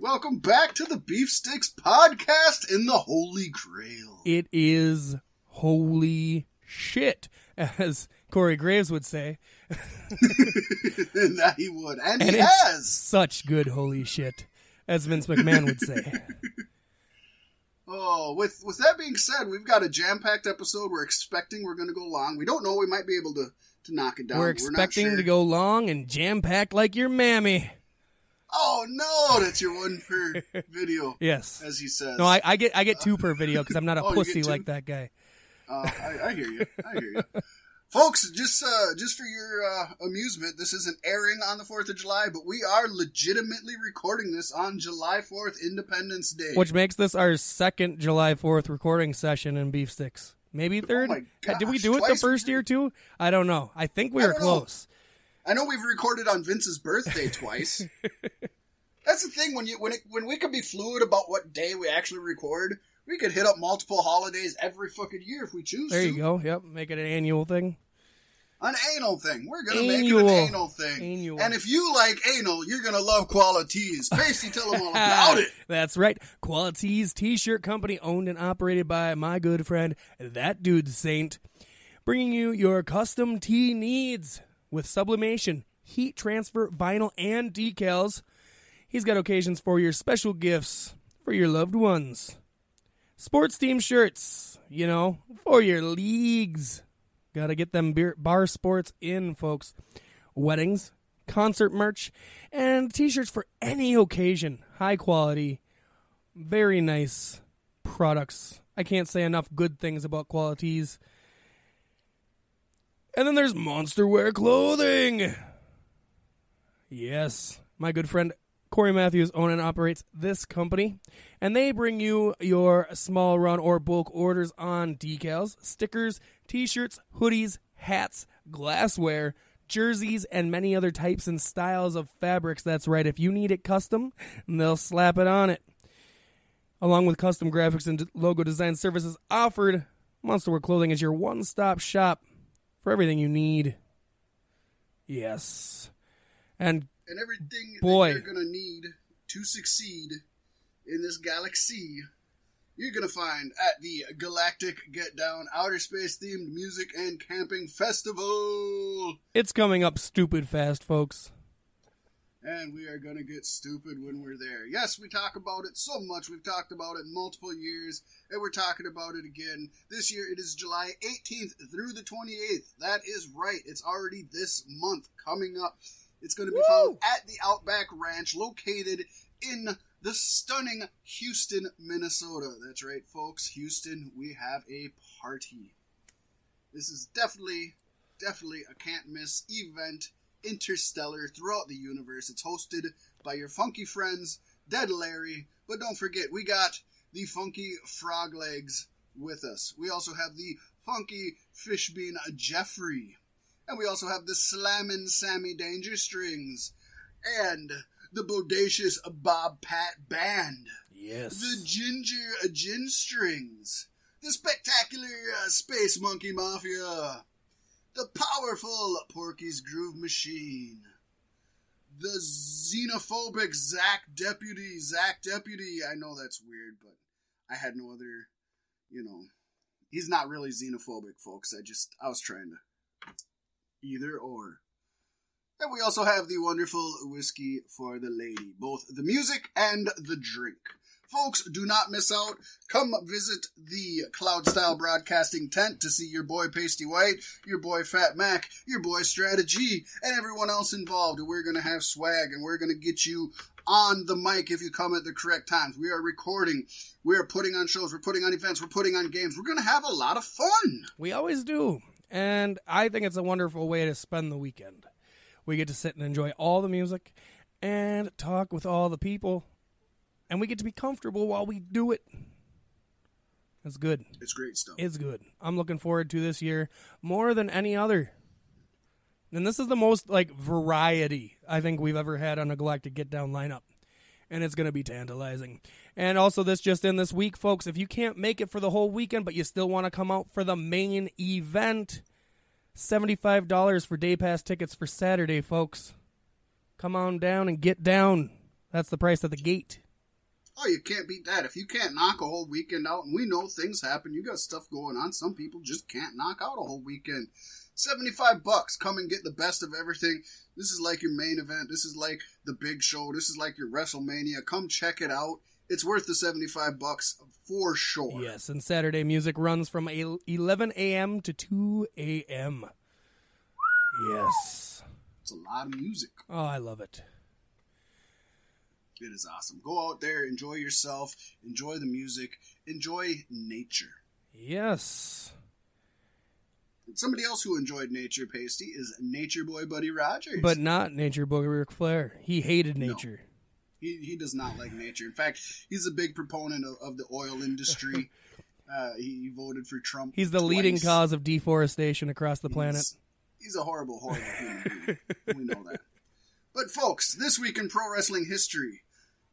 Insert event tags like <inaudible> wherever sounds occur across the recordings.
Welcome back to the Beef Sticks podcast in the Holy Grail. It is holy shit, as Corey Graves would say. and <laughs> that he would. And, And he has. such good holy shit, as Vince McMahon would say. <laughs> Oh, with with that being said, we've got a jam packed episode. We're expecting we're going to go long. We don't know. We might be able to to knock it down. We're not expecting sure. to go long and jam packed like your mammy. Oh no, that's your one per <laughs> video, Yes. as he says. No, I, I get I get two per video because I'm not a <laughs> Oh, pussy like that guy. Uh, I, I hear you. I hear you. <laughs> Folks, just uh, just for your uh, amusement, this isn't airing on the Fourth of July, but we are legitimately recording this on July Fourth, Independence Day. Which makes this our second July 4th recording session in Beef Sticks. Maybe third? Oh my Uh, Did we do it the first year too? I don't know. I think we were don't know. I know we've recorded on Vince's birthday <laughs> twice. <laughs> That's the thing when you when it, when we could be fluid about what day we actually record. We could hit up multiple holidays every fucking year if we choose There to. you go. Yep. Make it an annual thing. An anal thing. We're gonna Annual. make it an anal thing. Annual. And if you like anal, you're gonna love qualities. Pasty, tell them all about <laughs> it. That's right. Qualities T-shirt company owned and operated by my good friend, that dude Saint, bringing you your custom tee needs with sublimation, heat transfer, vinyl, and decals. He's got occasions for your special gifts for your loved ones. Sports team shirts, you know, for your leagues. Got to get them beer, bar sports in, folks. Weddings, concert merch, and t shirts for any occasion. High quality, very nice products. I can't say enough good things about qualities. And then there's Monster Wear Clothing. Yes, my good friend Corey Matthews owns and operates this company, and they bring you your small run or bulk orders on decals, stickers, t-shirts, hoodies, hats, glassware, jerseys, and many other types and styles of fabrics. That's right. If you need it custom, they'll slap it on it. Along with custom graphics and logo design services offered, Monsterwear Clothing is your one-stop shop for everything you need. Yes. And And everything Boy. you're gonna need to succeed in this galaxy, you're gonna find at the Galactic Get Down Outer Space themed music and camping festival. it's coming up stupid fast, folks. And we are gonna get stupid when we're there. Yes, we talk about it so much. We've talked about it multiple years, and we're talking about it again. This year it is July 18th through the 28th. That is right. It's already this month coming up. It's going to be found at the Outback Ranch, located in the stunning Houston, Minnesota. That's right, folks. Houston, we have a party. This is definitely, definitely a can't miss event, interstellar throughout the universe. It's hosted by your funky friends, Dead Larry. But don't forget, we got the funky frog legs with us. We also have the funky fishbean Jeffrey. And we also have the slammin' Sammy Danger Strings. And the bodacious Bob Pat Band. Yes. The Ginger Gin Strings. The spectacular uh, Space Monkey Mafia. The powerful Porky's Groove Machine. The xenophobic Zack Deputy. Zack Deputy. I know that's weird, but I had no other, you know. He's not really xenophobic, folks. I just, I was trying to. Either or. And we also have the wonderful whiskey for the lady, both the music and the drink. Folks, do not miss out. Come visit the Cloud Style Broadcasting tent to see your boy Pasty White, your boy Fat Mac, your boy Strategy, and everyone else involved. We're going to have swag and we're going to get you on the mic if you come at the correct times. We are recording, we are putting on shows, we're putting on events, we're putting on games. We're going to have a lot of fun. We always do. And I think it's a wonderful way to spend the weekend. We get to sit and enjoy all the music and talk with all the people. And we get to be comfortable while we do it. That's good. It's great stuff. It's good. I'm looking forward to this year more than any other. And this is the most like variety I think we've ever had on a Galactic Get Down lineup. And it's going to be tantalizing. And also, this just in this week, folks, if you can't make it for the whole weekend, but you still want to come out for the main event, $75 for day pass tickets for Saturday, folks. Come on down and get down. That's the price at the gate. Oh, you can't beat that. If you can't knock a whole weekend out, and we know things happen, you got stuff going on. Some people just can't knock out a whole weekend. 75 bucks. Come and get the best of everything. This is like your main event. This is like the big show. This is like your WrestleMania. Come check it out. It's worth the 75 bucks for sure. Yes, and Saturday music runs from el- 11 a.m. to 2 a.m. Yes. It's a lot of music. Oh, I love it. It is awesome. Go out there, enjoy yourself, enjoy the music, enjoy nature. Yes. And Somebody else who enjoyed nature, Pasty, is Nature Boy Buddy Rogers. But not Nature Boy Ric Flair. He hated nature. he, he does not like nature. In fact, he's a big proponent of, of the oil industry. <laughs> uh, he, voted for Trump. He's the twice. leading cause of deforestation across the planet. He's, he's a horrible, horrible human being. <laughs> we know that. But folks, this week in pro wrestling history,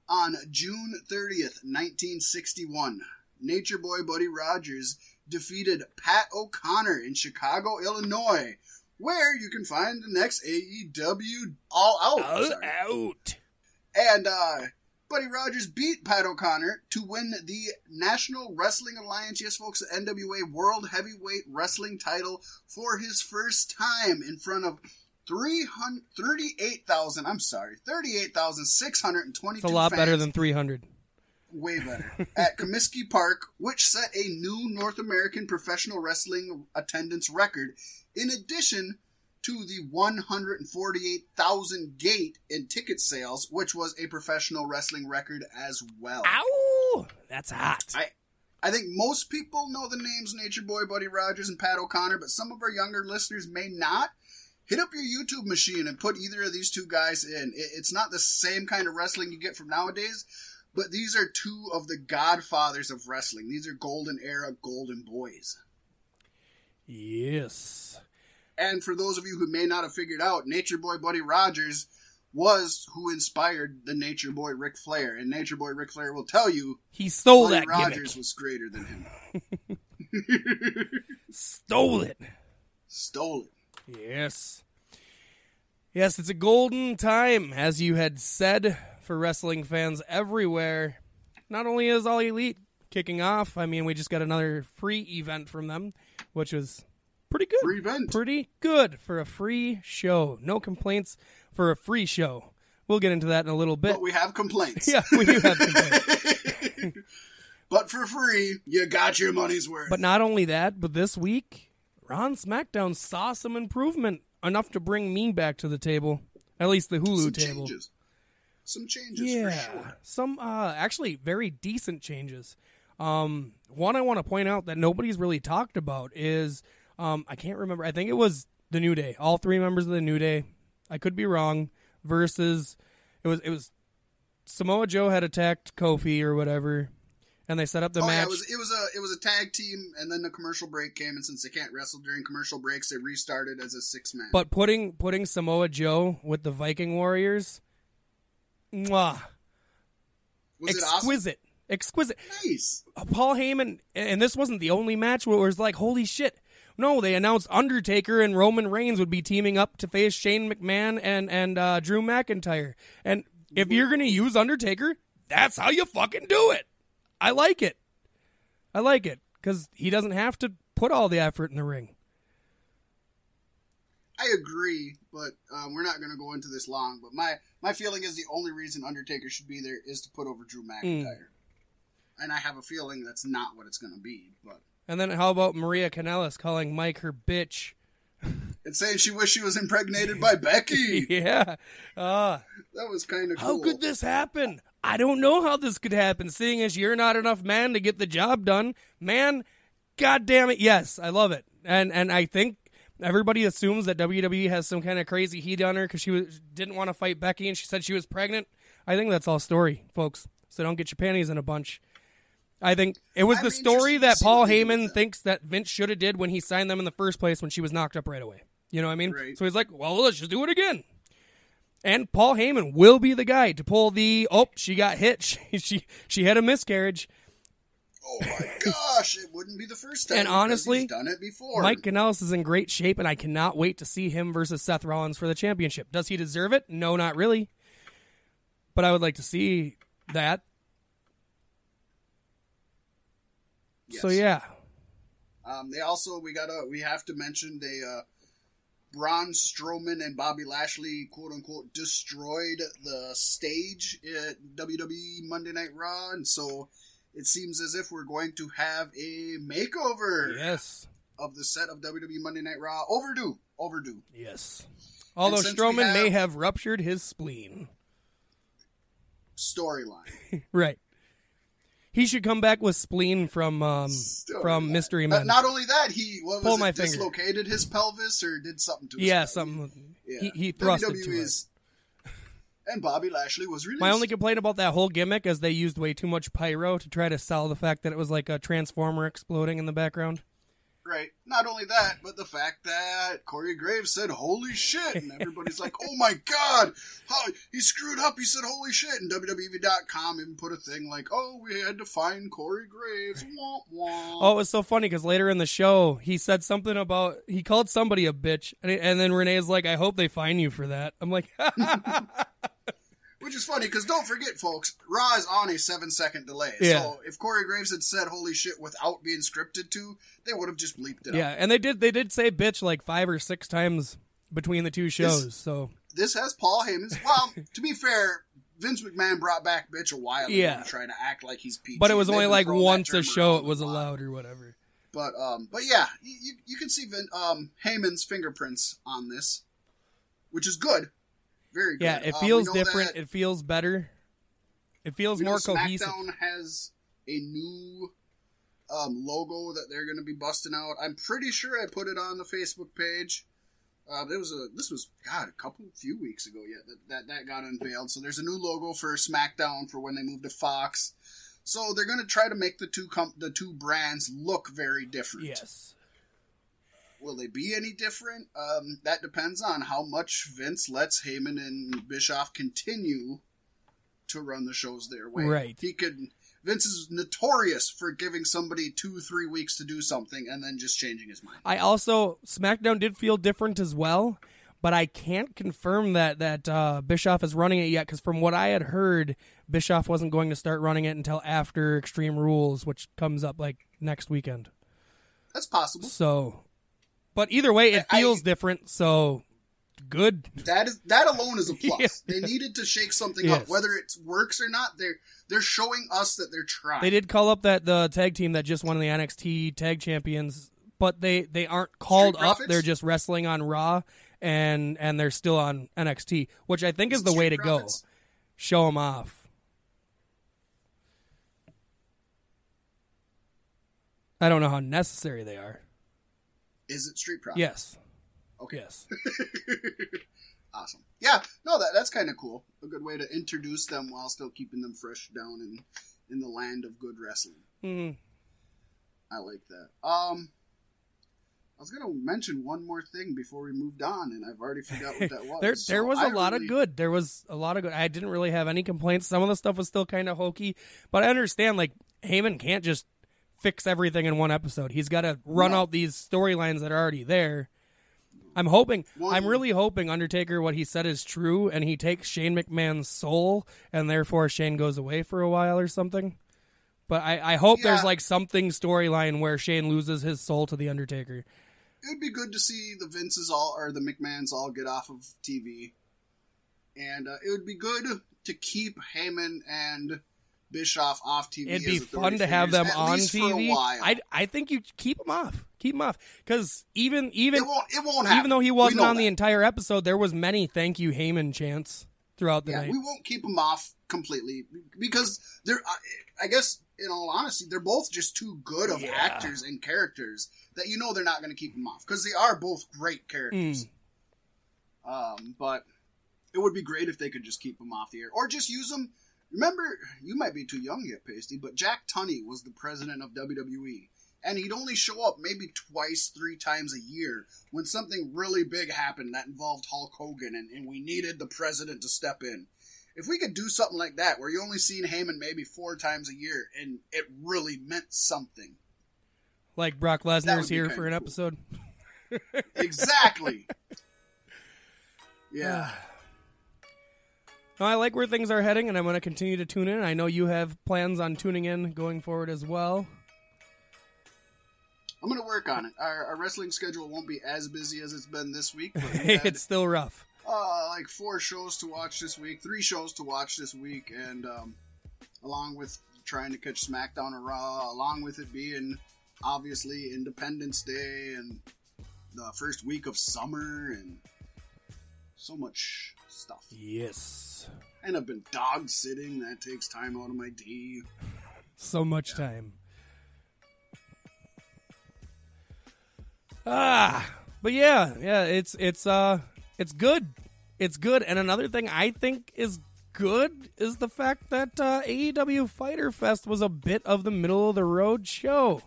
on June 30th, 1961, Nature Boy Buddy Rogers defeated Pat O'Connor in Chicago, Illinois, where you can find the next AEW All Out. All Sorry. out. And uh, Buddy Rogers beat Pat O'Connor to win the National Wrestling Alliance, yes, folks, the NWA World Heavyweight Wrestling title for his first time in front of 300 38,000, I'm sorry, 38,622 It's a lot better than 300. Way better. <laughs> At Comiskey Park, which set a new North American professional wrestling attendance record, in addition to the 148,000 gate in ticket sales, which was a professional wrestling record as well. Ow! That's hot. I, I think most people know the names Nature Boy, Buddy Rogers, and Pat O'Connor, but some of our younger listeners may not. Hit up your YouTube machine and put either of these two guys in. It's not the same kind of wrestling you get from nowadays, but these are two of the godfathers of wrestling. These are golden era golden boys. Yes. And for those of you who may not have figured out, Nature Boy Buddy Rogers was who inspired the Nature Boy Ric Flair, and Nature Boy Ric Flair will tell you He stole Buddy that Rogers gimmick. was greater than him. <laughs> <laughs> Stole it. Stole it. Yes. Yes, it's a golden time, as you had said, for wrestling fans everywhere. Not only is All Elite kicking off, I mean, we just got another free event from them, which was pretty good. Free event. Pretty good for a free show. No complaints for a free show. We'll get into that in a little bit. But we have complaints. yeah, we do have complaints. <laughs> <laughs> But for free, you got your money's worth. But not only that, but this week, Raw and SmackDown saw some improvement enough to bring me back to the table. At least the Hulu some table. changes. Some changes Yeah, for sure. some uh, actually very decent changes. Um, one I want to point out that nobody's really talked about is um, I can't remember. I think it was the New Day. All three members of the New Day. I could be wrong. Versus, it was it was Samoa Joe had attacked Kofi or whatever, and they set up the oh yeah, match. it was it was a it was a tag team, and then the commercial break came, and since they can't wrestle during commercial breaks, they restarted as a six man. But putting putting Samoa Joe with the Viking Warriors, mwah, was it awesome? exquisite, exquisite. Nice. Paul Heyman, and this wasn't the only match where it was like, holy shit. No, they announced Undertaker and Roman Reigns would be teaming up to face Shane McMahon and and uh, Drew McIntyre. And if you're gonna use Undertaker, that's how you fucking do it. I like it. I like it because he doesn't have to put all the effort in the ring. I agree, but um, we're not going to go into this long. But my my feeling is the only reason Undertaker should be there is to put over Drew McIntyre, and I have a feeling that's not what it's going to be. But And then how about Maria Kanellis calling Mike her bitch? <laughs> and saying she wished she was impregnated by Becky, <laughs> yeah. Uh, that was kind of How cool. could this happen? I don't know how this could happen, seeing as you're not enough man to get the job done. Man, god damn it, yes, I love it. And and I think everybody assumes that WWE has some kind of crazy heat on her because she was, didn't want to fight Becky and she said she was pregnant. I think that's all story, folks. So don't get your panties in a bunch. I think it was I'm the story that Paul what they do with Heyman thinks that Vince should have did when he signed them in the first place when she was knocked up right away. You know what I mean? Right. So he's like, well, let's just do it again. And Paul Heyman will be the guy to pull the oh she got hit <laughs> she she, she had a miscarriage. Oh my gosh, it wouldn't be the first time. And honestly, he's done it before. Mike Kanellis is in great shape, and I cannot wait to see him versus Seth Rollins for the championship. Does he deserve it? No, not really. But I would like to see that. So yeah, Um, they also we gotta we have to mention they uh, Braun Strowman and Bobby Lashley quote unquote destroyed the stage at WWE Monday Night Raw, and so it seems as if we're going to have a makeover yes, of the set of WWE Monday Night Raw. Overdue, overdue. yes. Although Strowman may have- have ruptured his spleen, Storyline. <laughs> right? He should come back with spleen from um, from. Mystery Uh, Men. not only that, he what was Pull it, my finger. dislocated his pelvis or did something to his yeah, pelvis. something. Yeah. He he thrusted to it. And Bobby Lashley was released. My only complaint about that whole gimmick is they used way too much pyro to try to sell the fact that it was like a transformer exploding in the background. Right. Not only that, but the fact that Corey Graves said "Holy shit!" and everybody's like, "Oh my god, how he screwed up." He said "Holy shit!" and WWE.com even put a thing like, "Oh, we had to find Corey Graves." Womp womp. Oh, it was so funny because later in the show he said something about he called somebody a bitch, and, and then Renee's like, "I hope they fine you for that." I'm like, <laughs> <laughs> Which is funny because don't forget, folks, Raw is on a seven-second delay. Yeah. So if Corey Graves had said "Holy shit" without being scripted to, they would have just bleeped it. yeah, out. and they did they did say bitch like five or six times between the two shows. So This has Paul Heyman's. Well, to be fair. Vince McMahon brought back bitch a while ago Yeah. to to act like he's PG. but it was only like once a show it was allowed or whatever. But um, but yeah, you, you, you can see Vin, um Heyman's fingerprints on this, which is good, very good. Yeah, it Uh, feels different. It feels better. It feels more cohesive. SmackDown has a new um, logo that they're going to be busting out. I'm pretty sure I put it on the Facebook page. Uh, there was a this was God a couple few weeks ago yet that, that that got unveiled. So there's a new logo for SmackDown for when they move to Fox. So they're going to try to make the two com- the two brands look very different. Yes. Will they be any different? Um, that depends on how much Vince lets Heyman and Bischoff continue to run the shows their way. Right. He could. Vince is notorious for giving somebody two, three weeks to do something and then just changing his mind. I also SmackDown did feel different as well, but I can't confirm that that uh, Bischoff is running it yet because from what I had heard, Bischoff wasn't going to start running it until after Extreme Rules, which comes up like next weekend. That's possible. So, but either way, it I- feels different. So good. That is that alone is a <laughs> plus. They needed to shake something Yes. up, whether it works or not. They're they're showing us that they're trying. They did call up that the tag team that just won the NXT Tag Champions, but they they aren't called Street up. Profits? They're just wrestling on Raw, and and they're still on NXT, which I think is the way to Street go. Show them off. I don't know how necessary they are. Is it Street Profits? Yes, Okay. yes, <laughs> Awesome. Yeah, no, that that's kind of cool. A good way to introduce them while still keeping them fresh down in in the land of good wrestling. Mhm. I like that. Um, I was gonna mention one more thing before we moved on, and I've already forgot what that <laughs> was. there So there was a lot really- of good. There was a lot of good. I didn't really have any complaints. Some of the stuff was still kind of hokey, but I understand like Heyman can't just fix everything in one episode. He's got to run out these storylines that are already there. I'm hoping, One- I'm really hoping Undertaker, what he said is true, and he takes Shane McMahon's soul, and therefore Shane goes away for a while or something. But I, I hope there's like something storyline where Shane loses his soul to the Undertaker. It would be good to see the Vinces all or the McMahons all get off of TV, and uh, it would be good to keep Heyman and Bischoff off TV. It'd be fun to have them on least for a TV. while. I I think you keep them off. Keep them off because even even it won't. It won't happen. even though he wasn't on the entire episode, there was many thank you Heyman chants throughout the yeah, night. we won't keep them off completely because they're. I- I guess, in all honesty, they're both just too good of Yeah. actors and characters that you know they're not going to keep them off because they are both great characters. Mm. Um, but it would be great if they could just keep them off the air or just use them. Remember, you might be too young yet, Pasty, but Jack Tunney was the president of WWE. And he'd only show up maybe twice, three times a year when something really big happened that involved Hulk Hogan and, and we needed the president to step in. If we could do something like that, where you only seen Heyman maybe four times a year and it really meant something. like Brock Lesnar's here for an cool. episode. <laughs> Exactly. <sighs> yeah. No, I like where things are heading, and I'm going to continue to tune in. I know you have plans on tuning in going forward as well. I'm gonna work on it. Our, our wrestling schedule won't be as busy as it's been this week, but <laughs> it's still rough. uh, like four shows to watch this week, three shows to watch this week, and um, along with trying to catch SmackDown or Raw, along with it being obviously Independence Day and the first week of summer and so much stuff. Yes. And I've been dog sitting. That takes time out of my day. So much time. Ah, but yeah, yeah, it's it's uh it's good. It's good. And another thing I think is good is the fact that uh, AEW Fyter Fest was a bit of the middle of the road show.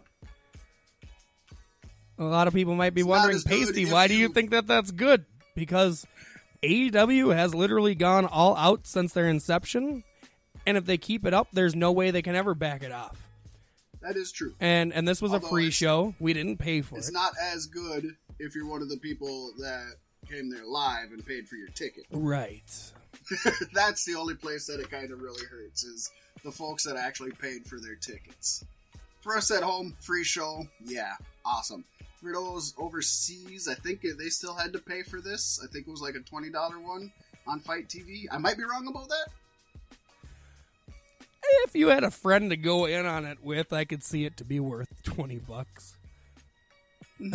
A lot of people might be It's wondering, Pasty, why do you you- think that that's good? Because AEW has literally gone all out since their inception, and if they keep it up, there's no way they can ever back it off. That is true. And and this was Although a free show. We didn't pay for It's it. It's not as good if you're one of the people that came there live and paid for your ticket. right. <laughs> That's the only place that it kind of really hurts is the folks that actually paid for their tickets. For us at home, free show, yeah, awesome. For those overseas, I think they still had to pay for this. I think it was like a twenty dollar one on FITE TV. I might be wrong about that. If you had a friend to go in on it with, I could see it to be worth twenty bucks. <laughs>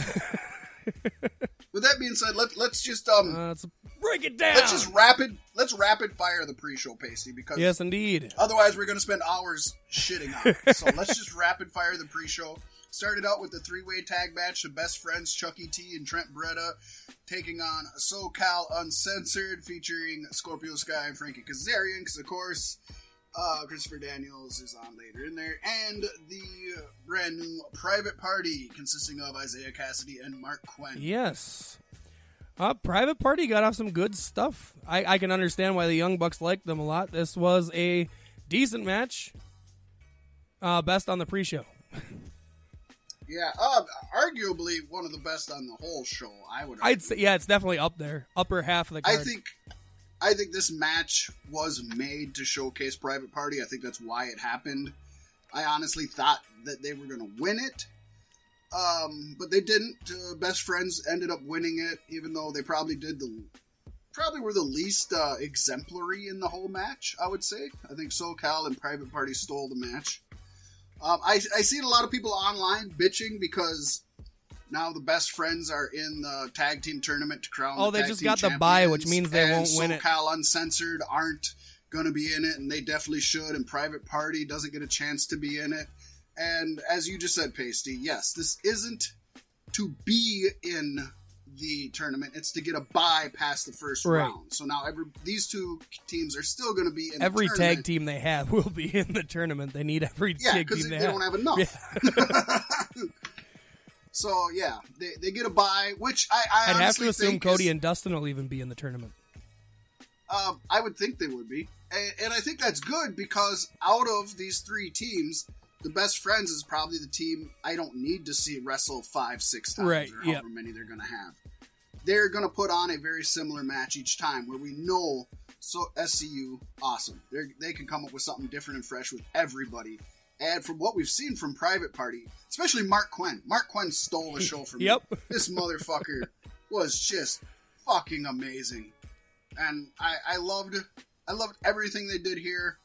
With that being said, let, let's just um Uh, let's break it down. let's just rapid let's rapid fire the pre-show, Pasty, because yes, indeed. Otherwise, we're going to spend hours shitting on it. So let's just rapid fire the pre-show. Started out with the three-way tag match: the best friends Chucky T and Trent Beretta taking on SoCal Uncensored, featuring Scorpio Sky and Frankie Kazarian. Because of course, uh, Christopher Daniels is on later in there, and the brand new Private Party consisting of Isiah Kassidy and Marq Quen. Yes. Uh, Private Party got off some good stuff. I, I can understand why the Young Bucks liked them a lot. This was a decent match. Uh, best on the pre-show. <laughs> Yeah, uh, arguably one of the best on the whole show. I would. I'd say, yeah, it's definitely up there, upper half of the I think I think this match was made to showcase Private Party. I think that's why it happened. I honestly thought that they were going to win it, um, but they didn't. Uh, Best Friends ended up winning it, even though they probably did the probably were the least uh, exemplary in the whole match. I would say. I think SoCal and Private Party stole the match. Um, I I seen a lot of people online bitching because. Now the best friends are in the tag team tournament to crown. Oh, the they just got the bye, which means they won't win it. SoCal Uncensored aren't going to be in it, and they definitely should. And Private Party doesn't get a chance to be in it. And as you just said, Pasty, yes, this isn't to be in the tournament. It's to get a bye past the first Right. round. So now every these two teams are still going to be in every tag team they have <laughs> will be in the tournament. They need every Yeah, tag team they, they, don't have enough. <laughs> so yeah, they, they get a bye, which I, I I'd have to assume think Cody is- and Dustin will even be in the tournament. Um, I would think they would be, and, and I think that's good because out of these three teams, the best friends is probably the team I don't need to see wrestle five, six times, Right, or yep. however many they're going to have. They're going to put on a very similar match each time, where we know so SCU awesome. They they can come up with something different and fresh with everybody. And from what we've seen from Private Party, especially Marq Quen, Marq Quen stole the show from me <laughs> this motherfucker was just fucking amazing, and I, I loved I loved everything they did here.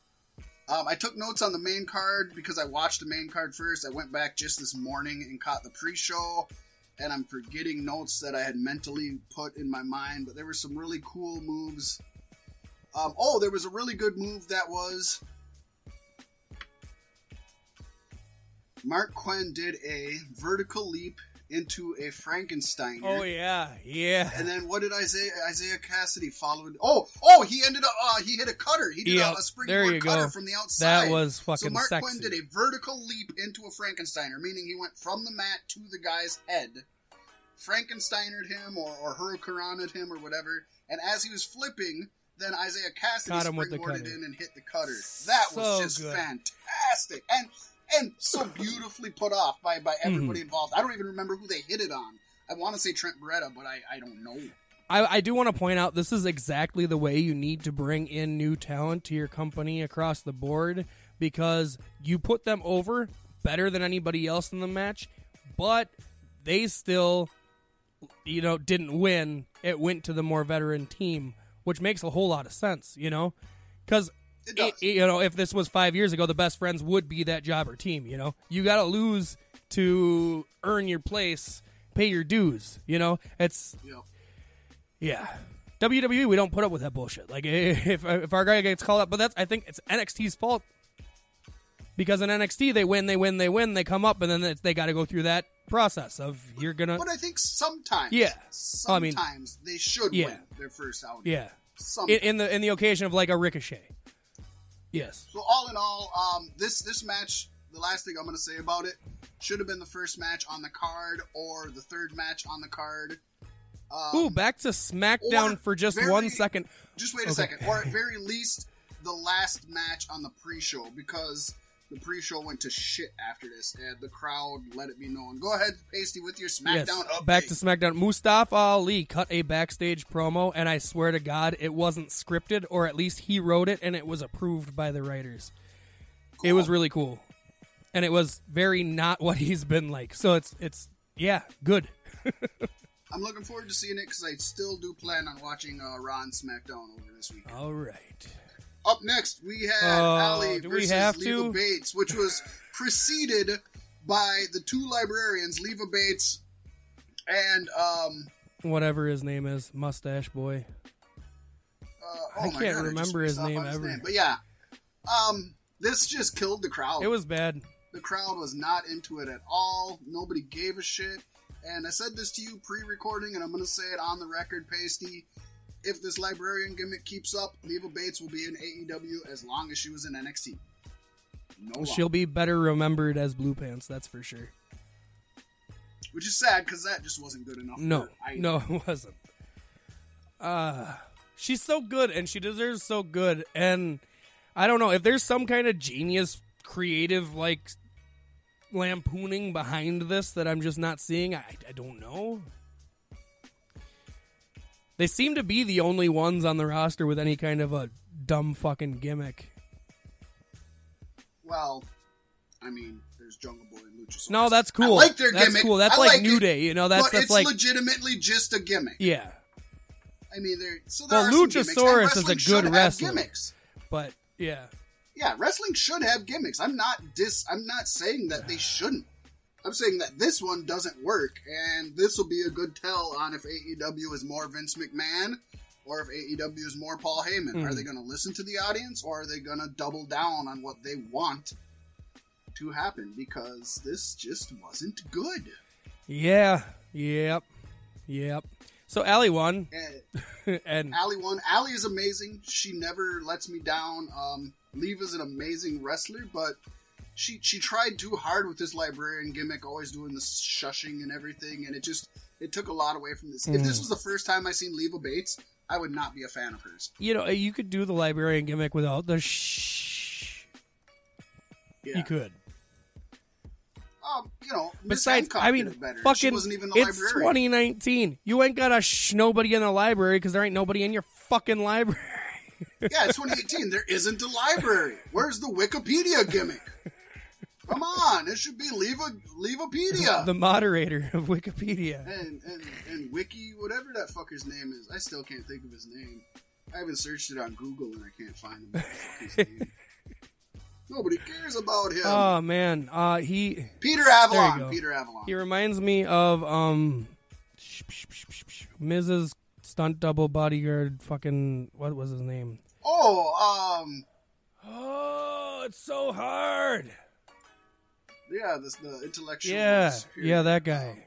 Um, I took notes on the main card because I watched the main card first. I went back just this morning and caught the pre-show, and I'm forgetting notes that I had mentally put in my mind. But there were some really cool moves. Um, oh, there was a really good move that was Marq Quen did a vertical leap into a Frankenstein. Oh yeah, yeah. And then what did Isiah Isiah Kassidy follow? Oh, oh, he ended up uh, he hit a cutter. He did Yep, a, a springboard cutter go. from the outside. That was fucking. so Marq sexy. Quen did a vertical leap into a Frankensteiner, meaning he went from the mat to the guy's head, Frankensteinered him or, or hurricaned him or whatever. And as he was flipping, then Isiah Kassidy Caught him springboarded in and hit the cutter. That was So just good. fantastic and and so beautifully put off by by Mm-hmm. everybody involved. I don't even remember who they hit it on. I want to say Trent Beretta, but I, I don't know. I, I do want to point out this is exactly the way you need to bring in new talent to your company across the board because you put them over better than anybody else in the match, but they still, you know, didn't win. It went to the more veteran team, which makes a whole lot of sense, you know, because It does. you know if this was five years ago, the best friends would be that jobber team. You know, you got to lose to earn your place, pay your dues. You know, it's Yep. yeah. WWE, we don't put up with that bullshit. Like <laughs> if if our guy gets called up, but that's I think it's NXT's fault because in NXT they win, they win, they win, they come up, and then it's, they got to go through that process of you're gonna But I think sometimes, Yeah. Oh, I sometimes mean- they should Yeah. win their first outing. yeah in the in the occasion of like a ricochet. Yes, So all in all, um, this this match, the last thing I'm going to say about it, should have been the first match on the card or the third match on the card. Um, Ooh, back to SmackDown for just very- one second. Just wait a Okay. second, or at very least, the last match on the pre-show because the pre-show went to shit after this, and the crowd let it be known. Go ahead, Pasty, with your SmackDown Yes, update. back to SmackDown. Mustafa Ali cut a backstage promo, and I swear to God, it wasn't scripted, or at least he wrote it, and it was approved by the writers. It was really cool, and it was very not <laughs> what he's been like. So it's it's yeah, good. <laughs> I'm looking forward to seeing it because I still do plan on watching uh, Raw and SmackDown over this week. All right. Up next, we had Oh, Allie versus Leva? Bates, which was preceded by the two librarians, Leva Bates and um. Whatever his name is, Mustache Boy. Uh, oh I can't God, remember his name on ever. But yeah, um, this just killed the crowd. It was bad. the crowd was not into it at all. Nobody gave a shit. And I said this to you pre-recording, and I'm going to say it on the record, Pasty. If this librarian gimmick keeps up, Leva Bates will be in AEW as long as she was in NXT. No. She'll be better remembered as Blue Pants, that's for sure. Which is sad because that just wasn't good enough. No, no, <laughs> it wasn't. Uh she's so good, and she deserves so good. And I don't know if there's some kind of genius, creative, like lampooning behind this that I'm just not seeing. I, I don't know. They seem to be the only ones on the roster with any kind of a dumb fucking gimmick. Well, I mean, there's Jungle Boy and Luchasaurus. No, that's cool. I like their that's gimmick. cool. That's I like, like New Day. You know, that's but that's it's like legitimately just a gimmick. yeah. I mean, there. So there Well, are some gimmicks, and Luchasaurus is a good wrestler. Gimmicks. But yeah, Yeah, wrestling should have gimmicks. I'm not dis. I'm not saying that they shouldn't. I'm saying that this one doesn't work, and this will be a good tell on if AEW is more Vince McMahon or if AEW is more Paul Heyman. Mhm. Are they going to listen to the audience, or are they going to double down on what they want to happen? Because this just wasn't good. yeah, yep, yep. So Allie won, And <laughs> and Allie won. Allie is amazing. She never lets me down. Um, Leva's an amazing wrestler, but she she tried too hard with this librarian gimmick, always doing the shushing and everything, and it just it took a lot away from this. If this Mm. was the first time I seen Leva Bates, I would not be a fan of hers. you know you could do the librarian gimmick without the shh. Yeah. You could. Um, you know, Besides, I mean, fucking, she wasn't even the it's librarian. 2019. You ain't got a shh nobody in the library because there ain't nobody in your fucking library. Yeah, it's 2018. There isn't a library. Where's the Wikipedia gimmick? <laughs> Come on, it should be Leva Levapedia. the moderator of Wikipedia. and, and and Wiki, whatever that fucker's name is, I still can't think of his name. I haven't searched it on Google and I can't find him. The fuck name? Nobody cares about him. Oh man, uh, he Peter Avalon. Peter Avalon. he reminds me of um, Mrs. Stunt Double Bodyguard. Fucking what was his name? Oh, um, Oh, it's so hard. Yeah, this the intellectual. Yeah, superior. yeah, that guy.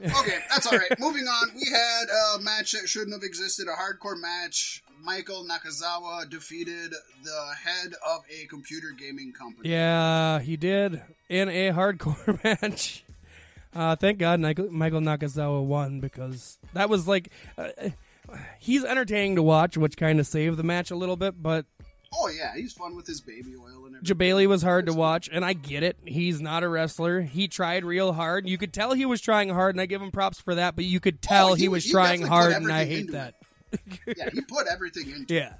Okay, that's all right. Moving on, we had a match that shouldn't have existed. A hardcore match. Michael Nakazawa defeated the head of a computer gaming company. Yeah, he did in a hardcore <laughs> match. Uh, thank God Michael Nakazawa won because that was like uh, he's entertaining to watch, which kind of saved the match a little bit. But Oh yeah, he's fun with his baby oil and everything. Jebailey was hard to watch, and I get it. He's not a wrestler. He tried real hard. You could tell he was trying hard, and I give him props for that. But you could tell Oh, he, he- was he trying hard, and I hate that. yeah, he put everything into it <laughs> Yeah,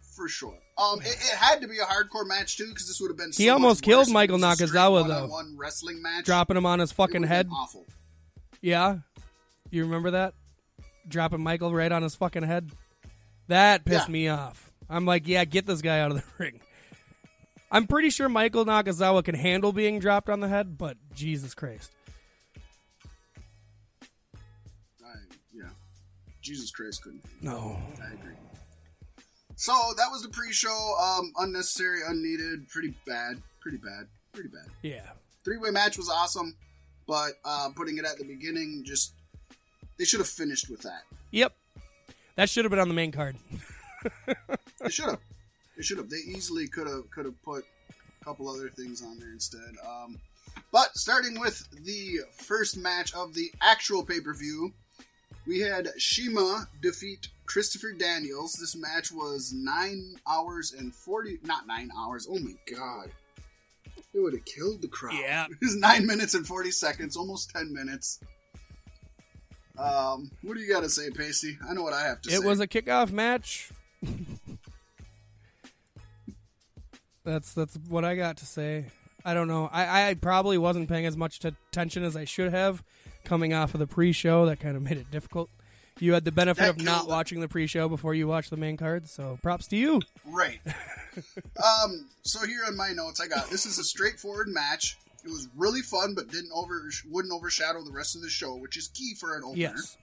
for sure. Um, it, it had to be a hardcore match too because this would have been. So He almost killed Michael was a straight Nakazawa, though. one-on-one wrestling match. Dropping him on his fucking head. Awful. Yeah. You remember that? Dropping Michael right on his fucking head. That pissed Yeah. me off. I'm like, yeah, get this guy out of the <laughs> ring. I'm pretty sure Michael Nakazawa can handle being dropped on the head, but Jesus Christ. I, yeah, Jesus Christ couldn't. No. I agree. So that was the pre-show. Um, unnecessary, unneeded, pretty bad, pretty bad, pretty bad. Yeah. Three-way match was awesome, but uh, putting it at the beginning, just they should have finished with that. Yep. That should have been on the main card. <laughs> They should have. They should have. They easily could have could have put a couple other things on there instead. Um, but starting with the first match of the actual pay per view, we had CIMA defeat Christopher Daniels. This match was nine hours and forty, not nine hours. Oh my god, it would have killed the crowd. Yeah. <laughs> it was nine minutes and forty seconds, almost ten minutes. Um, what do you got to say, Pasty? I know what I have to say. It was a kickoff match. That's that's what I got to say. I don't know. I, I probably wasn't paying as much attention as I should have coming off of the pre-show. That kind of made it difficult. You had the benefit That of not watching the pre-show before you watched the main card, so props to you. Right. <laughs> um. So here on my notes, I got this is a straightforward match. It was really fun, but didn't over wouldn't overshadow the rest of the show, which is key for an opener. Yes.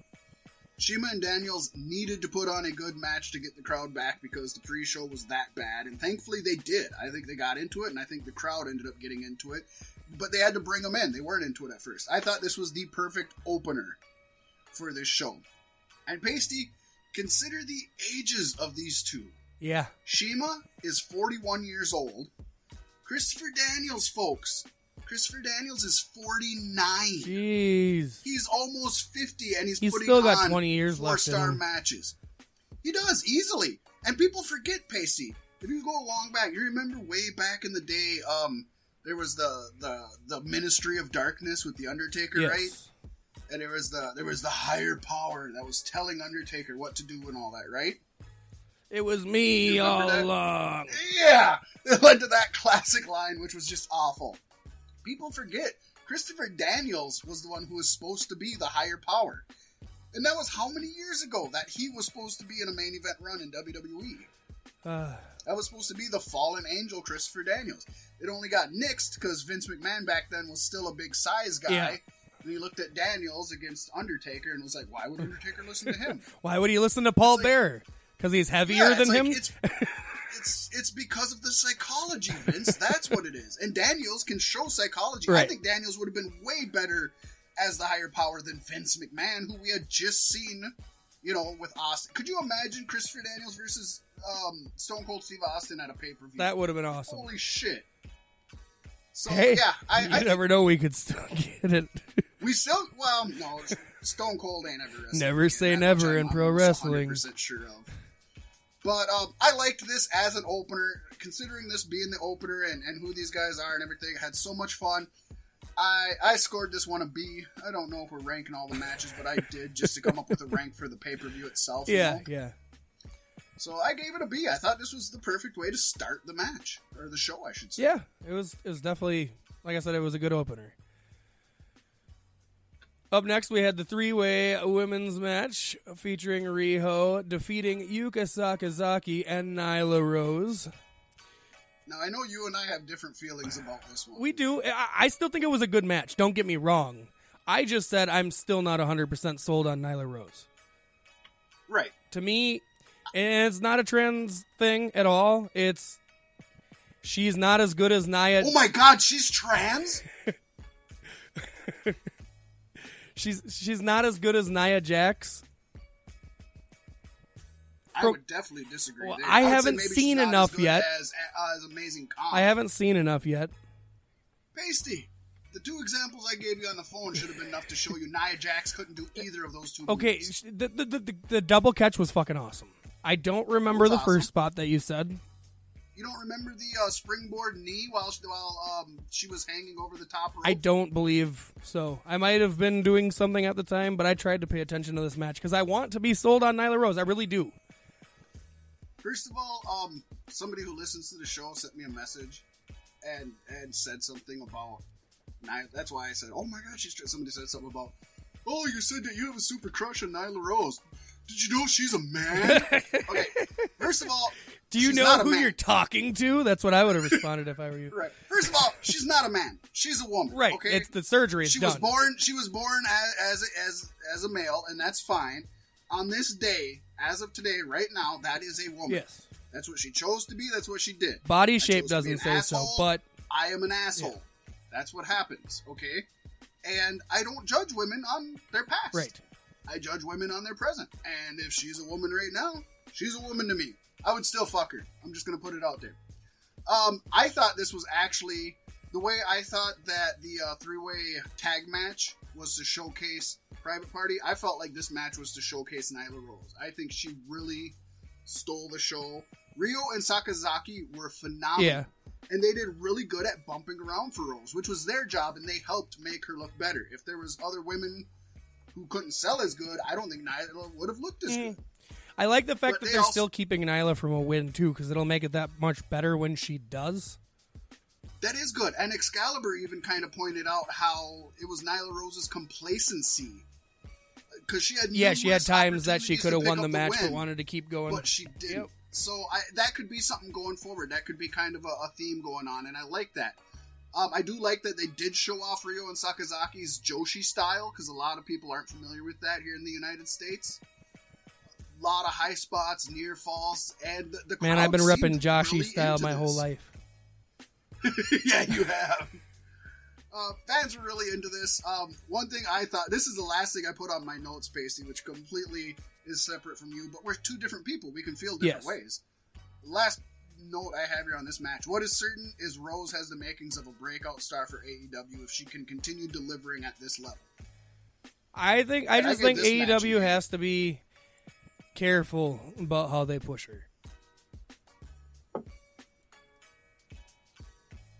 CIMA and Daniels needed to put on a good match to get the crowd back because the pre-show was that bad, and thankfully they did. I think they got into it, and I think the crowd ended up getting into it. But they had to bring them in; they weren't into it at first. I thought this was the perfect opener for this show. And Pasty, consider the ages of these two. Yeah. CIMA is 41 years old. Christopher Daniels, folks. Christopher Daniels is 49. Jeez. He's almost 50 and he's, He's putting still got on 20 years left in four-star matches. He does easily. And people forget Pasty. If you go long back, you remember way back in the day um there was the the the Ministry of Darkness with the Undertaker, Yes. right? And there was the there was the higher power that was telling Undertaker what to do and all that, right? It was me all that? along. Yeah, <laughs> it led to that classic line, which was just awful. People forget Christopher Daniels was the one who was supposed to be the higher power, and that was how many years ago that he was supposed to be in a main event run in WWE. Uh, <sighs> That was supposed to be the fallen angel, Christopher Daniels. It only got nixed because Vince McMahon back then was still a big size guy. Yeah. And he looked at Daniels against Undertaker and was like, "Why would Undertaker listen to him?" <laughs> why would he listen to Paul like- Bearer? Because he's heavier Yeah, than like, him? <laughs> It's, it's because of the psychology, Vince. <laughs> That's what it is. And Daniels can show psychology. I think Daniels would have been way better as the higher power than Vince McMahon, who we had just seen, you know, with Austin. Could you imagine Christopher Daniels versus um, Stone Cold Steve Austin at a pay per view? that would have been awesome. Holy shit! So hey, yeah, I, you I never know. We could still <laughs> get it. we still well no Stone Cold ain't ever Never say never in pro wrestling. 100% sure of. But um, I liked this as an opener, considering this being the opener and, and who these guys are and everything. I had so much fun. I I scored this one a B. I don't know if we're ranking all the matches, but I did just to come up with a rank for the pay per view itself. you yeah, know? yeah. So I gave it a B. I thought this was the perfect way to start the match or the show, I should say. Yeah, it was it was definitely like I said, it was a good opener. Up next, we had the three-way women's match featuring Riho defeating Yuka Sakazaki and Nyla Rose. Now I know you and I have different feelings about this one. We do. I, I still think it was a good match. Don't get me wrong. I just said I'm still not 100% sold on Nyla Rose. right. To me, it's not a trans thing at all. It's she's not as good as Nia. Oh my God, she's trans. <laughs> She's she's not as good as Nia Jax. I would definitely disagree. Well. I would haven't seen as enough good yet. As, uh, as amazing Kong. I haven't seen enough yet. Pasty. The two examples I gave you on the phone should have been enough to show you Nia Jax couldn't do either of those two. Okay, the the, the, the, the double catch was fucking awesome. I don't remember the was first spot that you said. You don't remember the uh, springboard knee while she, while um, she was hanging over the top rope? I don't believe so. I might have been doing something at the time, but I tried to pay attention to this match because I want to be sold on Nyla Rose. I really do. First of all, um, somebody who listens to the show sent me a message and and said something about. Nyla. That's why I said, "Oh my God!" She's somebody said something about. Oh, you said that you have a super crush on Nyla Rose. Did you know she's a man? <laughs> okay. First of all, Do you she's know who you're talking to? That's what I would have responded if I were you. <laughs> Right. First of all, she's not a man. She's a woman. Right. Okay. It's the surgery she done. was born. She was born as as as as a male, and that's fine. On this day, as of today, right now, that is a woman. Yes. That's what she chose to be. That's what she did. Body I shape chose to be doesn't say so, but I am an asshole. That's what happens. Okay. And I don't judge women on their past. right. I judge women on their present. And if she's a woman right now, she's a woman to me. I would still fuck her. I'm just gonna put it out there. Um, I thought this was actually the way I thought that the uh, three-way tag match was to showcase Private Party. I felt like this match was to showcase Nyla Rose. I think she really stole the show. Riho and Sakazaki were phenomenal Yeah. and they did really good at bumping around for Rose, which was their job, and they helped make her look better. If there was other women who couldn't sell as good, I don't think Nyla would have looked as Mm. good. I like the fact But that they they're also- still keeping Nyla from a win too, because it'll make it that much better when she does. That is good. And Excalibur even kind of pointed out how it was Nyla Rose's complacency because she had Yeah, she had times that she could have won the match, but win, wanted to keep going. but she didn't. Yep. So I, that could be something going forward. That could be kind of a, a theme going on, and I like that. Um, I do like that they did show off Riho and Sakazaki's Joshi style because a lot of people aren't familiar with that here in the United States. Lot of high spots, near falls, and the, the Man, I've been repping Joshi really style my whole life. <laughs> yeah, you have. Uh, fans were really into this. Um, one thing I thought this is the last thing I put on my notes, Pasty, which completely is separate from you, but we're two different people. We can feel different Yes. ways. Last note I have here on this match: what is certain is Rose has the makings of a breakout star for AEW if she can continue delivering at this level. I think I I just give think this match AEW has to be careful about how they push her.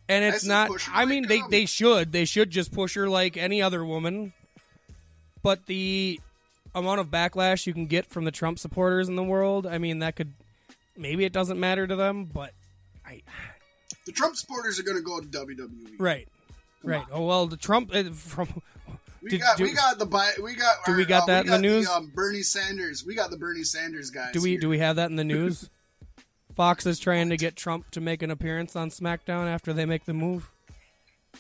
And it's not I mean they they should. They should just push her like any other woman. But the amount of backlash you can get from the Trump supporters in the world, I mean that could maybe it doesn't matter to them, but I The Trump supporters are going to go to WWE. right. Come right. on. Oh well, the Trump uh, from We Did- got do- we got the bi- we got do our, we got uh, that in the got news? um, Bernie Sanders. We got the Bernie Sanders guys. Do we here. do we have that in the news? <laughs> Fox is trying to get Trump to make an appearance on SmackDown after they make the move.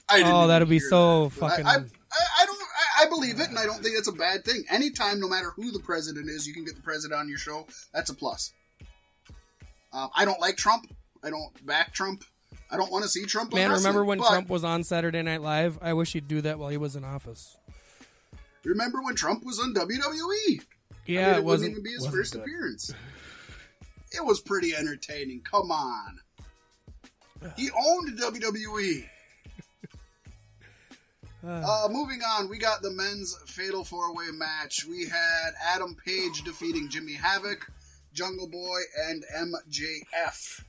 I didn't Oh, that'll be so that, fucking- I, I, I don't. I, I believe it, and I don't think it's a bad thing. Anytime, no matter who the president is, you can get the president on your show. That's a plus. Um, I don't like Trump. I don't back Trump. I don't want to see Trump. Man, remember when but Trump was on Saturday Night Live? I wish he'd do that while he was in office. Remember when Trump was on WWE? Yeah, I mean, it it wasn't wouldn't even be his first good. appearance. It was pretty entertaining. Come on. <sighs> He owned WWE. <sighs> Uh, moving on, we got the men's fatal four way match. We had Adam Page defeating Jimmy Havoc, Jungle Boy, and MJF.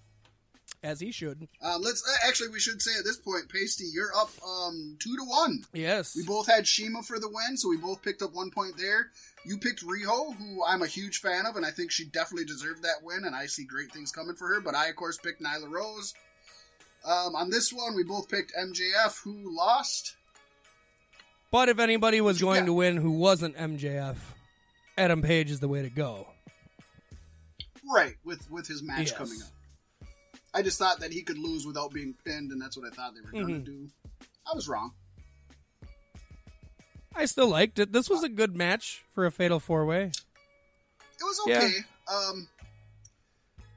As he should. Um, let's uh, actually we should say at this point, Pasty, you're up um, two to one. Yes. We both had CIMA for the win, so we both picked up one point there. You picked Riho, who I'm a huge fan of, and I think she definitely deserved that win, and I see great things coming for her. But I, of course, picked Nyla Rose. Um, on this one, we both picked MJF, who lost. But if anybody was going got? to win who wasn't MJF, Adam Page is the way to go. Right, with with his match Yes. coming up. I just thought that he could lose without being pinned, and that's what I thought they were going to do. I was wrong. I still liked it. This was a good match for a fatal four way. It was Yeah. okay. Um,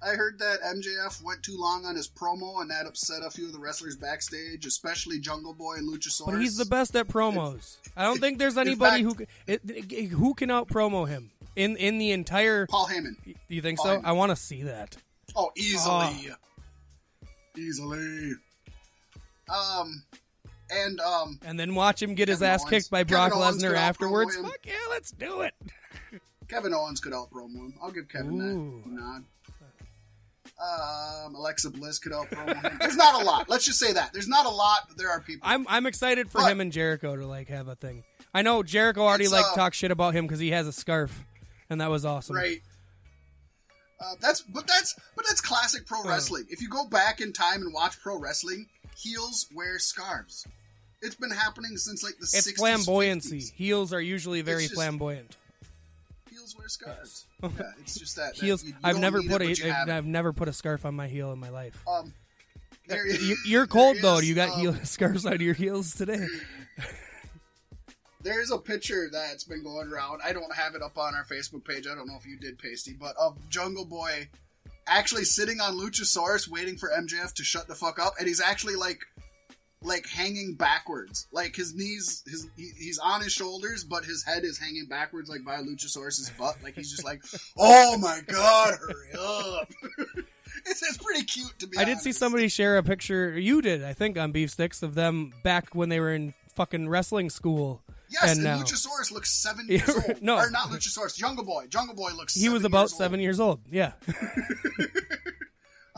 I heard that MJF went too long on his promo, and that upset a few of the wrestlers backstage, especially Jungle Boy and Luchasaurus. But he's the best at promos. I don't think there's anybody who fact- c- it, who can out promo him in in the entire. Paul Heyman. Do you think Paul so? Heyman. I want to see that. Oh, easily, Ah. Easily. Um, and um, And then watch him get his ass Owens- kicked by Brock Lesnar afterwards. Fuck yeah, let's do it. <laughs> Kevin Owens could out promo him. I'll give Kevin Ooh. that nod. Um, Alexa Bliss could out promo him. There's not a lot. Let's just say that there's not a lot, but there are people. I'm I'm excited for But- him and Jericho to like have a thing. I know Jericho already like uh, talked shit about him because he has a scarf, and that was awesome. Right. Uh, that's but that's but that's classic pro wrestling. If you go back in time and watch pro wrestling, heels wear scarves. It's been happening since like the It's 60s, flamboyancy. 50s. Heels are usually very just- flamboyant. Heels wear scarves. <laughs> yeah, it's just that. that Heels. you- you I've never put it, a. I've, I've never put a scarf on my heel in my life. Um, there, You- <laughs> You're cold though. is, you got um, heel <laughs> scarves on your heels today? There's a picture that's been going around. I don't have it up on our Facebook page. I don't know if you did, Pasty, but of Jungle Boy actually sitting on Luchasaurus waiting for MJF to shut the fuck up, and he's actually like, like hanging backwards. Like his knees, his he, he's on his shoulders, but his head is hanging backwards, like by Luchasaurus's butt. Like he's just like, <laughs> oh my god, hurry up. <laughs> it's, it's pretty cute to be. I did see somebody share a picture. You did, I think, on Beef Sticks of them back when they were in fucking wrestling school. Yes, and Luchasaurus looks seven <laughs> years old. no. or not Luchasaurus, Jungle Boy. Jungle Boy looks. He was about years seven years old. Yeah. <laughs> <laughs>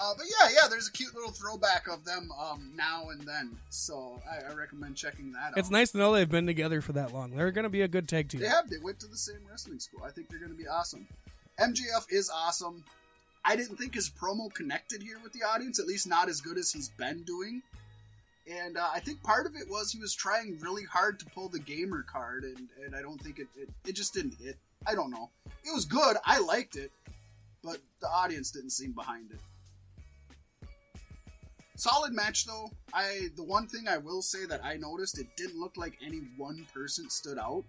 Uh, but yeah, yeah, there's a cute little throwback of them um, now and then. So I, I recommend checking that It's out. It's nice to know they've been together for that long. They're going to be a good tag team. They have. They went to the same wrestling school. I think they're going to be awesome. MJF is awesome. I didn't think his promo connected here with the audience, at least not as good as he's been doing. And uh, I think part of it was he was trying really hard to pull the gamer card, and, and I don't think it, it, it just didn't hit. I don't know. It was good. I liked it, but the audience didn't seem behind it. Solid match though. I the one thing I will say that I noticed it didn't look like any one person stood out.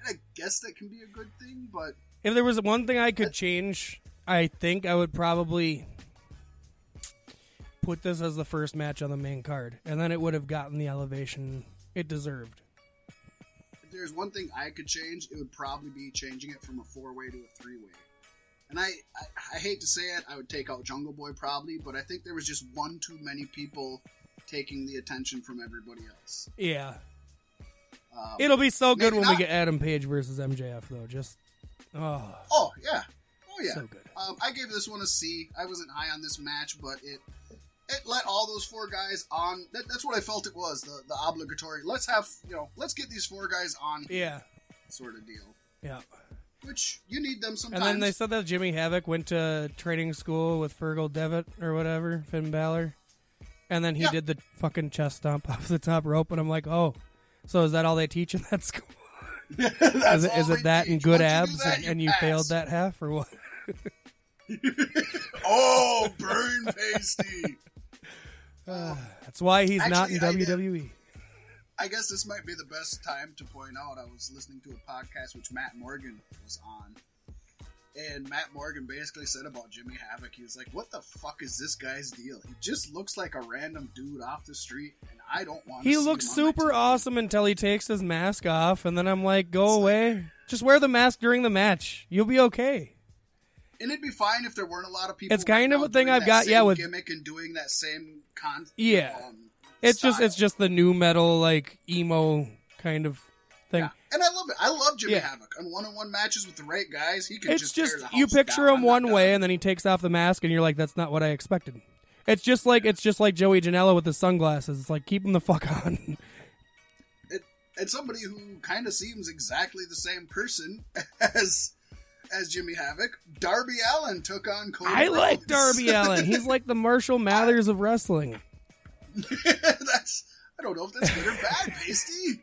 And I guess that can be a good thing, but If there was one thing I could change, I think I would probably put this as the first match on the main card, and then it would have gotten the elevation it deserved. if there's one thing I could change, it would probably be changing it from a four way to a three way. And I, I, I hate to say it, I would take out Jungle Boy probably, but I think there was just one too many people taking the attention from everybody else. Yeah. Um, It'll be so good when we get Adam Page versus MJF, though. Just, oh, oh yeah, oh yeah. so good. Um, I gave this one a C. I wasn't high on this match, but it it let all those four guys on. That, that's what I felt it was the the obligatory. Let's have you know, let's get these four guys on Yeah. sort of deal. Yeah. Which you need them sometimes. And then they said that Jimmy Havoc went to training school with Fergal Devitt or whatever, Finn Balor. And then he Yeah. did the fucking chest stomp <laughs> off the top rope, and I'm like, oh, so is that all they teach in that <laughs> school? <laughs> Is it, is it that and good you abs, that, and, and you failed that half, or what? oh, burn pasty. <sighs> That's why he's not in. Actually, I did- WWE. I guess this might be the best time to point out I was listening to a podcast which Matt Morgan was on. And Matt Morgan basically said about Jimmy Havoc, he was like, What the fuck is this guy's deal? He just looks like a random dude off the street, and I don't want He see looks super awesome until he takes his mask off, and then I'm like, go It's like- away. Just wear the mask during the match. You'll be okay. And it'd be fine if there weren't a lot of people. It's kind right of a thing I've got, yeah, with- gimmick and doing that same con. Yeah. um, It's just it's just the new metal like emo kind of thing. Yeah. And I love it. I love Jimmy Yeah. Havoc. On one-on-one matches with the right guys, he can It's just, just you picture down. him I'm one way, and then he takes off the mask, and you're like, "That's not what I expected." It's just like it's just like Joey Janela with the sunglasses. It's like keep him the fuck <laughs> on. it, and somebody who kind of seems exactly the same person <laughs> as as Jimmy Havoc. Darby Allin took on Cody. I like Darby Allin. He's like the Marshall <laughs> Mathers of wrestling. <laughs> that's I don't know if that's good or bad, Pasty.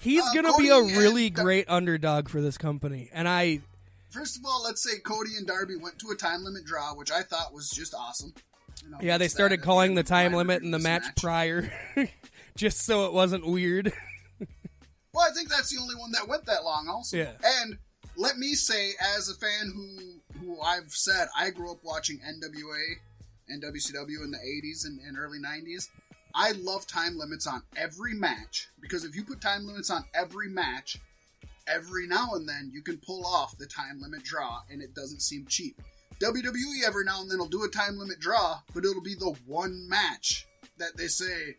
He's Uh, gonna Cody be a really Dar- great underdog for this company, and I First of all, let's say Cody and Darby went to a time limit draw, which I thought was just awesome. You know, yeah they started calling the time limit in the this match, prior, <laughs> just so it wasn't weird. Well, I think that's the only one that went that long, also. Yeah. And let me say, as a fan who who I've said I grew up watching NWA and WCW in the '80s and, and early '90s, I love time limits on every match because if you put time limits on every match, every now and then you can pull off the time limit draw, and it doesn't seem cheap. WWE every now and then will do a time limit draw, but it'll be the one match that they say,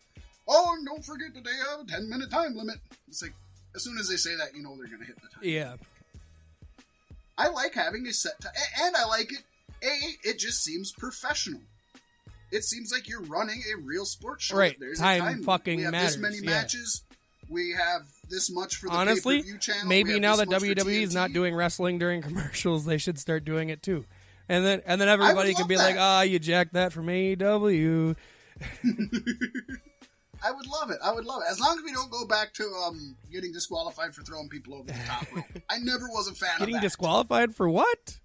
"Oh, and don't forget that they have a 10 minute time limit." It's like as soon as they say that, you know they're going to hit the time. yeah, I like having a set time, and I like it. A, it just seems professional. It seems like you're running a real sports show. Right. There's Time a time fucking we have matters, This many yeah. matches. We have this much for the honestly, channel. Maybe now that WWE is not doing wrestling during <laughs> commercials, they should start doing it too. And then and then everybody can be like, that. ah, you jacked that from AEW. <laughs> I would love it. I would love it. As long as we don't go back to um, getting disqualified for throwing people over the top rope. <laughs> I never was a fan Getting of that. disqualified for what?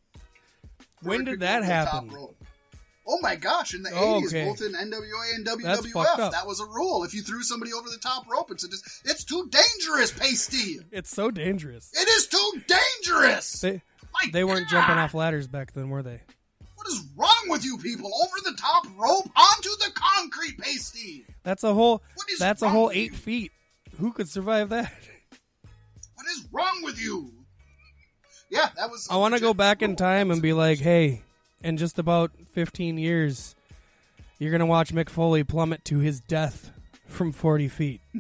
When did that over the top happen? Oh my gosh! In the Oh, 80s, okay. both in NWA and WWF, that was a rule. If you threw somebody over the top rope, it's a dis- it's too dangerous, Pasty. It's so dangerous. It is too dangerous. They My they weren't jumping off ladders back then, were they? What is wrong with you people? Over the top rope onto the concrete, Pasty. That's a whole that's a whole eight feet. Who could survive that? What is wrong with you? Yeah, that was. I want to go back in time and be like, hey, in just about 15 years, you're going to watch Mick Foley plummet to his death from 40 feet. <laughs>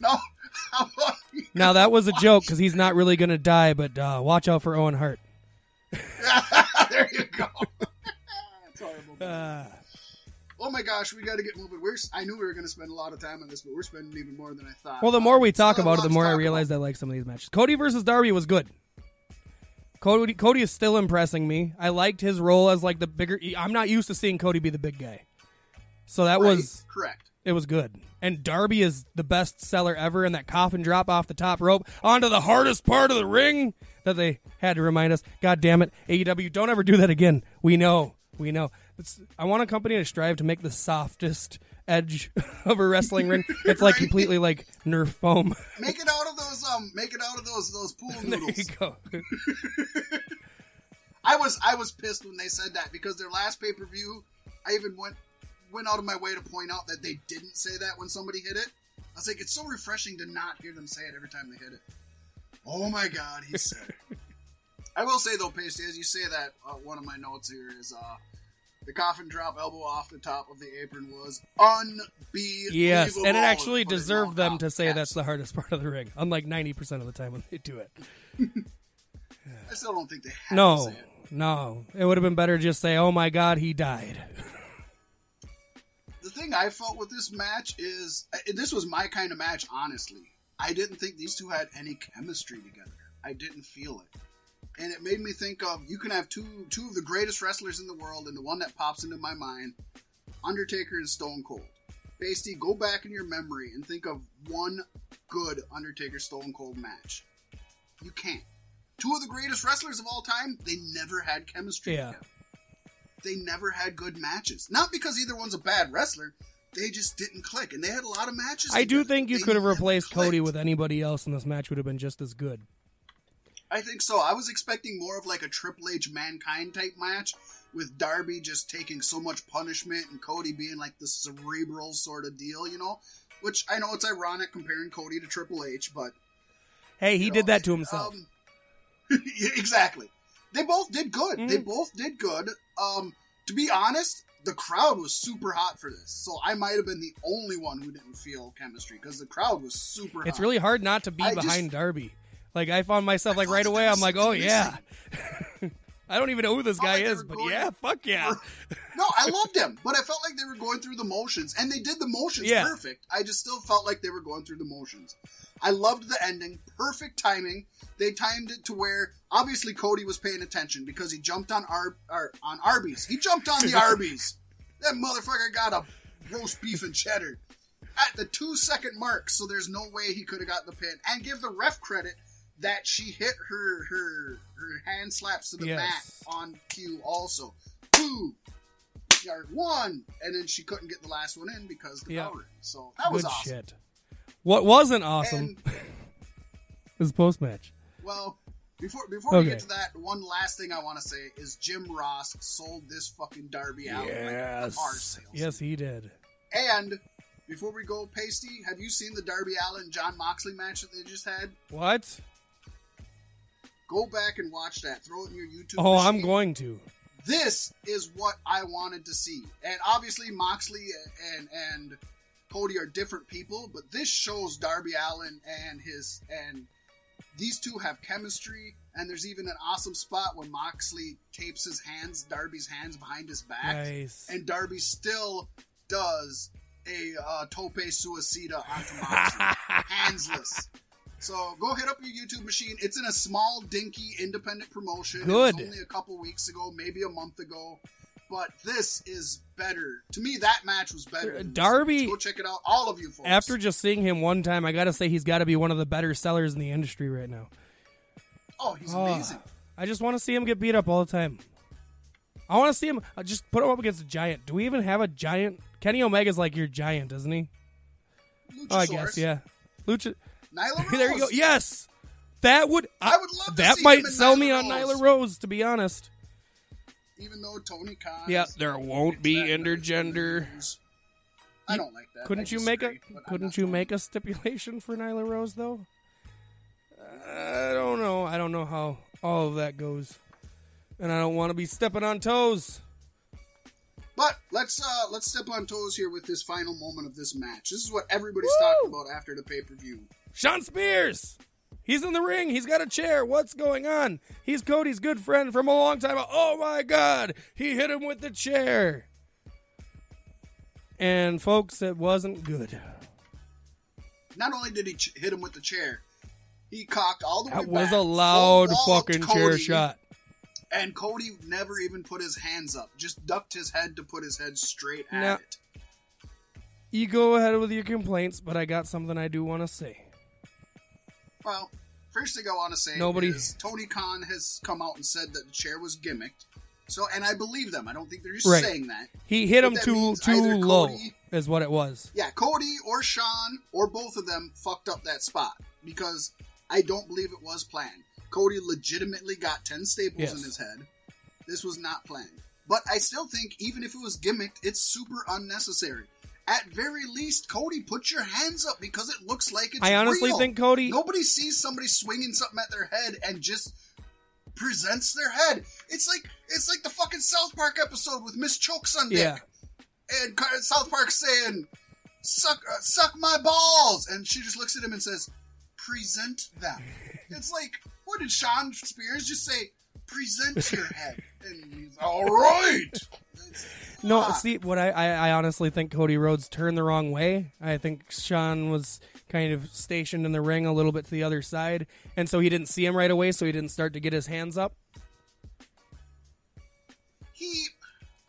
no. <laughs> How about you? Now, that was a joke because he's not really going to die, but uh, watch out for Owen Hart. <laughs> there you go. That's horrible. <sighs> Uh, Oh my gosh, we got to get moving. We're, I knew we were going to spend a lot of time on this, but we're spending even more than I thought. well, the more we talk about it, the more I realize about. I like some of these matches. Cody versus Darby was good. Cody, Cody is still impressing me. I liked his role as like the bigger. I'm not used to seeing Cody be the big guy, so that Right, was correct. It was good. And Darby is the best seller ever in that coffin drop off the top rope onto the hardest part of the ring that they had to remind us. God damn it. AEW, don't ever do that again. We know. We know. It's, I want a company to strive to make the softest edge <laughs> of a wrestling ring. <laughs> It's like Right. completely like Nerf foam. Make it out of those um. Make it out of those those pool noodles. <laughs> there you go. I was I was pissed when they said that because their last pay per view, I even went went out of my way to point out that they didn't say that when somebody hit it. I was like, it's so refreshing to not hear them say it every time they hit it. Oh my god, he said. I will say though, Pasty, as you say that, uh, one of my notes here is uh, the coffin drop elbow off the top of the apron was unbelievable. Yes, and it actually deserved them to say that's the hardest part of the ring, unlike 90% of the time when they do it. <laughs> I still don't think they to No, say it. no. It would have been better to just say, oh my God, he died. the thing I felt with this match is uh, this was my kind of match. Honestly, I didn't think these two had any chemistry together. I didn't feel it, and it made me think of you can have two two of the greatest wrestlers in the world, and the one that pops into my mind, Undertaker and Stone Cold. Basically, go back in your memory and think of one good Undertaker Stone Cold match. You can't. Two of the greatest wrestlers of all time, they never had chemistry Yeah. together they never had good matches. Not because either one's a bad wrestler, they just didn't click, and they had a lot of matches. I do think you could have replaced Cody with anybody else, and this match would have been just as good. I think so. I was expecting more of like a Triple H Mankind type match with Darby just taking so much punishment and Cody being like the cerebral sort of deal, you know. Which I know it's ironic comparing Cody to Triple H, but Hey, he did know, that to himself. um, <laughs> exactly. They both did good. They Mhm. both did good. Um, to be honest, the crowd was super hot for this, so I might have been the only one who didn't feel chemistry because the crowd was super. it's hot. really hard not to be I just- behind Darby. Like I found myself I like right away. I'm like, oh yeah. <laughs> I don't even know who this guy like is, but yeah, fuck yeah. <laughs> No, I loved him, but I felt like they were going through the motions, and they did the motions Yeah. perfect. I just still felt like they were going through the motions. I loved the ending, perfect timing. They timed it to where obviously Cody was paying attention because he jumped on Ar- Ar- on Arby's. He jumped on the <laughs> Arby's. That motherfucker got a roast beef and cheddar at the two second mark, so there's no way he could have got the pin. And give the ref credit that she hit her her her hand slaps to the Yes. mat on cue also. Two or one, and then she couldn't get the last one in because the Yeah. bell rang. So that was awesome. shit. What wasn't awesome And <laughs> is post match. well, before before we get to that, one last thing I want to say is Jim Ross sold this fucking Darby out like a car sales. yes, he did. And before we go, Pasty, have you seen the Darby Allin John Moxley match that they just had? What? Go back and watch that. Throw it in your YouTube. Oh, I'm going to. this is what I wanted to see. And obviously Moxley and and Cody are different people, but this shows Darby Allin and his and these two have chemistry and there's even an awesome spot when Moxley tapes his hands, Darby's hands behind his back. Nice. And Darby still does a uh, tope suicida onto <laughs> Moxley. Handsless. So go hit up your YouTube machine. It's in a small, dinky, independent promotion. Good. Only a couple weeks ago, maybe a month ago. But this is better. To me, that match was better. Darby- Go check it out, all of you folks. After just seeing him one time, I gotta say he's got to be one of the better sellers in the industry right now. oh, he's Oh, amazing. I just want to see him get beat up all the time. I want to see him. uh, Just put him up against a giant. Do we even have a giant? Kenny Omega's like your giant, isn't he? Oh, I guess yeah. Lucha. Nyla Rose. <laughs> there you go. Yes, that would. I would love to that might sell Nyla me on Rose. Nyla Rose, to be honest. Even though Tony Khan. Yeah, there won't be intergender. I don't like that. Couldn't you make a disagree, but I'm Couldn't you Tony. make a stipulation for Nyla Rose though? I don't know. I don't know how all of that goes, and I don't want to be stepping on toes. But let's uh let's step on toes here with this final moment of this match. This is what everybody's Woo! talking about after the pay per view. Shawn Spears. He's in the ring. He's got a chair. What's going on? He's Cody's good friend from a long time. Oh my God! He hit him with the chair. And folks, it wasn't good. Not only did he ch- hit him with the chair, he cocked all the way That was back, a loud fucking chair shot. And Cody never even put his hands up; just ducked his head to put his head straight at Now- it. You go ahead with your complaints, but I got something I do want to say. Well, first thing I want to say Nobody- is Tony Khan has come out and said that the chair was gimmicked. So, and I believe them. I don't think they're just Right. saying that. He hit But him too too low, Cody- is what it was. Yeah, Cody or Shawn or both of them fucked up that spot because I don't believe it was planned. Cody legitimately got 10 staples Yes. in his head. This was not planned. But I still think, even if it was gimmicked, it's super unnecessary. At very least, Cody, put your hands up because it looks like it's I honestly real. think Cody. Nobody sees somebody swinging something at their head and just presents their head. It's like it's like the fucking South Park episode with Ms. Choksondik Yeah. and South Park saying, "Suck, uh, suck my balls," and she just looks at him and says, "Present them." <laughs> it's like, what did Shawn Spears just say? Present your head, and he's all right. No, see, what I, I, I honestly think Cody Rhodes turned the wrong way. I think Shawn was kind of stationed in the ring a little bit to the other side, and so he didn't see him right away, so he didn't start to get his hands up. he.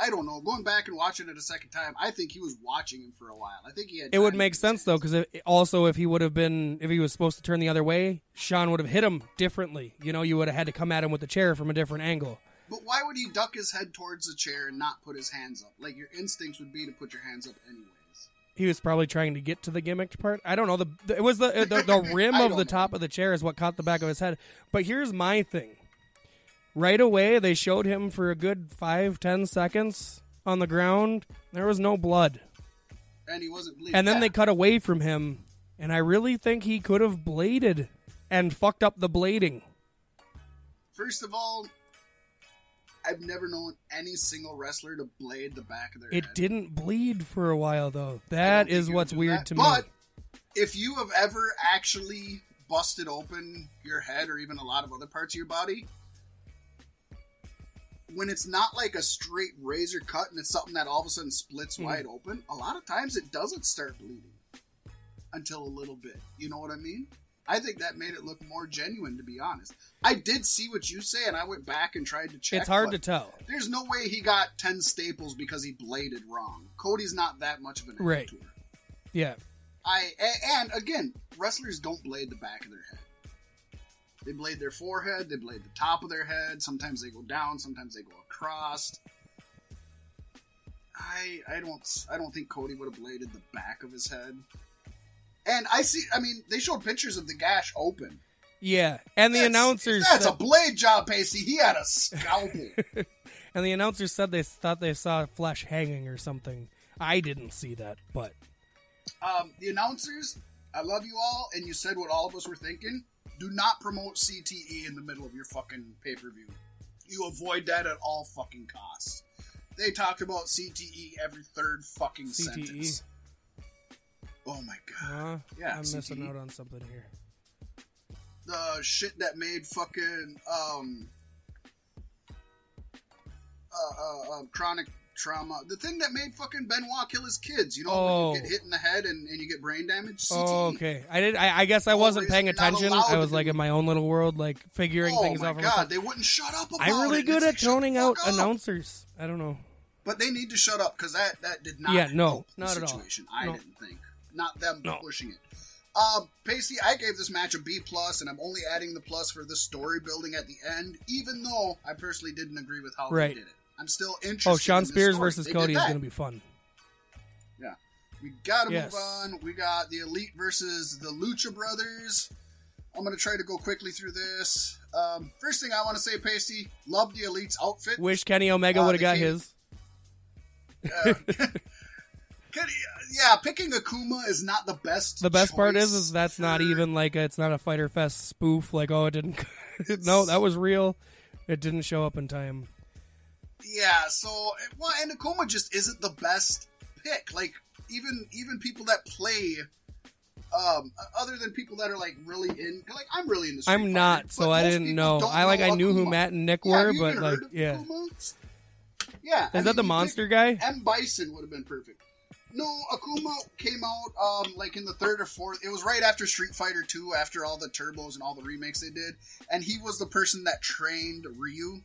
I don't know. Going back and watching it a second time, I think he was watching him for a while. I think he had. It would make sense though, because also if he would have been, if he was supposed to turn the other way, Shawn would have hit him differently. You know, you would have had to come at him with the chair from a different angle. But why would he duck his head towards the chair and not put his hands up? Like your instincts would be to put your hands up anyways. He was probably trying to get to the gimmicked part. I don't know. The, the it was the the, the <laughs> rim of the know. top of the chair is what caught the back of his head. But here's my thing. Right away, they showed him for a good five ten seconds on the ground. There was no blood, And he wasn't bleeding. and then Yeah. they cut away from him, and I really think he could have bladed and fucked up the blading. First of all, I've never known any single wrestler to blade the back of their head. It head. didn't bleed for a while though. That is what's weird that. to but me. But if you have ever actually busted open your head or even a lot of other parts of your body, when it's not like a straight razor cut and it's something that all of a sudden splits Mhm. wide open, a lot of times it doesn't start bleeding until a little bit. You know what I mean? I think that made it look more genuine, to be honest. I did see what you say, and I went back and tried to check. It's hard to tell. There's no way he got ten staples because he bladed wrong. Cody's not that much of an Right. Yeah. I and again, wrestlers don't blade the back of their head. They blade their forehead. They blade the top of their head. Sometimes they go down. Sometimes they go across. I I don't I don't think Cody would have bladed the back of his head. And I see. I mean, they showed pictures of the gash open. Yeah. And the That's- announcers That's said, a blade job, Pasty. He had a scalpel. <laughs> and the announcers said they thought they saw flesh hanging or something. I didn't see that, but um, the announcers, I love you all, and you said what all of us were thinking. Do not promote CTE in the middle of your fucking pay per view. You avoid that at all fucking costs. They talked about CTE every third fucking CTE? sentence. Oh my god. uh, Yeah, I'm missing out on something here. The shit that made fucking um uh, uh, uh chronic trauma. The thing that made fucking Benoit kill his kids. You know, Oh. when you get hit in the head and, and you get brain damage. CTE. Oh, okay. I did. I, I guess I wasn't reason paying attention. I was like in my own little world, like figuring Oh things my out. for god, myself. they wouldn't shut up about I'm really it. good It's at like, toning out up. announcers. I don't know. But they need to shut up because that that did not. Yeah, no, not at all. I No. didn't think. Not them No. pushing it. Uh, Pasty, I gave this match a B plus, and I'm only adding the plus for the story building at the end, even though I personally didn't agree with how Right. they did it. I'm still interested. Oh, Shawn in Spears story. versus They Cody is going to be fun. Yeah, we gotta Yes. move on. We got the Elite versus the Lucha Brothers. I'm gonna try to go quickly through this. Um, first thing I want to say, Pasty, love the Elite's outfit. Wish Kenny Omega Uh, would have got came- his. <laughs> Uh, <laughs> Kenny- yeah, picking Akuma is not the best. The best part is, is that's not even like a, it's not a Fyter Fest spoof. Like, oh, it didn't. <laughs> no, that was real. It didn't show up in time. Yeah, so well, and Akuma just isn't the best pick. Like even even people that play, um, other than people that are like really in, like I'm really into. Street I'm not, but so I didn't know. I like I knew who Matt and Nick Yeah, were, but like, yeah. Akuma? Yeah, Is that the monster guy? M Bison would have been perfect. No, Akuma came out um like in the third or fourth. It was right after Street Fighter Two, after all the turbos and all the remakes they did, and he was the person that trained Ryu,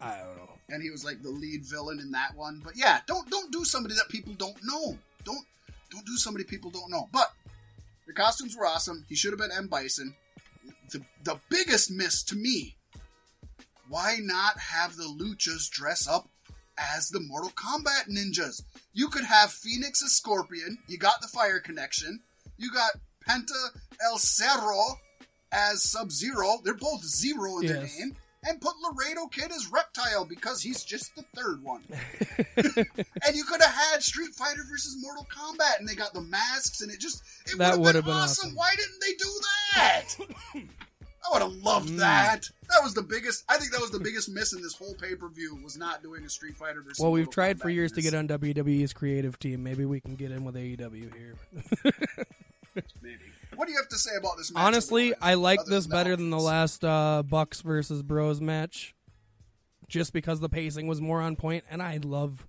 I don't know. and he was like the lead villain in that one. But yeah, don't don't do somebody that people don't know. Don't don't do somebody people don't know. But the costumes were awesome. He should have been M Bison. The the biggest miss to me. Why not have the luchas dress up as the Mortal Kombat ninjas? You could have Fenix as Scorpion. You got the fire connection. You got Penta El Zero as Sub Zero. They're both zero in their Yes. name. And put Laredo Kid as Reptile because he's just the third one. <laughs> and you could have had Street Fighter versus Mortal Kombat, and they got the masks, and it just it That would have been, been awesome. awesome. Why didn't they do that? <laughs> I would have loved Mm. that. That was the biggest. I think that was the biggest miss in this whole pay per view was not doing a Street Fighter versus. Well, we've Mortal tried for years to get on WWE's creative team. Maybe we can get in with AEW here. <laughs> Maybe. What do you have to say about this match? Honestly, I like this than better than the last uh, Bucks versus Bros match, just because the pacing was more on point, and I love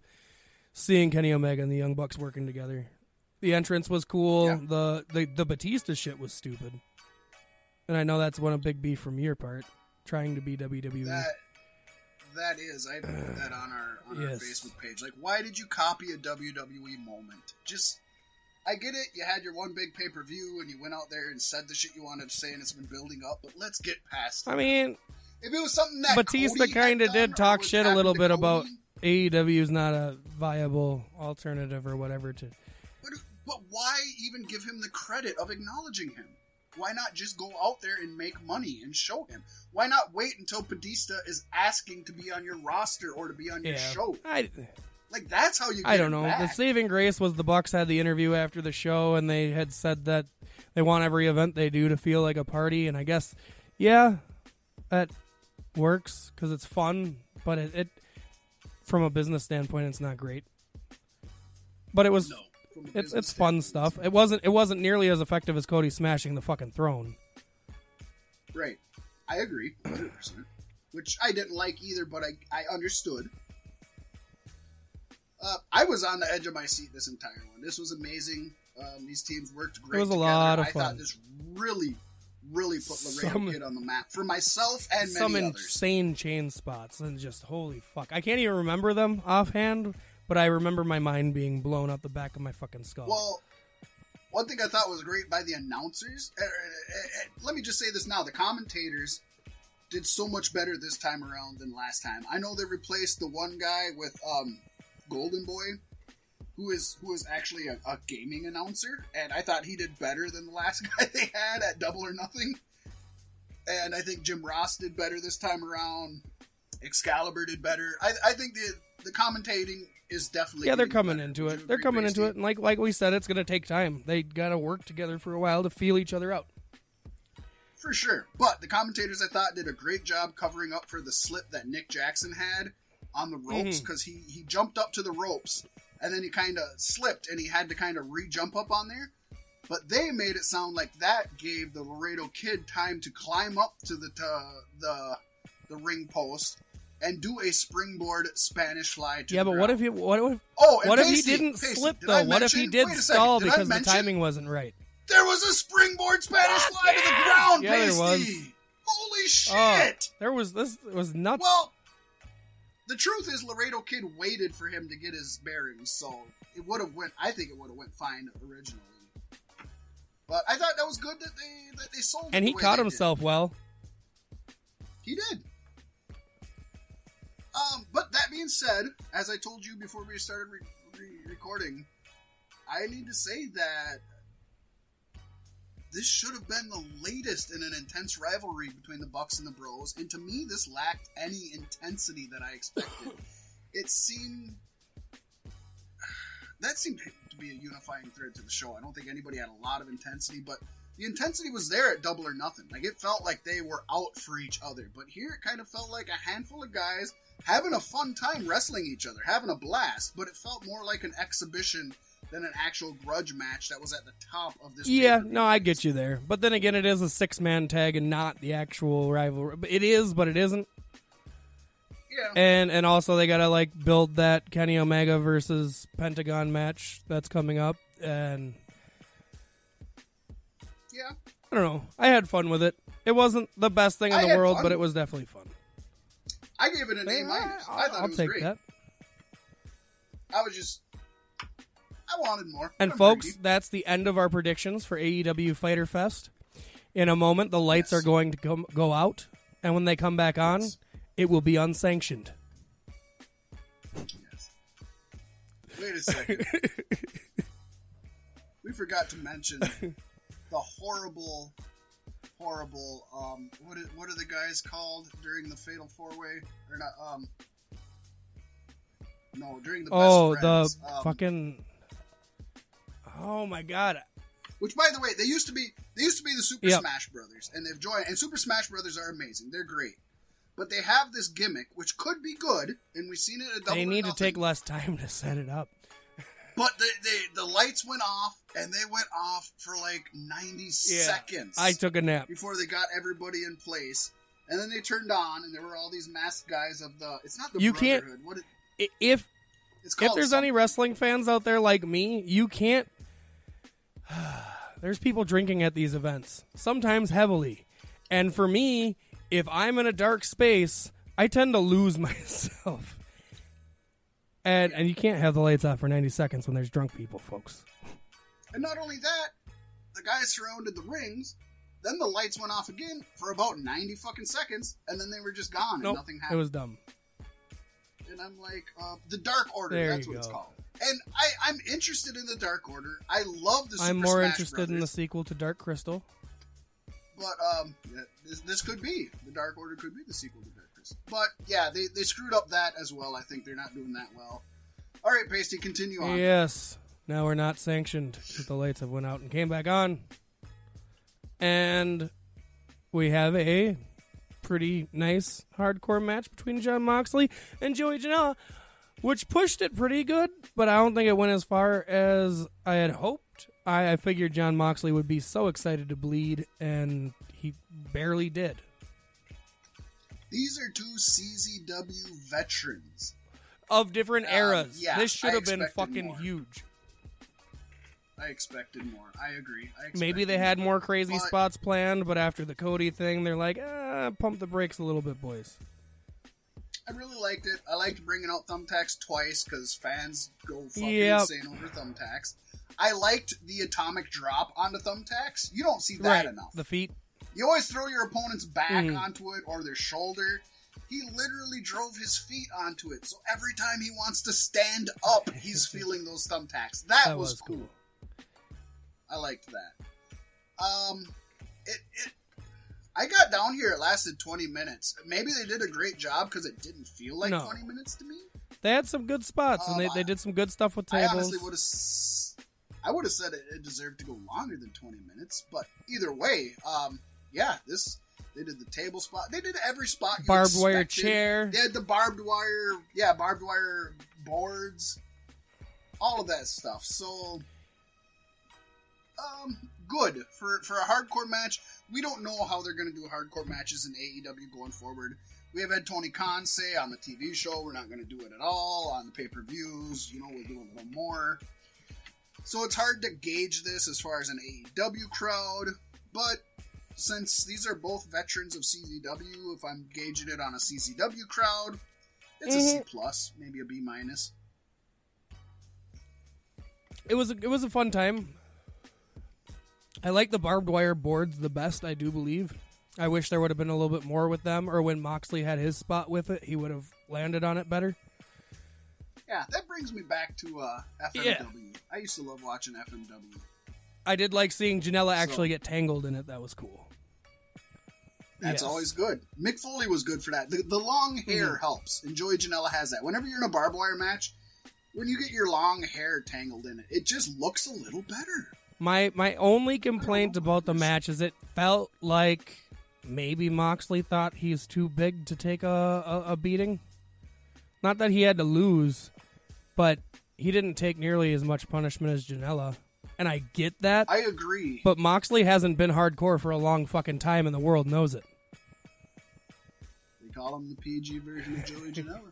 seeing Kenny Omega and the Young Bucks working together. The entrance was cool. Yeah. The, the the Batista shit was stupid, and I know that's one a big beef from your part, trying to be. WWE. That that is. I put uh, that on our on our Facebook page. Like, why did you copy a WWE moment? Just. I get it. You had your one big pay per view, and you went out there and said the shit you wanted to say, and it's been building up. But let's get past. it. I mean, If it was something that Batista kinda did talk shit a little bit Cody, about- AEW is not a viable alternative or whatever to. But, but why even give him the credit of acknowledging him? Why not just go out there and make money and show him? Why not wait until Batista is asking to be on your roster or to be on your show? I Like that's how you. Get I don't know. The saving grace was the Bucks had the interview after the show, and they had said that they want every event they do to feel like a party. And I guess, yeah, that works because it's fun. But it, it, from a business standpoint, it's not great. But it was, No, it's it's fun stuff. It wasn't it wasn't nearly as effective as Cody smashing the fucking throne. Right. I agree, 100%. Which I didn't like either, but I, I understood. Uh, I was on the edge of my seat this entire one. This was amazing. Um, these teams worked great. It was a together. lot of I fun. thought this really, really put Laredo Some- Kid on the map for myself and Some many others. Some insane chain spots and just holy fuck. I can't even remember them offhand, but I remember my mind being blown out the back of my fucking skull. Well, one thing I thought was great by the announcers. Uh, uh, uh, let me just say this now: the commentators did so much better this time around than last time. I know they replaced the one guy with um, Golden Boy, who is who is actually a, a gaming announcer, and I thought he did better than the last <laughs> guy they had at Double or Nothing. And I think Jim Ross did better this time around. Excalibur did better. I, I think the the commentating is definitely yeah, they're coming better. into it. They're coming into it, and like like we said, it's gonna take time. They gotta work together for a while to feel each other out. For sure. But the commentators, I thought, did a great job covering up for the slip that Nick Jackson had on the ropes mm-hmm. because he, he jumped up to the ropes and then he kind of slipped and he had to kind of re jump up on there. But they made it sound like that gave the Laredo Kid time to climb up to the to the the ring post and do a springboard Spanish fly to Yeah, but what if he what if Oh, what if he didn't Pasty, slip did though? What if he did wait a second, stall did because the timing wasn't right? There was a springboard Spanish fly to the ground, Yeah, there was. Holy oh, shit! Oh, there was this was nuts. Well, the truth is, Laredo Kid waited for him to get his bearings, so it would have went. I think it would have went fine originally. But I thought that was good that they that they sold. and he caught himself well. He did. Um, but that being said, as I told you before we started re- re- recording, I need to say that this should have been the latest in an intense rivalry between the Bucks and the Bros, and to me, this lacked any intensity that I expected. <laughs> it seemed <sighs> that seemed to be a unifying thread to the show. I don't think anybody had a lot of intensity, but the intensity was there at Double or Nothing. Like it felt like they were out for each other, but here it kind of felt like a handful of guys having a fun time wrestling each other, having a blast. But it felt more like an exhibition than an actual grudge match that was at the top of this. Yeah, pay-per-view. no, I get you there. But then again, it is a six man tag and not the actual rivalry. It is, but it isn't. Yeah, And and also they gotta like build that Kenny Omega versus Pentagon match that's coming up. And yeah. I don't know. I had fun with it. It wasn't the best thing in I the world, fun. but it was definitely fun. I gave it an A minus. I thought I'll it was take great. that. I was just, I wanted more. And I'm folks, greedy. that's the end of our predictions for AEW Fyter Fest. In a moment, the lights Yes. are going to go, go out, and when they come back on, Yes. it will be unsanctioned. Yes. Wait a second. <laughs> we forgot to mention the horrible, horrible. Um, what are, what are the guys called during the Fatal Four Way? Or not? Um, no, during the Best Oh, Friends. the um, fucking. Oh my god. Which, by the way, they used to be they used to be the Super Yep. Smash Brothers, and they've joined. And Super Smash Brothers are amazing; they're great. But they have this gimmick, which could be good, and we've seen it They need to take less time to set it up. But the, the the lights went off, and they went off for like ninety seconds. I took a nap. before they got everybody in place, and then they turned on, and there were all these masked guys of the. It's not the You can't- Brotherhood. What it, If it's if there's any wrestling fans out there like me, you can't. <sighs> There's people drinking at these events, sometimes heavily. And for me, if I'm in a dark space, I tend to lose <laughs> myself. And and you can't have the lights off for 90 seconds when there's drunk people, folks. And not only that, the guys surrounded the rings. Then the lights went off again for about ninety fucking seconds, and then they were just gone, and Nope, nothing happened. it was dumb. and I'm like, uh, the Dark Order. There that's you what it's called. And I, I'm interested in the Dark Order. I love the. Super I'm more Smash interested in the sequel to Dark Crystal. But um, yeah, this, this could be the Dark Order. Could be the sequel to Dark Crystal. But yeah, they they screwed up that as well. I think they're not doing that well. All right, Pasty, continue on. Yes. Now we're not sanctioned the lights have went out and came back on. And we have a pretty nice hardcore match between John Moxley and Joey Janela, which pushed it pretty good, but I don't think it went as far as I had hoped. I, I figured John Moxley would be so excited to bleed, and he barely did. These are two CZW veterans. Of different Um, eras. yeah, this should I have been fucking more. huge. I expected more. I agree. I Maybe they had more crazy But- spots planned, but after the Cody thing, they're like, ah, pump the brakes a little bit, boys. I really liked it. I liked bringing out thumbtacks twice because fans go fucking Yep. insane over thumbtacks. I liked the atomic drop onto thumbtacks. You don't see that enough. The feet. You always throw your opponent's back Mhm. onto it or their shoulder. He literally drove his feet onto it, so every time he wants to stand up, he's <laughs> feeling those thumbtacks. That, That was, was cool. cool. I liked that. Um, it, it. I got down here. It lasted twenty minutes. Maybe they did a great job because it didn't feel like No. twenty minutes to me. They had some good spots, and they, Um, they did some good stuff with I tables. honestly would have. I would have said it, it deserved to go longer than twenty minutes, but either way, um, yeah, this they did the table spot. They did every spot. You Barbed wire chair. They had the barbed wire, yeah, barbed wire boards, all of that stuff. So, um, good for for a hardcore match. We don't know how they're going to do hardcore matches in AEW going forward. we have had Tony Khan say on the TV show we're not going to do it at all on the pay per views. You know, we'll do a little more. So it's hard to gauge this as far as an AEW crowd, but since these are both veterans of CZW, if I'm gauging it on a CZW crowd, it's a C Mhm. plus, maybe a B minus. It was a, it was a fun time. I like the barbed wire boards the best. I do believe. I wish there would have been a little bit more with them, or when Moxley had his spot with it, he would have landed on it better. Yeah, that brings me back to uh, FMW. Yeah. I used to love watching FMW. I did like seeing Janela actually So- get tangled in it. That was cool. That's Yes. always good. Mick Foley was good for that. The, the long hair Mm-hmm. helps, and Joey Janela has that. Whenever you're in a barbed wire match, when you get your long hair tangled in it, it just looks a little better. My my only complaint about the match is it felt like maybe Moxley thought he's too big to take a, a, a beating. Not that he had to lose, but he didn't take nearly as much punishment as Janela. And I get that, I agree. but Moxley hasn't been hardcore for a long fucking time and the world knows it. Call him the PG version of Joey Janela.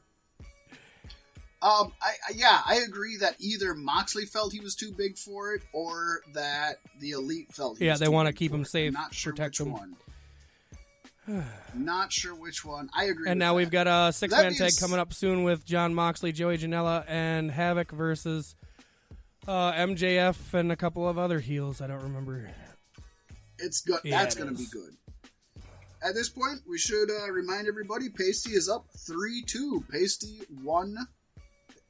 Um, I, I yeah, I agree that either Moxley felt he was too big for it, or that the elite felt. He Yeah, they wanna keep him safe, I'm not sure protect which him. one. Not sure which one. I agree. And now that. we've got a six man tag coming up soon with Jon Moxley, Joey Janela, and Havoc versus uh, MJF and a couple of other heels. I don't remember. It's good. Yeah, That's it going to be good. At this point, we should uh, remind everybody: Pasty is up three two. Pasty won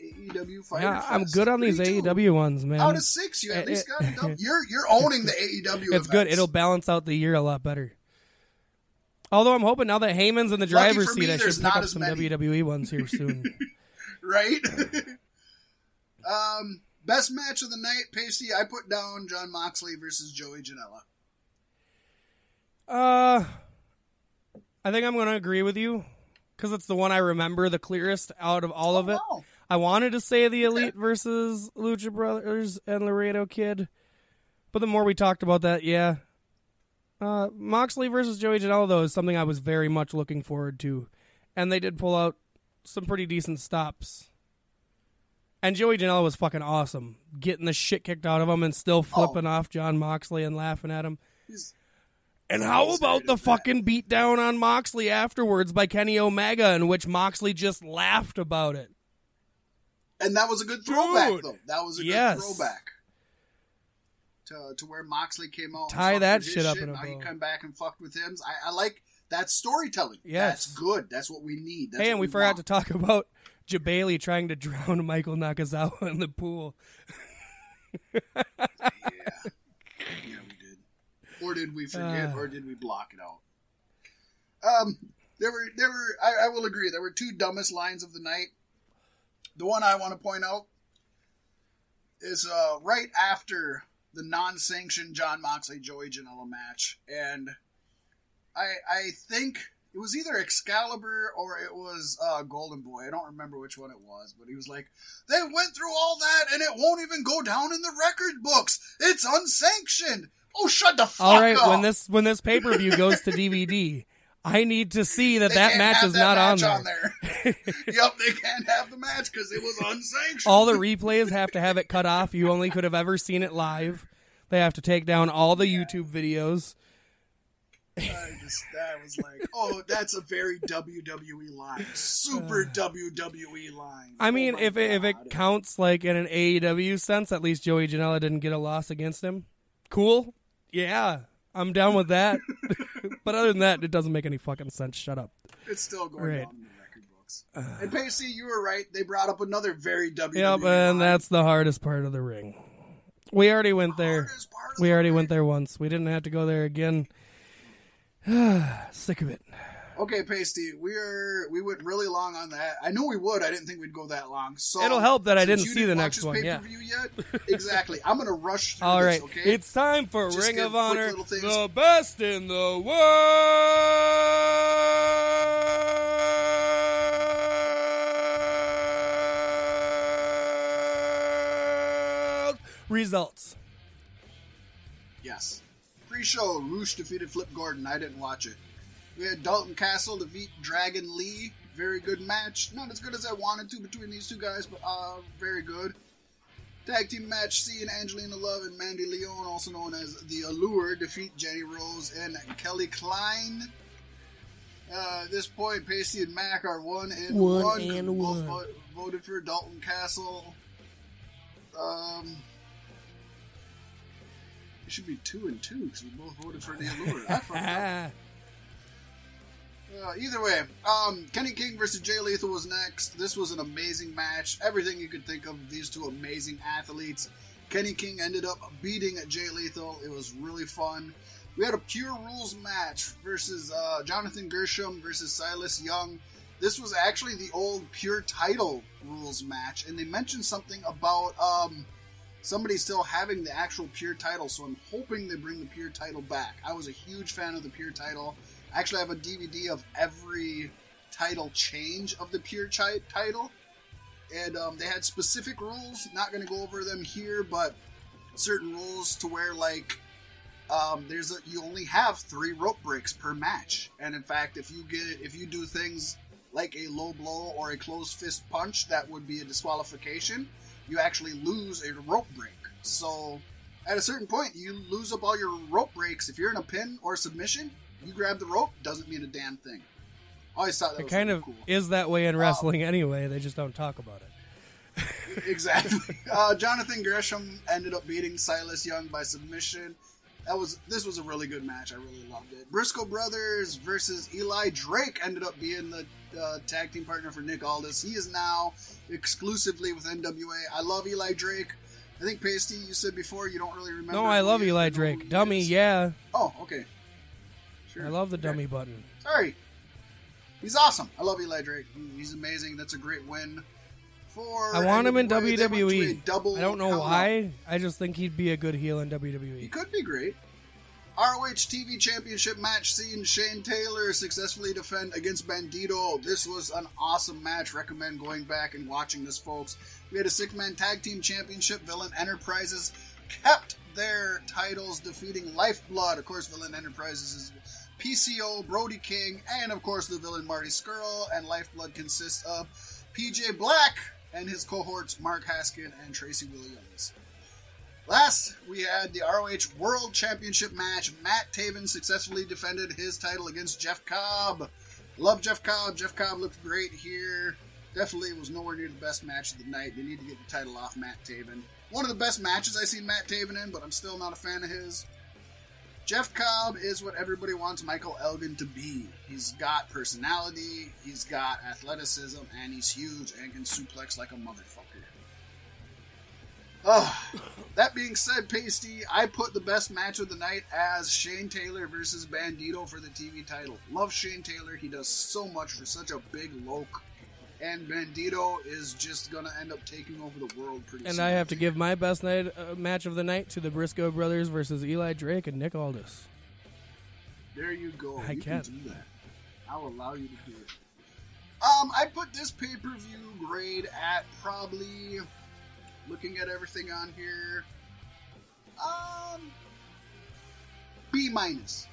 AEW Fyter Yeah, I'm good on these 3-2. AEW ones, man. Out of six, you at It- least it- got a dub. You're you're owning the AEW. <laughs> it's good. It'll balance out the year a lot better. Although I'm hoping now that Heyman's in the driver's for me, seat, I should pick up some many. WWE ones here soon. <laughs> right. <laughs> um, best match of the night, Pasty. I put down Jon Moxley versus Joey Janela. uh, I think I'm going to agree with you because it's the one I remember the clearest out of all of it. Oh. I wanted to say the Elite versus Lucha Brothers and Laredo Kid, but the more we talked about that, yeah. Uh, Moxley versus Joey Janela, though, is something I was very much looking forward to. And they did pull out some pretty decent stops. And Joey Janela was fucking awesome, getting the shit kicked out of him and still flipping off Jon Moxley and laughing at him. He's- And how about the fucking beatdown on Moxley afterwards by Kenny Omega, in which Moxley just laughed about it? And that was a good throwback, Dude. though. That was a Yes. good throwback. To, to where Moxley came out. Tie that shit up in a Now he bow. come back and fucked with him. I, I like that storytelling. Yes. That's good. That's what we need. That's hey, and what we, forgot want. to talk <laughs> about Jebailey trying to drown <laughs> Michael Nakazawa in the pool. <laughs> Yeah. we. Or did we forget? Uh. or did we block it out? Um, there were there were. I, I will agree. There were two dumbest lines of the night. The one I want to point out is uh, right after the non-sanctioned Jon Moxley Joey Janela match, and I I think it was either Excalibur or it was uh, Golden Boy. I don't remember which one it was, but he was like, "They went through all that, and it won't even go down in the record books. It's unsanctioned." Oh, shut the fuck All right, up! when this when this pay per view goes to DVD, I need to see that They that match is that not match on there. there. <laughs> yep, they can't have the match because it was unsanctioned. all the replays have to have it cut off. You only could have ever seen it live. They have to take down all the YouTube videos. I just that was like, oh, that's a very WWE line, super <sighs> WWE line. I oh mean, Oh if it, if it counts like in an AEW sense, at least Joey Janela didn't get a loss against him. Cool. Yeah, I'm down with that. <laughs> but other than that, it doesn't make any fucking sense. Shut up. it's still going Right. down in the record books. and Pasty, you were right. They brought up another very WWE. Yep, and that's the hardest part of the ring. We already went there. Part of We the already ring. went there once. We didn't have to go there again. <sighs> Sick of it. Okay, Pasty, we are we went really long on that. I knew we would. I didn't think we'd go that long. So It'll help that I didn't see the next one, yeah. yet. <laughs> exactly. I'm gonna rush through All this. right, Okay. it's time for Just Ring of Honor, the best in the world. Results. Yes. Pre-show, Roosh defeated Flip Gordon. I didn't watch it. We had Dalton Castle defeat Dragon Lee. Very good match. Not as good as I wanted to between these two guys, but uh, very good. Tag team match: C and Angelina Love and Mandy Leon, also known as the Allure, defeat Jenny Rose and Kelly Klein. Uh, at this point, Pasty and Mac are one and One one. and Both one. vo- voted for Dalton Castle. Um, it should be two and two because we both voted for the Allure. <laughs> Uh, either way, um, Kenny King versus Jay Lethal was next. This was an amazing match. Everything you could think of these two amazing athletes. Kenny King ended up beating Jay Lethal. It was really fun. We had a pure rules match versus uh, Jonathan Gresham versus Silas Young. This was actually the old pure title rules match, and they mentioned something about um, somebody still having the actual pure title. So I'm hoping they bring the pure title back. I was a huge fan of the pure title. I actually have a DVD of every title change of the pure title, and um, they had specific rules. Not going to go over them here, but certain rules to where like um, there's a you only have three rope breaks per match, and in fact, if you get if you do things like a low blow or a closed fist punch, that would be a disqualification. You actually lose a rope break. So at a certain point, you lose up all your rope breaks. If you're in a pin or submission, you grab the rope, doesn't mean a damn thing. I always thought that It was kind really of cool. is that way in wrestling anyway. They just don't talk about it. <laughs> exactly. Uh, Jonathan Gresham ended up beating Silas Young by submission. That was this was a really good match. I really loved it. Briscoe Brothers versus Eli Drake ended up being the uh, tag team partner for Nick Aldis. He is now exclusively with NWA. I love Eli Drake. I think Pasty, you said before you don't really remember. No, I love Eli you know who Drake. Dummy, yeah. Oh, okay. Sure. I love the Okay. dummy button. Sorry. He's awesome. I love Eli Drake. He's amazing. That's a great win for. I want him in NWA. They went to a WWE. double I don't know why. I just think he'd be a good heel in WWE. He could be great. ROH TV Championship match seeing Shane Taylor successfully defend against Bandito. This was an awesome match. Recommend going back and watching this, folks. We had a six man tag team championship. Villain Enterprises kept their titles, defeating Lifeblood. Of course, Villain Enterprises is PCO, Brody King, and of course the villain Marty Scurll. And Lifeblood consists of PJ Black and his cohorts Mark Haskin and Tracy Williams. Last, we had the ROH World Championship match. Matt Taven successfully defended his title against Jeff Cobb. Love Jeff Cobb. Jeff Cobb looked great here. Definitely was nowhere near the best match of the night. They need to get the title off Matt Taven. One of the best matches I've seen Matt Taven in, but I'm still not a fan of his. Jeff Cobb is what everybody wants Michael Elgin to be. He's got personality, he's got athleticism, and he's huge and can suplex like a motherfucker. Oh, that being said, Pasty, I put the best match of the night as Shane Taylor versus Bandito for the TV title. Love Shane Taylor. He does so much for such a big loke. And Bandito is just going to end up taking over the world pretty soon. And soon. I have to give my best night uh, match of the night to the Briscoe brothers versus Eli Drake and Nick Aldis. There you go. I you can. can do that. I'll allow you to do it. Um, I put this pay per view grade at probably looking at everything on here. Um, B minus.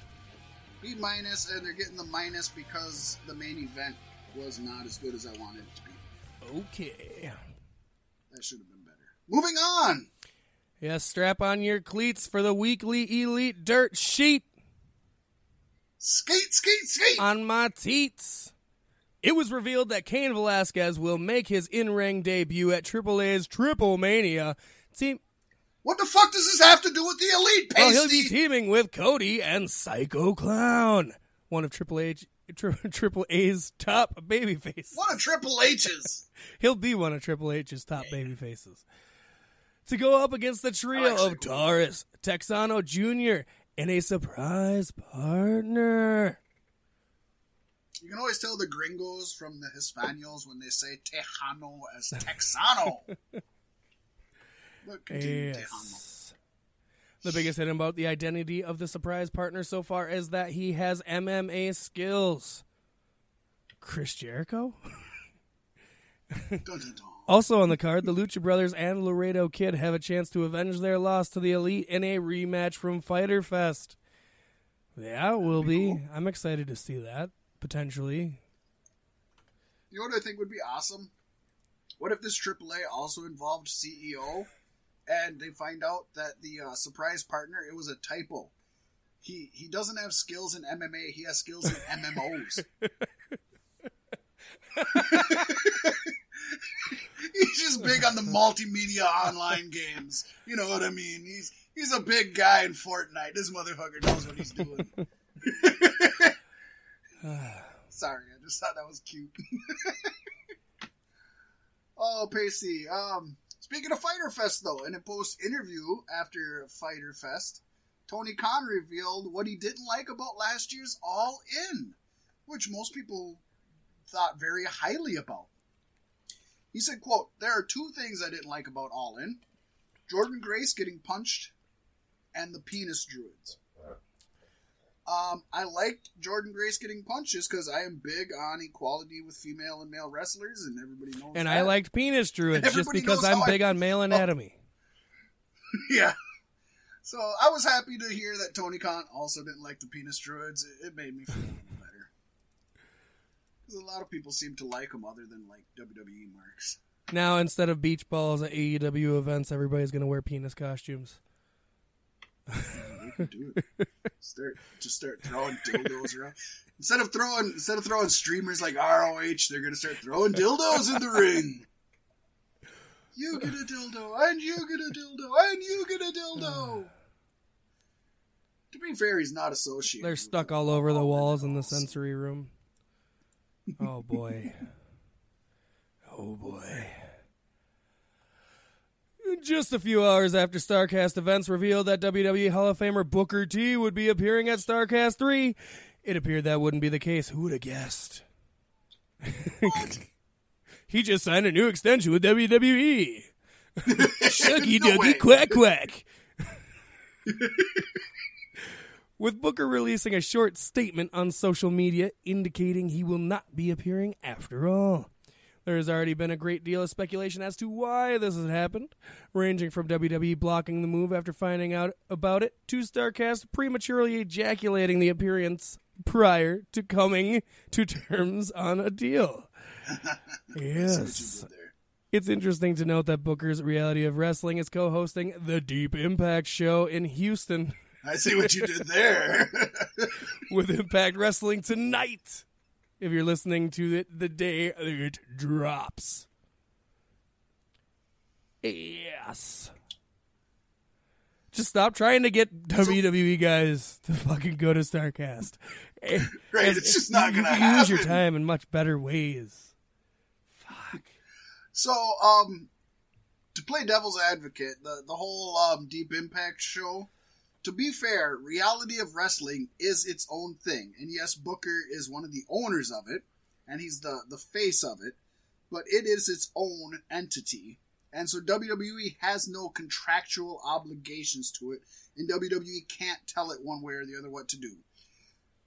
B minus, and they're getting the minus because the main event was not as good as I wanted it to be. Okay. That should have been better. Moving on. Yes, strap on your cleats for the weekly Elite Dirt Sheet Skate, skate, skate. on my teats. It was revealed that Cain Velasquez will make his in-ring debut at AAA's Triple Mania. Team, what the fuck does this have to do with the elite well, pasty? Oh, he'll be teaming with Cody and Psycho Clown, one of Triple H, tri- <laughs> Triple A's top babyfaces. One of Triple H's. <laughs> He'll be one of Triple H's top baby faces. To go up against the trio of Taurus, Texano Jr., and a surprise partner. You can always tell the gringos from the Hispanios when they say Tejano as Texano. <laughs> but continue, Tejano. The biggest hit about the identity of the surprise partner so far is that he has MMA skills. Chris Jericho? Also on the card, the Lucha Brothers and Laredo Kid have a chance to avenge their loss to the Elite in a rematch from Fyter Fest. Yeah, it will be be. cool. I'm excited to see that potentially. You know what I think would be awesome? What if this AAA also involved CEO, and they find out that the uh, surprise partner it was a typo. He he doesn't have skills in MMA. He has skills in MMOs. <laughs> <laughs> he's just big on the multimedia online games. You know what I mean? He's he's a big guy in Fortnite. This motherfucker knows what he's doing. <laughs> <sighs> Sorry, I just thought that was cute. oh, Pasty. Um, speaking of Fyter Fest, though, in a post interview after Fyter Fest, Tony Khan revealed what he didn't like about last year's All In, which most people thought very highly about. He said, quote, There are two things I didn't like about All In. Jordynne Grace getting punched and the penis druids. Um, I liked Jordynne Grace getting punches because I am big on equality with female and male wrestlers, and everybody knows. And that. I liked penis druids just because I'm how I- big on male anatomy. <laughs> yeah. So I was happy to hear that Tony Khan also didn't like the penis druids. It, it made me feel a little better. Because a lot of people seem to like them other than like WWE marks. Now instead of beach balls at AEW events, everybody's gonna wear penis costumes. <laughs> We can do it. Start just start throwing dildos around. Instead of throwing instead of throwing streamers like ROH, they're gonna start throwing dildos in the ring. You get a dildo, and you get a dildo, and you get a dildo. <sighs> to be fair, he's not associated. They're stuck all over the oh, walls in the sensory room. <laughs> Oh boy. <laughs> Oh boy. Just a few hours after StarCast events revealed that WWE Hall of Famer Booker T would be appearing at StarCast 3, it appeared that wouldn't be the case. Who would have guessed? <laughs> he just signed a new extension with WWE. <laughs> Shucky No ducky quack quack. <laughs> With Booker releasing a short statement on social media indicating he will not be appearing after all. There has already been a great deal of speculation as to why this has happened, ranging from WWE blocking the move after finding out about it to StarCast prematurely ejaculating the appearance prior to coming to terms on a deal. <laughs> See what you yes. It's interesting to note that Booker's Reality of Wrestling is co hosting the Deep Impact show in Houston I see what you did there. <laughs> with Impact Wrestling tonight. If you're listening to it the day it drops. Yes. Just stop trying to get WWE guys to fucking go to StarCast. <laughs> Right, it's just not gonna can Use your time in much better ways. Fuck. So, um, to play devil's advocate, the the whole um, Deep Impact show. To be fair, reality of wrestling is its own thing, and yes, Booker is one of the owners of it, and he's the the face of it. But it is its own entity, and so WWE has no contractual obligations to it, and WWE can't tell it one way or the other what to do.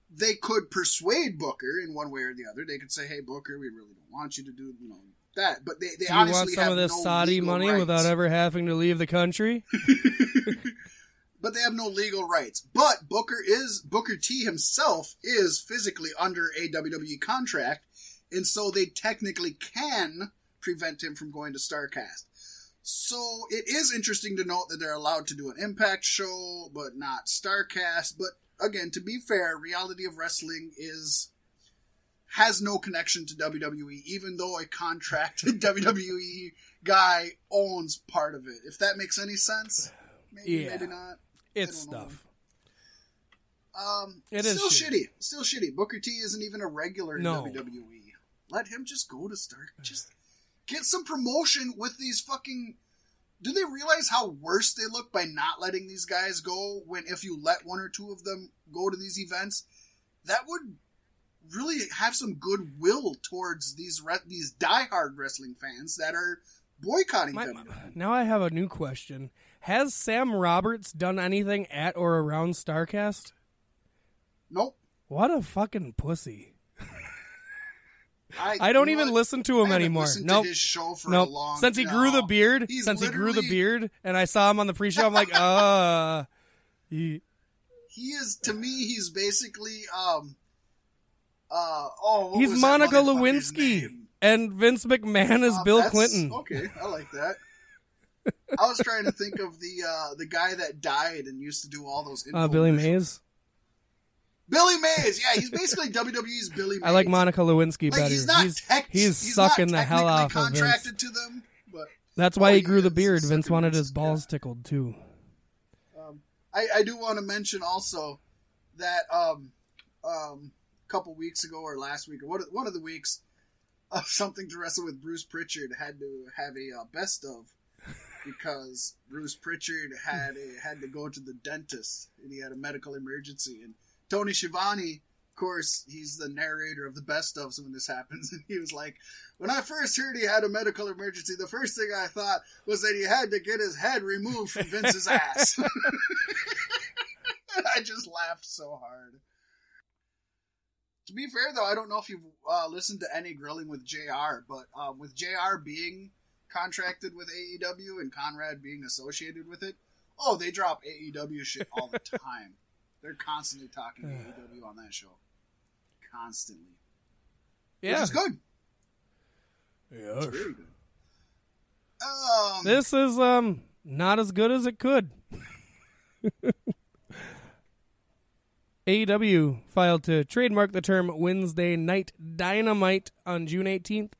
They could persuade Booker in one way or the other. They could say, "Hey, Booker, we really don't want you to do you know that," but they they Do you want some of this no Saudi money rights. without ever having to leave the country? <laughs> but they have no legal rights. But Booker is Booker T himself is physically under a WWE contract, and so they technically can prevent him from going to Starcast. So it is interesting to note that they're allowed to do an Impact show, but not Starcast. But again, to be fair, reality of wrestling is has no connection to WWE, even though a contracted <laughs> WWE guy owns part of it. If that makes any sense, maybe Yeah. maybe not. It's know. stuff. Um, It is still shitty. shitty. Still shitty. Booker T isn't even a regular in No. WWE. Let him just go to start. Just get some promotion with these fucking. Do they realize how worse they look by not letting these guys go? When if you let one or two of them go to these events, that would really have some goodwill towards these re- these diehard wrestling fans that are boycotting My- WWE. now I have a new question. Has Sam Roberts done anything at or around StarCast? Nope. What a fucking pussy. I, I don't even what? listen to him anymore. Nope. To his show for Nope. a long Since he grew the beard, He's since he grew the beard, and I saw him on the pre-show, I'm like, uh, he, he is to me. He's basically um. Uh, oh, He's Monica Lewinsky, and Vince McMahon is Uh, Bill Clinton. Okay, I like that. I was trying to think of the uh, the guy that died and used to do all those. Uh, Billy. Mays. Billy Mays, yeah, he's basically WWE's Billy Mays. I like Monica Lewinsky Like better. he's not he's tech- he's he's sucking not the hell off of Vince. contracted to them, but That's why he he grew the beard. Vince wanted his balls yeah. tickled too. Um, I, I do want to mention also that um, um, a couple weeks ago or last week or one of, one of the weeks, uh, something to wrestle with Bruce Pritchard had to have a uh, best of because Bruce Pritchard had a, had to go to the dentist and he had a medical emergency and Tony Schiavone. Of course, he's the narrator of the best ofs when this happens, <laughs> and he was like, "When I first heard he had a medical emergency, the first thing I thought was that he had to get his head removed from Vince's ass." <laughs> I just laughed so hard. To be fair, though, I don't know if you've uh, listened to any grilling with JR, but uh, with JR being contracted with AEW and Conrad being associated with it, oh, they drop AEW shit all the <laughs> time. They're constantly talking <sighs> AEW on that show. Constantly. Which Yeah. is good. Yeah, It's very good. Um, This is um not as good as it could. <laughs> AEW filed to trademark the term Wednesday Night Dynamite on June 18th.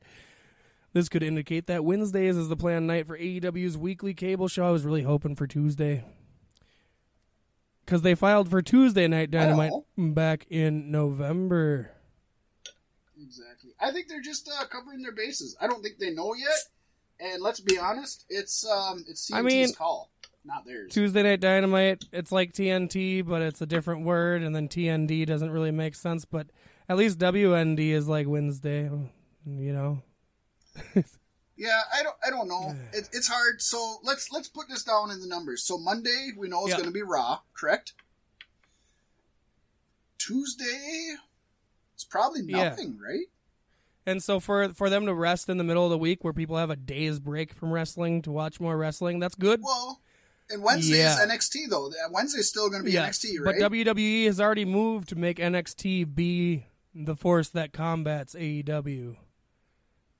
This could indicate that Wednesdays is the planned night for AEW's weekly cable show. I was really hoping for Tuesday. Because they filed for Tuesday Night Dynamite Oh. back in November. Exactly. I think they're just uh, covering their bases. I don't think they know yet. And let's be honest, it's um, it's TNT's I mean- call, not theirs. Tuesday Night Dynamite, it's like TNT, but it's a different word, and then TND doesn't really make sense. But at least WND is like Wednesday, you know. Yeah, I don't I don't know. It, it's hard. So let's let's put this down in the numbers. So Monday we know it's Yeah. going to be Raw, correct? Tuesday, it's probably Yeah. nothing, right? And so for for them to rest in the middle of the week, where people have a day's break from wrestling to watch more wrestling, that's good. Well, and Wednesday Yeah. is NXT though. Wednesday's still going to be Yes, NXT, but? WWE has already moved to make NXT be the force that combats AEW.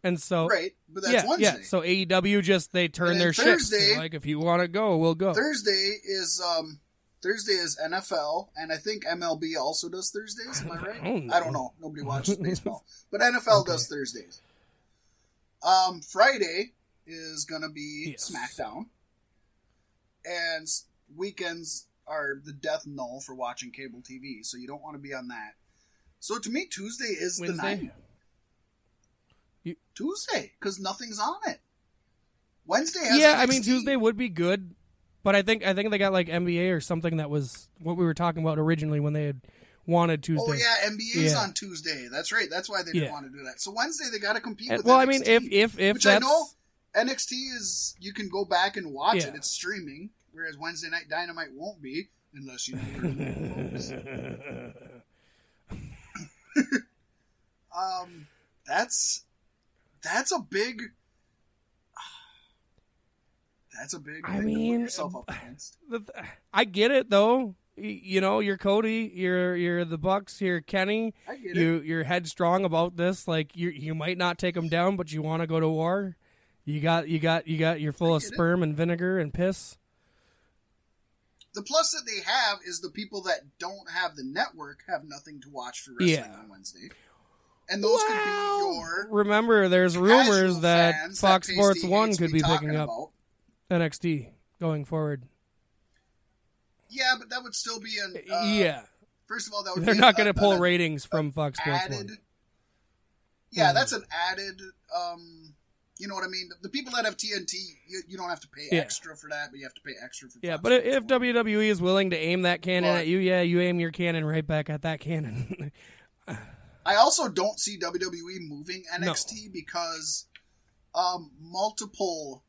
And so right, but that's yeah, Wednesday. yeah. So AEW just they turn their ships. Like if you want to go, we'll go. Thursday is um Thursday is NFL, and I think MLB also does Thursdays. Am I <laughs> right? I don't I don't know. know. Nobody watches <laughs> baseball, but NFL does Thursdays. Um, Friday is gonna be Yes. SmackDown, and weekends are the death knell for watching cable TV. So you don't want to be on that. So to me, Tuesday is the night. You- Tuesday, because nothing's on it. Wednesday has yeah, I mean Tuesday would be good, but I think I think they got like NBA or something that was what we were talking about originally when they had wanted Tuesday. Oh yeah, NBA's Yeah. on Tuesday. That's right. That's why they didn't Yeah. want to do that. So Wednesday they got to compete And- with. well, NXT, I mean, if if if which I know NXT is, you can go back and watch Yeah. it. It's streaming, whereas Wednesday Night Dynamite won't be unless you know where to look, folks. Um, that's that's a big. <sighs> That's a big. I thing to put mean, yourself up um, against. <sighs> The- I get it though. You know, you're Cody, you're you're the Bucks, you're Kenny. I get it. You you're headstrong about this. Like you you might not take them down, but you want to go to war. You got you got you got you're full of get it. sperm and vinegar and piss. The plus that they have is the people that don't have the network have nothing to watch for wrestling Yeah. on Wednesday. And those could be Well, your remember, there's rumors that Fox that Sports One could be picking up about. NXT going forward. Yeah, but that would still be an. Uh, yeah, First of all, that would they're be not going to pull an ratings from Fox Sports added. One. Yeah, Mhm. that's an added. Um, you know what I mean? The people that have TNT, you, you don't have to pay Yeah. extra for that, but you have to pay extra for. Yeah, Fox but Sports if One. WWE is willing to aim that cannon But- at you, yeah, you aim your cannon right back at that cannon. <laughs> I also don't see WWE moving NXT because um, multiple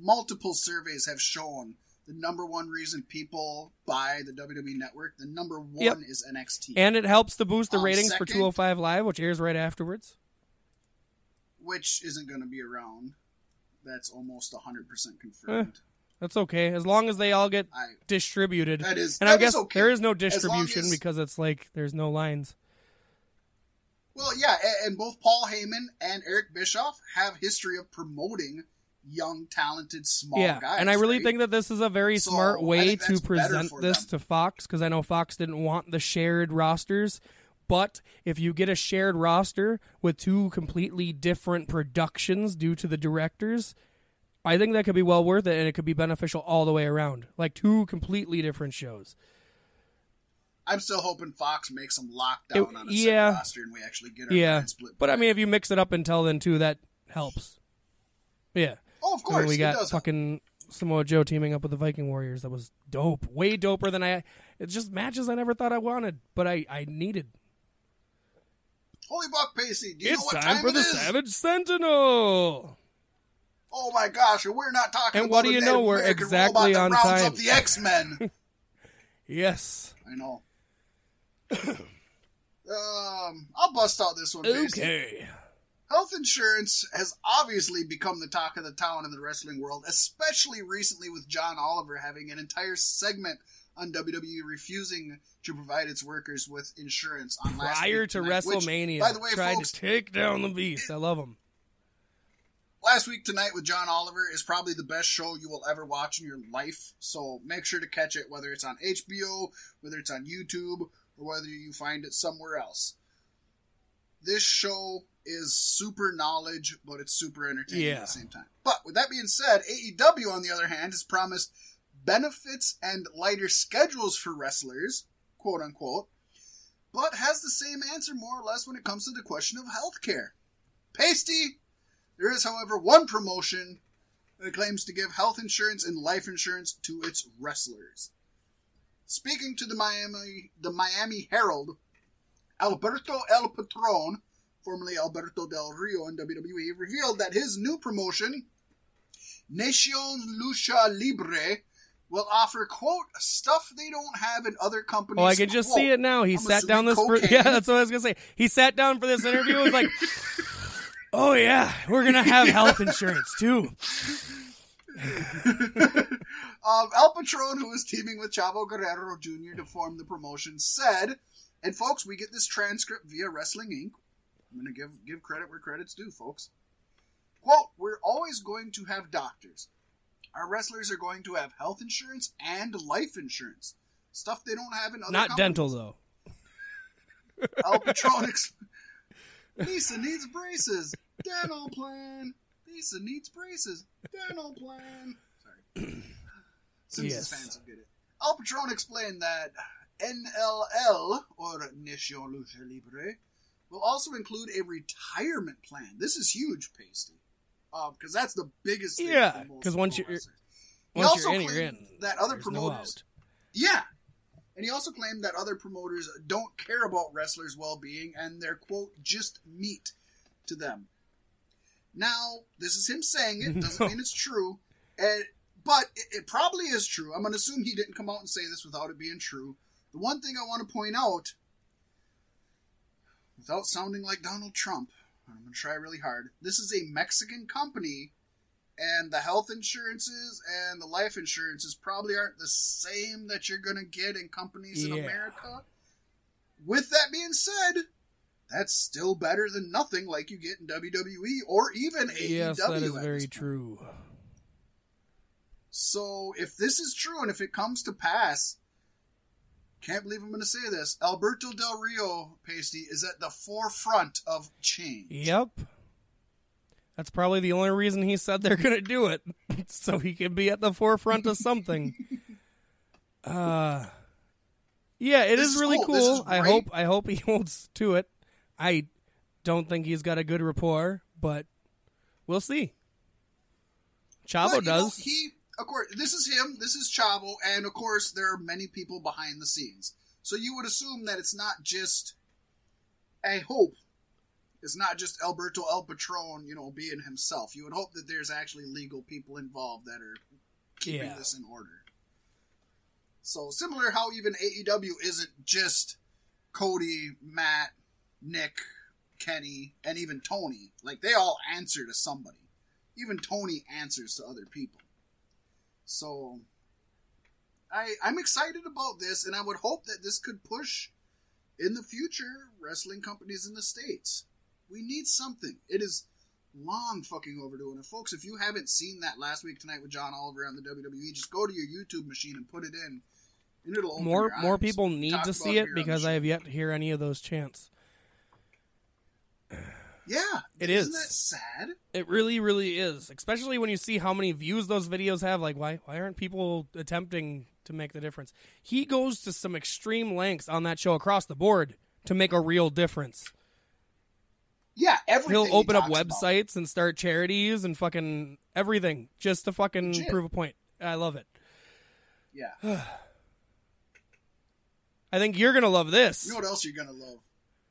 multiple surveys have shown the number one reason people buy the WWE network, the number one Yep. is NXT, and it helps to boost the Um, ratings for 205 Live, which airs right afterwards. which isn't going to be around. That's almost hundred percent confirmed. That's okay as long as they all get I distributed. that is and that I guess okay. there is no distribution as- because it's like there's no lines. Well, yeah, and both Paul Heyman and Eric Bischoff have history of promoting young, talented, small yeah, guys. and I really right? think that this is a very So, smart way to present this them. to Fox because I know Fox didn't want the shared rosters. But if you get a shared roster with two completely different productions due to the directors, I think that could be well worth it and it could be beneficial all the way around. Like two completely different shows. I'm still hoping Fox makes them lock down It- on a yeah. roster and we actually get our Yeah. split. But I mean, if you mix it up until then too, that helps. Yeah. oh, of course, we got fucking Samoa Joe teaming up with the Viking Warriors. That was dope. Way doper than I. It's just matches I never thought I wanted, but I I needed. Holy Buck Pasty, do you know it's what time, time for the is? Savage Sentinel. Oh my gosh, and we're not talking And about what do you know? We're exactly on time. up the X-Men. <laughs> Yes. I know. <coughs> um, I'll bust out this one. Pasty. Okay. Health insurance has obviously become the talk of the town in the wrestling world, especially recently with John Oliver having an entire segment on WWE refusing to provide its workers with insurance on last Prior to tonight, which, WrestleMania, by the way, tried folks, to take down the beast. I love him. last week tonight with John Oliver is probably the best show you will ever watch in your life. So make sure to catch it, whether it's on HBO, whether it's on YouTube, or whether you find it somewhere else. This show is super knowledge, but it's super entertaining Yeah. at the same time. But with that being said, AEW, on the other hand, has promised benefits and lighter schedules for wrestlers, quote unquote, but has the same answer more or less when it comes to the question of healthcare. Pasty, there is, however, one promotion that claims to give health insurance and life insurance to its wrestlers. Speaking to the Miami, the Miami Herald, Alberto El Patron, formerly Alberto Del Rio in WWE, revealed that his new promotion, Nacion Lucha Libre, will offer quote stuff they don't have in other companies. Oh, I can just quote, see it now. He I'm sat down this for <laughs> yeah. That's what I was gonna say. He sat down for this interview. and Was like, <laughs> oh yeah, we're gonna have health insurance too. <laughs> um, El Patron, who is teaming with Chavo Guerrero Jr. to form the promotion, said, and folks, we get this transcript via Wrestling Inc. I'm going to give give credit where credit's due, folks. Quote, we're always going to have doctors. Our wrestlers are going to have health insurance and life insurance. Stuff they don't have in other Not companies. dental though. <laughs> El Patron Lisa needs braces. Dental plan. Lisa needs braces. Dental plan. Sorry. Simpsons Yes. fans will get it. El Patron explained that NLL, or Nation Lucha Libre, will also include a retirement plan. This is huge, Pasty. Um, because that's the biggest thing. Yeah, because once you're- wrestlers. He Once also you're in, you're in. That other There's no promoters. out. Yeah. And he also claimed that other promoters don't care about wrestlers' well being and they're, quote, just meat to them. Now, this is him saying it, <laughs> doesn't No. mean it's true. And, but it, it probably is true. I'm going to assume he didn't come out and say this without it being true. The one thing I want to point out, without sounding like Donald Trump, I'm going to try really hard. This is a Mexican company and the health insurances and the life insurances probably aren't the same that you're going to get in companies in America. With that being said, that's still better than nothing like you get in WWE or even AEW. Yes, that is very true. So if this is true and if it comes to pass, can't believe I'm going to say this. Alberto Del Rio, Pasty, is at the forefront of change. Yep. That's probably the only reason he said they're going to do it, <laughs> so he can be at the forefront of something. <laughs> uh, yeah, it is is really cool. This is. I hope I hope he <laughs> holds to it. I don't think he's got a good rapport, but we'll see. Chavo But, you know, does. he, of course, this is him. This is Chavo, and of course, there are many people behind the scenes. So you would assume that it's not just. I hope it's not just Alberto El Patron, you know, being himself. You would hope that there's actually legal people involved that are keeping Yeah. this in order. So similar how even AEW isn't just Cody, Matt, Nick, Kenny, and even Tony. Like they all answer to somebody. Even Tony answers to other people. So I I'm excited about this, and I would hope that this could push in the future wrestling companies in the states. We need something. It is long fucking overdue. And folks, if you haven't seen that last week tonight with John Oliver on the WWE, just go to your YouTube machine and put it in, and it'll open More more eyes. people need talked to see it because. I have yet to hear any of those chants. Yeah, It isn't is. that sad? It really, really is. Especially when you see how many views those videos have. Like, why why aren't people attempting to make the difference? He goes to some extreme lengths on that show across the board to make a real difference. Yeah, everything. He'll open he up talks about. websites and start charities and fucking everything just to fucking Legit. prove a point. I love it. Yeah. <sighs> I think you're gonna love this. You know what else you're gonna love?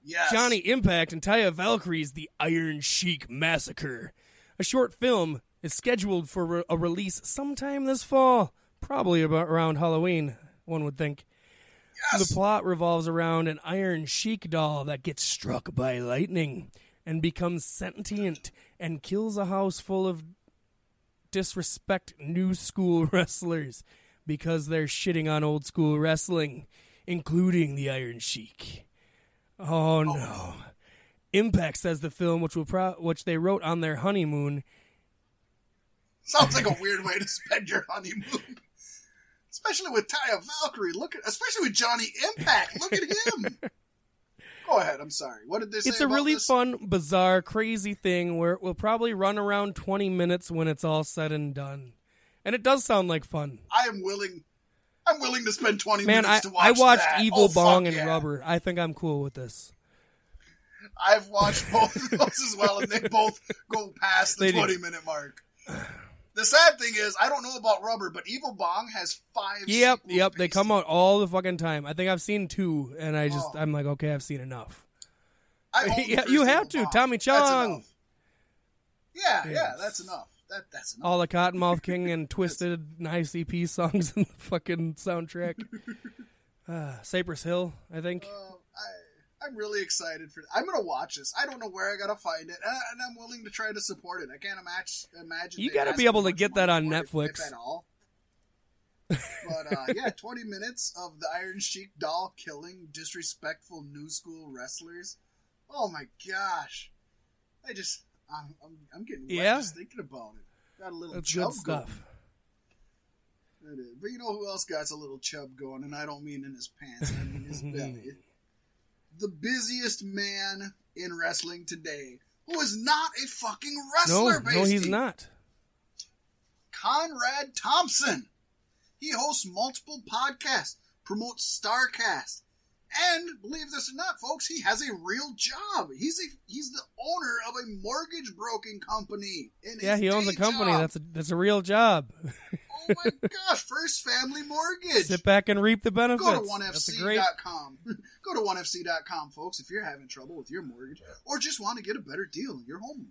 Yes. Johnny Impact and Taya Valkyrie's The Iron Sheik Massacre. A short film is scheduled for re- a release sometime this fall, probably about around Halloween, one would think. Yes. The plot revolves around an Iron Sheik doll that gets struck by lightning and becomes sentient and kills a house full of disrespect new school <laughs> wrestlers because they're shitting on old school wrestling, including the Iron Sheik. Oh no. Impact says the film, which will pro- which they wrote on their honeymoon, Sounds like a weird way to spend your honeymoon. Especially with Taya Valkyrie. Look at especially with Johnny Impact. Look at him. Go ahead, I'm sorry. What did they say? it's a really this? fun, bizarre, crazy thing where it will probably run around 20 minutes when it's all said and done. And it does sound like fun. I am willing I'm willing to spend twenty Man, I, minutes to watch I watched that. Evil Oh, Bong and yeah. Rubber. I think I'm cool with this. I've watched both of those as well, and they both go past the twenty minute mark. The sad thing is, I don't know about Rubber, but Evil Bong has five. Yep, yep. They come out all the fucking time. I think I've seen two, and I just Oh. I'm like, okay, I've seen enough. I <laughs> own the Yeah, first you have Evil to. Bong. Tommy Chong. Yeah, yeah, that's enough. That that's enough. All the Kottonmouth King and <laughs> Twisted and ICP songs in the fucking soundtrack. <laughs> Uh, Cypress Hill, I think. Uh, I, I'm really excited for. I'm gonna watch this. I don't know where I gotta find it, and, and I'm willing to try to support it. I can't imagine. Imagine You gotta be able to get that on Netflix. at all. <laughs> But uh, yeah, 20 minutes of the Iron Sheik doll killing disrespectful new school wrestlers. Oh my gosh! I just, I'm, I'm, I'm getting wet Yeah. just thinking about it. Got a little That's chub good stuff. Going. But you know who else got a little chub going? And I don't mean in his pants. I mean his <laughs> belly. The busiest man in wrestling today, who is not a fucking wrestler. no, no, he's Pasty. not. Conrad Thompson. He hosts multiple podcasts, promotes Starcast, and believe this or not, folks, he has a real job. He's a he's the owner of a mortgage broking company. In Yeah, he owns a company. job. That's a that's a real job. oh my <laughs> gosh, First Family Mortgage. Sit back and reap the benefits. Go to That's a great. <laughs> Go to onefc.com, folks, if you're having trouble with your mortgage or just want to get a better deal in your home.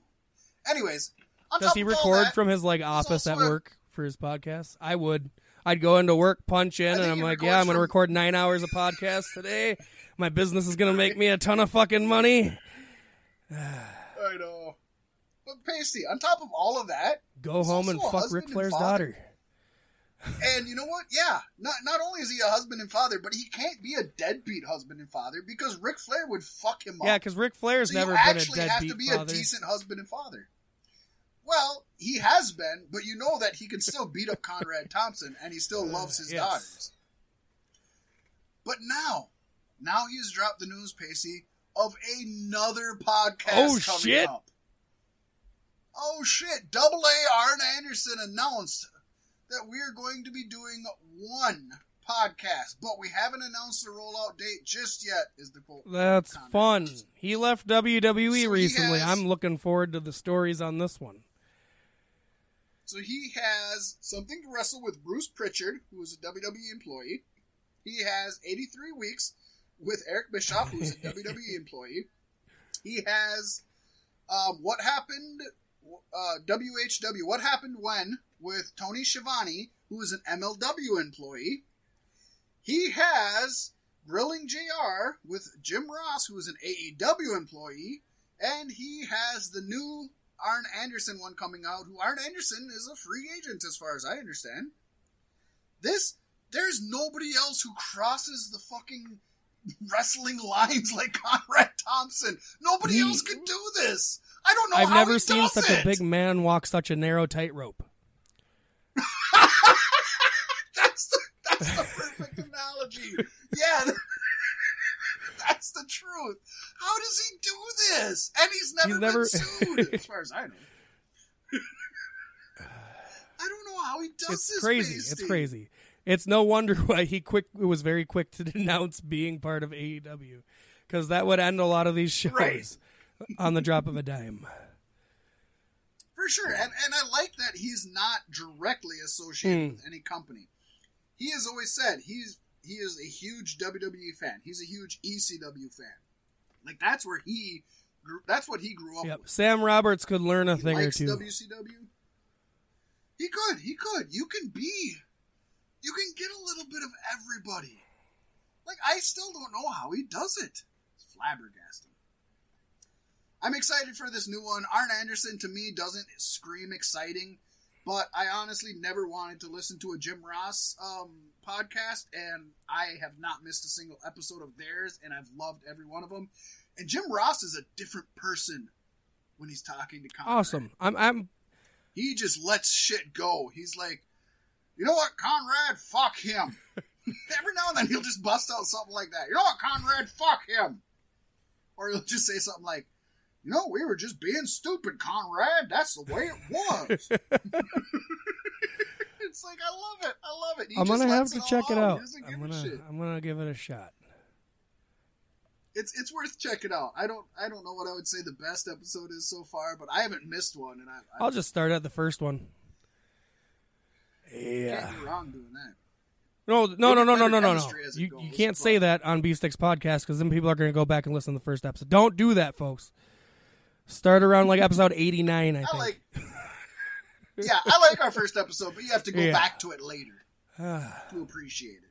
Anyways, Does he record that, from his like office at also a- work for his podcast? I would. I'd go into work, punch in, and I'm like, yeah, I'm going to record nine hours of podcast today. My business is going to make me a ton of fucking money. <sighs> I know. But Pasty, on top of all of that, Go home and fuck Ric Flair's father. daughter. and you know what? Yeah, not not only is he a husband and father, but he can't be a deadbeat husband and father because Ric Flair would fuck him up. Yeah, because Ric Flair's so never been a actually have to be father. a decent husband and father. Well, he has been, but you know that he can still beat up Conrad Thompson, and he still loves his yes. daughters. But now, now he's dropped the news, Pasty, of another podcast Oh, coming shit. up. Oh shit! Double A Arn Anderson announced that we are going to be doing one podcast, but we haven't announced the rollout date just yet. Is the quote? That's fun. He left WWE So recently. has- I'm looking forward to the stories on this one. So he has something to wrestle with Bruce Pritchard, who is a WWE employee. He has 83 weeks with Eric Bischoff, who's a WWE <laughs> employee. He has um, what happened, uh, WHW, what happened when with Tony Schiavone, who is an MLW employee. He has Grilling JR with Jim Ross, who is an AEW employee. And he has the new Arn Anderson one coming out, who Arn Anderson is a free agent as far as I understand. This there's nobody else who crosses the fucking wrestling lines like <laughs> Conrad Thompson. Nobody He- else could do this. I don't know I've never seen such it. a big man walk such a narrow tightrope. <laughs> That's the, that's the perfect analogy. Yeah. That's the truth. How does he do this? And he's never, He's never- been sued, as far as I know. <sighs> I don't know how he does It's this. crazy. It's crazy. It's no wonder <laughs> why he quick was very quick to <laughs> denounce being part of AEW because that would end a lot of these shows Right. on the drop of a dime. <laughs> For sure. And and I like that he's not directly associated Hmm. with any company. He has always said he's he is a huge WWE fan. He's a huge ECW fan. Like that's where he grew, that's what he grew up Yep. with. Sam Roberts could learn a He thing or two. WCW. He could. He could. You can be. You can get a little bit of everybody. Like I still don't know how he does it. It's flabbergasting. I'm excited for this new one. Arn Anderson to me doesn't scream exciting, but I honestly never wanted to listen to a Jim Ross um, podcast, and I have not missed a single episode of theirs, and I've loved every one of them. And Jim Ross is a different person when he's talking to Conrad. Awesome. I'm I'm He just lets shit go. He's like, you know what, Conrad, fuck him. <laughs> Every now and then he'll just bust out something like that. You know what, Conrad, fuck him. Or he'll just say something like, you know, we were just being stupid, Conrad. That's the way it was. <laughs> it's like I love it. I love it. He I'm gonna have to all check it out. I'm gonna. I'm gonna give it a shot. It's it's worth checking out. I don't I don't know what I would say the best episode is so far, but I haven't missed one, and I, I I'll just start at the first one. Yeah. can't be wrong doing that. No, no, no, no, no, no, no, no. it You you can't say that on Beef Sticks podcast because then people are going to go back and listen to the first episode. Don't do that, folks. Start around like episode eighty nine. I think. I like. yeah, I like our first episode, but you have to go Yeah. back to it later <sighs> to appreciate it.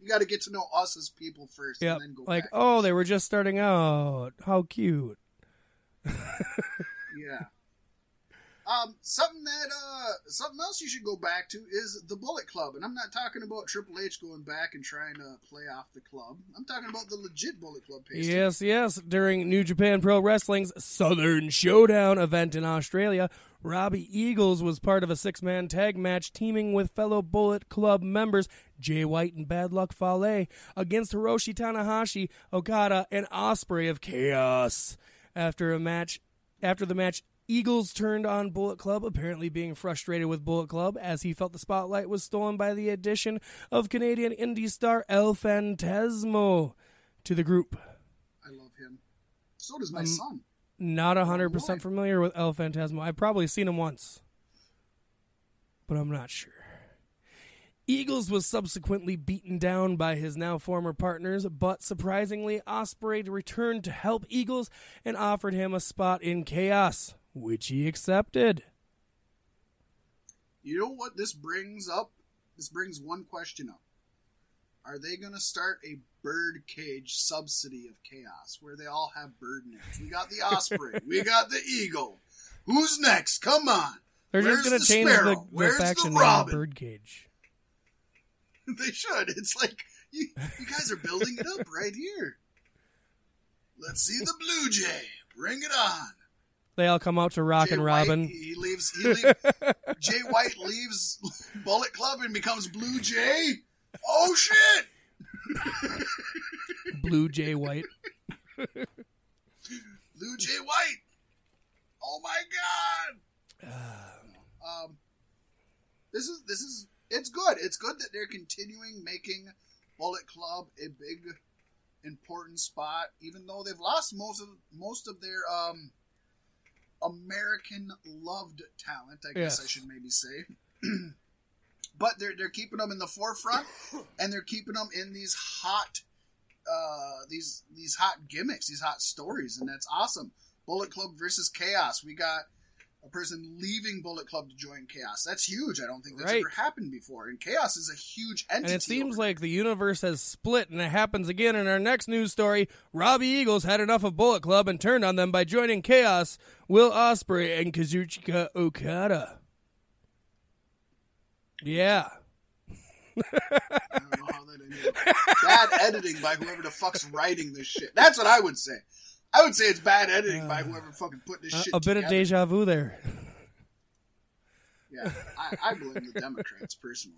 You got to get to know us as people first, Yep. and then go Like, back. oh, they were just starting out. How cute. <laughs> yeah. Um, something that uh, something else you should go back to is the Bullet Club, and I'm not talking about Triple H going back and trying to play off the club. I'm talking about the legit Bullet Club. Yes, yes. During New Japan Pro Wrestling's Southern Showdown event in Australia, Robbie Eagles was part of a six man tag match teaming with fellow Bullet Club members Jay White and Bad Luck Fale against Hiroshi Tanahashi, Okada, and Ospreay of Chaos. After a match, after the match, Eagles turned on Bullet Club, apparently being frustrated with Bullet Club as he felt the spotlight was stolen by the addition of Canadian indie star El Fantasmo to the group. I love him. So does my Um, son. Not a hundred Boy. percent familiar with El Fantasma. I've probably seen him once, but I'm not sure. Eagles was subsequently beaten down by his now former partners, but surprisingly, Ospreay returned to help Eagles and offered him a spot in Chaos, which he accepted. You know what this brings up? This brings one question up. Are they going to start a birdcage subsidy of chaos where they all have bird names? We got the osprey, <laughs> we got the eagle. Who's next? Come on. They're Where's just going to change sparrow? the, the Where's the faction name to robin? Birdcage. <laughs> they should. It's like you, you guys are building it up right here. Let's see the blue jay. Bring it on. They all come out to Rock Jay and Robin. he, he leaves. He leave, <laughs> Jay White leaves Bullet Club and becomes Blue Jay. Oh shit! <laughs> Blue Jay White. <laughs> Blue Jay White. Oh my god. <sighs> Um, this is this is it's good. It's good that they're continuing making Bullet Club a big important spot, even though they've lost most of most of their um American loved talent. I guess I should maybe say. <clears throat> but they're they're keeping them in the forefront, <coughs> and they're keeping them in these hot, uh, these these hot gimmicks, these hot stories, and that's awesome. Bullet Club versus Chaos. We got a person leaving Bullet Club to join Chaos. That's huge. I don't think that's Right. ever happened before. And Chaos is a huge entity. And it seems like the universe has split, and it happens again in our next news story. Robbie Eagles had enough of Bullet Club and turned on them by joining Chaos, Will Ospreay, and Kazuchika Okada. Yeah. I don't know how that ended. Bad editing by whoever the fuck's writing this shit. That's what I would say. I would say it's bad editing by whoever fucking put this Uh, shit a bit of deja vu there. Yeah, I, I blame the Democrats personally.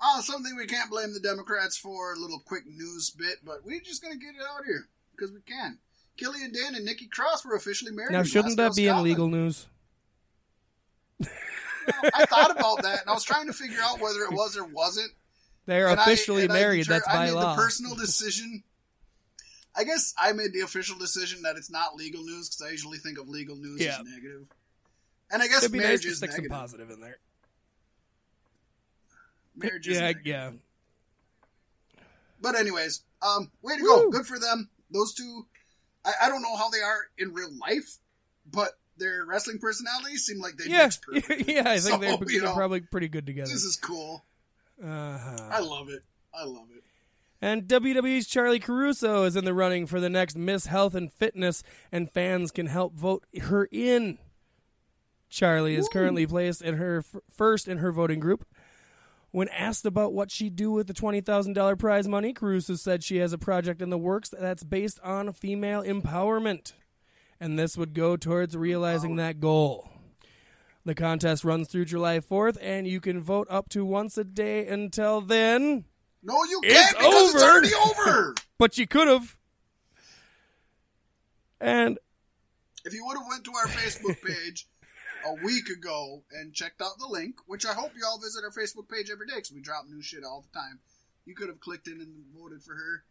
Ah, something we can't blame the Democrats for. A little quick news bit, but we're just gonna get it out here because we can. Killian Dain and Nikki Cross were officially married. Now, shouldn't that be in legal news? I thought about that, and I was trying to figure out whether it was or wasn't. They're And officially I married. deter- That's I by made law. the personal decision. I guess I made the official decision that it's not legal news because I usually think of legal news Yeah. as negative. And I guess It'd be nice marriage to is stick some negative. positive in there. Marriage is Yeah, negative. yeah. But anyways, um, way to go. Good for them. Those two, I, I don't know how they are in real life, but their wrestling personalities seem like they Yeah, mix <laughs> perfectly. yeah. I think So, <laughs> they're know, probably pretty good together. This is cool. Uh-huh. I love it. I love it. And WWE's Charlie Caruso is in the running for the next Miss Health and Fitness, and fans can help vote her in. Charlie is currently placed in her f- first in her voting group. When asked about what she'd do with the $20,000 prize money, Caruso said she has a project in the works that's based on female empowerment, and this would go towards realizing that goal. The contest runs through July 4th, and you can vote up to once a day until then. No, you can't because it's over. already over. <laughs> but you could have. And if you would have went to our Facebook <laughs> page a week ago and checked out the link, which I hope you all visit our Facebook page every day because we drop new shit all the time, you could have clicked in and voted for her.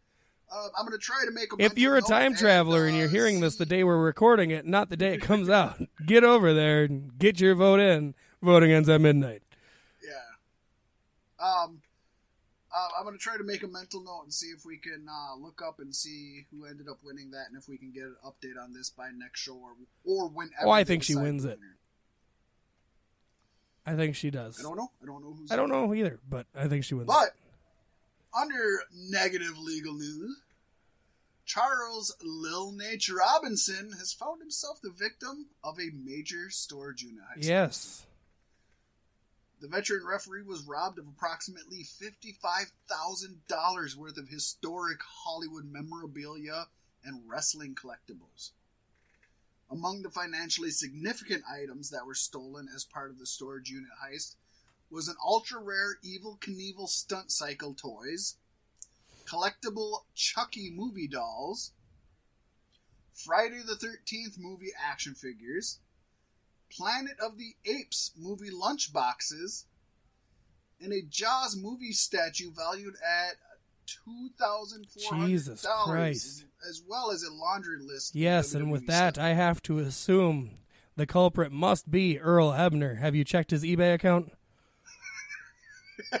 Uh, I'm going to try to make a. if you're a time traveler and uh, you're hearing this the day we're recording it, not the day it comes out, get over there and get your vote in. Voting ends at midnight. Yeah. Um, uh, I'm going to try to make a mental note and see if we can uh, look up and see who ended up winning that, and if we can get an update on this by next show or or whenever. Oh, I think she wins it. I think she does. I don't know. I don't know who's. I don't know either, but I think she wins. But under negative legal news, Charles Lil Naitch Robinson has found himself the victim of a major storage unit yes. The veteran referee was robbed of approximately $55,000 worth of historic Hollywood memorabilia and wrestling collectibles. Among the financially significant items that were stolen as part of the storage unit heist was an ultra rare Evel Knievel stunt cycle toys, collectible Chucky movie dolls, Friday the 13th movie action figures, Planet of the Apes movie lunch boxes, and a Jaws movie statue valued at two thousand four hundred dollars, as well as a laundry list. Yes, and with that, stuff. I have to assume the culprit must be Earl Hebner. Have you checked his eBay account? <laughs>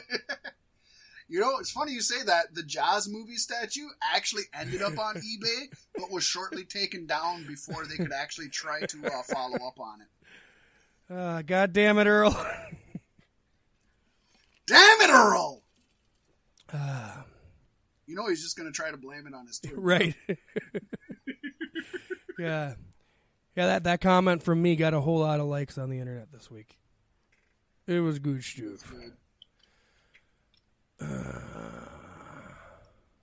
you know, it's funny you say that. The Jaws movie statue actually ended up on <laughs> eBay, but was shortly taken down before they could actually try to uh, follow up on it. Uh, God <laughs> damn it, Earl. Damn it, Earl! Ah, You know he's just going to try to blame it on his Twitter. right. <laughs> yeah. Yeah, that, that comment from me got a whole lot of likes on the internet this week. It was good stuff. Good.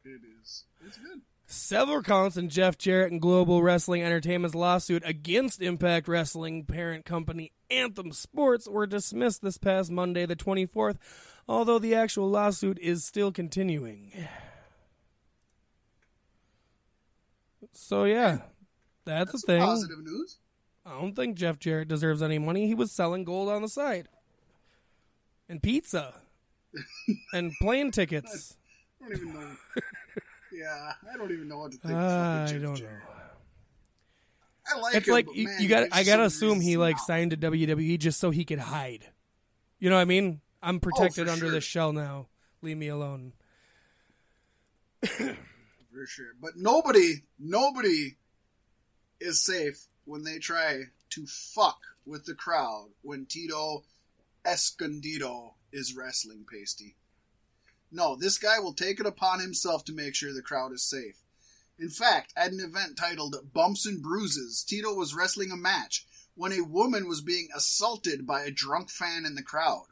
It is. It's good. Several counts in Jeff Jarrett and Global Wrestling Entertainment's lawsuit against Impact Wrestling parent company Anthem Sports were dismissed this past Monday, the 24th, although the actual lawsuit is still continuing. So, yeah, that's, That's a thing. positive news. I don't think Jeff Jarrett deserves any money. He was selling gold on the side, and pizza, <laughs> and plane tickets. I don't even know. <laughs> yeah, I don't even know what to think. of uh, I don't Jarrett. know. I like It's him, like you, man, you got. I gotta assume he like not. signed to WWE just so he could hide. You know what I mean? I'm oh, protected for under sure. this shell now. Leave me alone. <coughs> for sure. But nobody, nobody is safe when they try to fuck with the crowd when Tito Escondido is wrestling pasty. No, this guy will take it upon himself to make sure the crowd is safe. In fact, at an event titled Bumps and Bruises, Tito was wrestling a match when a woman was being assaulted by a drunk fan in the crowd.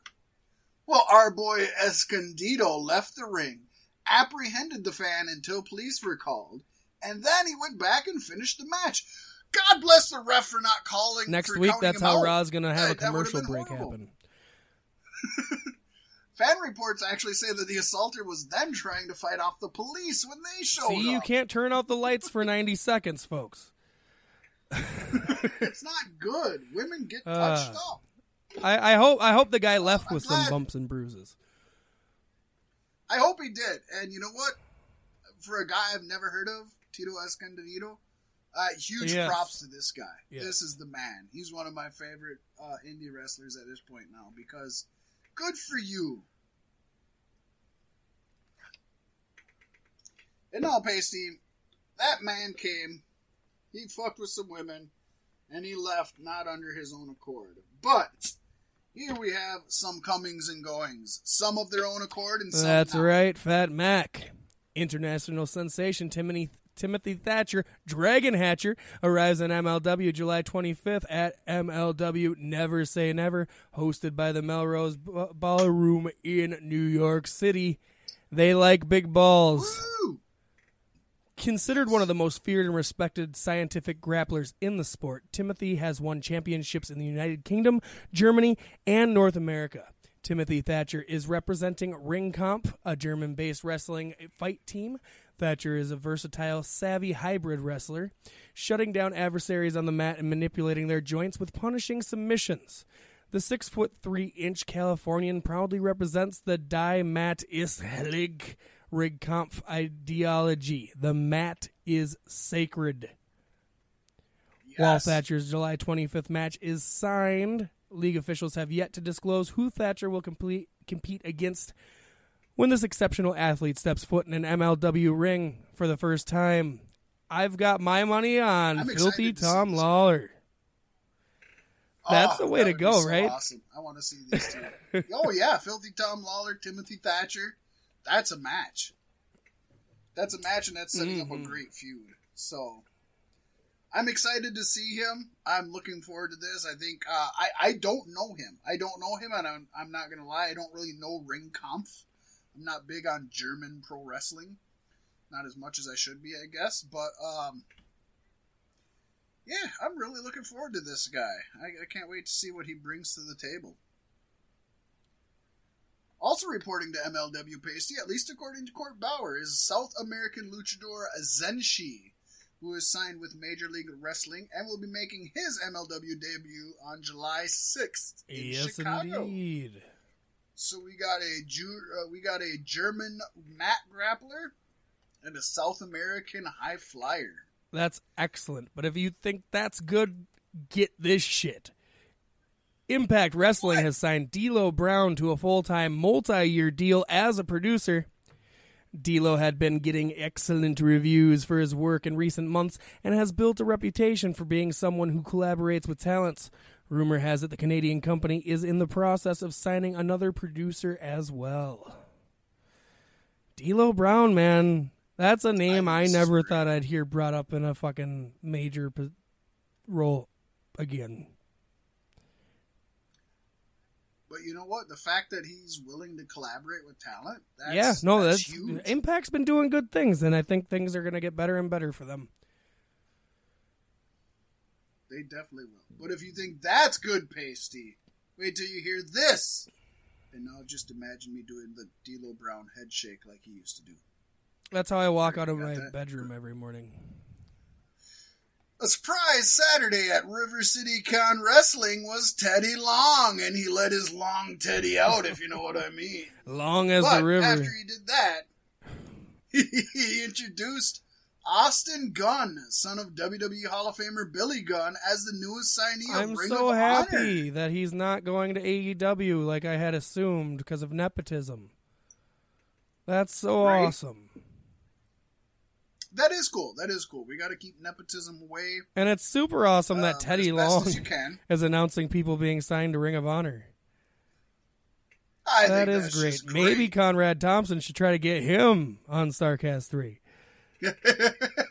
Well, our boy Escondido left the ring, apprehended the fan until police were called, and then he went back and finished the match. God bless the ref for not calling. Next week, that's how out. Raw's gonna have That- a commercial break horrible. happen. <laughs> Fan reports actually say that the assaulter was then trying to fight off the police when they showed up. See, you can't turn out the lights for 90 seconds, folks. it's not good. Women get Uh, touched up. I, I hope I hope the guy left I'm with some bumps and bruises. I hope he did. And you know what? For a guy I've never heard of, Tito Escondido, uh, huge Yes. props to this guy. Yes. This is the man. He's one of my favorite uh, indie wrestlers at this point now because good for you. And all pasty, that man came, he fucked with some women, and he left not under his own accord. But here we have some comings and goings, some of their own accord and some That's not. right, Fat Mac. International sensation Timothy Timothy Thatcher, Dragon Hatcher, arrives in MLW July 25th at MLW Never Say Never, hosted by the Melrose B- Ballroom in New York City. They like big balls. Woo! Considered one of the most feared and respected scientific grapplers in the sport, Timothy has won championships in the United Kingdom, Germany, and North America. Timothy Thatcher is representing Ringkampf, a German based wrestling fight team. Thatcher is a versatile, savvy hybrid wrestler, shutting down adversaries on the mat and manipulating their joints with punishing submissions. The six foot three inch Californian proudly represents the Die Mat ist heilig Ringkampf ideology. The mat is sacred. While Thatcher's July 25th match is signed, league officials have yet to disclose who Thatcher will complete, compete against when this exceptional athlete steps foot in an MLW ring for the first time. I've got my money on Filthy to Tom. Lawler. That's Oh, the way to go, so right? Awesome. I want to see these two. <laughs> oh yeah, Filthy Tom Lawler, Timothy Thatcher. That's a match. That's a match, and that's setting up Mhm. a great feud. So, I'm excited to see him. I'm looking forward to this. I think uh, I I don't know him. I don't know him, and I'm, I'm not gonna lie. I don't really know Ringkampf. I'm not big on German pro wrestling. Not as much as I should be, I guess. But um, yeah, I'm really looking forward to this guy. I, I can't wait to see what he brings to the table. Also reporting to MLW Pasty, at least according to Court Bauer, is South American luchador Zenshi, who is signed with Major League Wrestling and will be making his MLW debut on July 6th in Yes, Chicago. indeed. So we got a Ju- uh, we got a German mat grappler and a South American high flyer. That's excellent. But if you think that's good, get this shit. Impact Wrestling What? has signed D'Lo Brown to a full-time multi-year deal as a producer. D'Lo had been getting excellent reviews for his work in recent months and has built a reputation for being someone who collaborates with talents. Rumor has it the Canadian company is in the process of signing another producer as well. D'Lo Brown, man, that's a name I I never thought I'd hear brought up in a fucking major po- role again. But you know what? The fact that he's willing to collaborate with talent, that's, yeah, no, that's, that's, huge. Impact's been doing good things, and I think things are going to get better and better for them. They definitely will. But if you think that's good pasty, wait till you hear this. And now just imagine me doing the D'Lo Brown head shake like he used to do. That's how I walk out of my that? bedroom every morning. A surprise Saturday at River City Con Wrestling was Teddy Long, and he let his long Teddy out, if you know what I mean. <laughs> Long as but the river. after he did that, <laughs> he introduced Austin Gunn, son of WWE Hall of Famer Billy Gunn, as the newest signee I'm Ring so happy Honor. that he's not going to AEW like I had assumed because of nepotism. That's so Right? awesome. That is cool. That is cool. We got to keep nepotism away. And it's super awesome that um, Teddy Long as you can. <laughs> is announcing people being signed to Ring of Honor. I That is great. just Maybe Conrad Thompson should try to get him on Starcast 3. <laughs>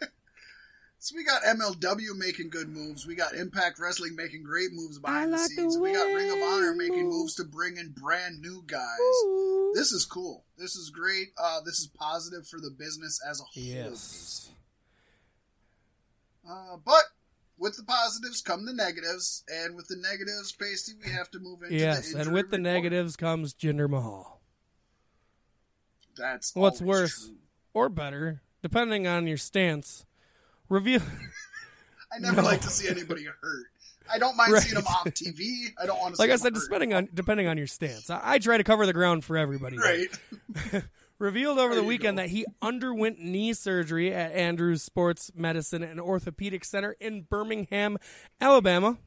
So we got MLW making good moves. We got Impact Wrestling making great moves behind the scenes. the we got Ring of Honor making moves. to bring in brand new guys. Ooh. This is cool. This is great. Uh, this is positive for the business as a whole. Yes. Uh, but with the positives come the negatives, and with the negatives, Pasty, we have to move into the Yes, the and with the report. negatives comes Jinder Mahal. That's What's worse? true. Or better, depending on your stance. Reveal <laughs> I never No. like to see anybody hurt. I don't mind Right. seeing them off TV. I don't want to. like see I them said, hurt. depending on depending on your stance. I, I try to cover the ground for everybody. right. <laughs> Revealed over There the weekend go. that he underwent knee surgery at Andrews Sports Medicine and Orthopedic Center in Birmingham, Alabama.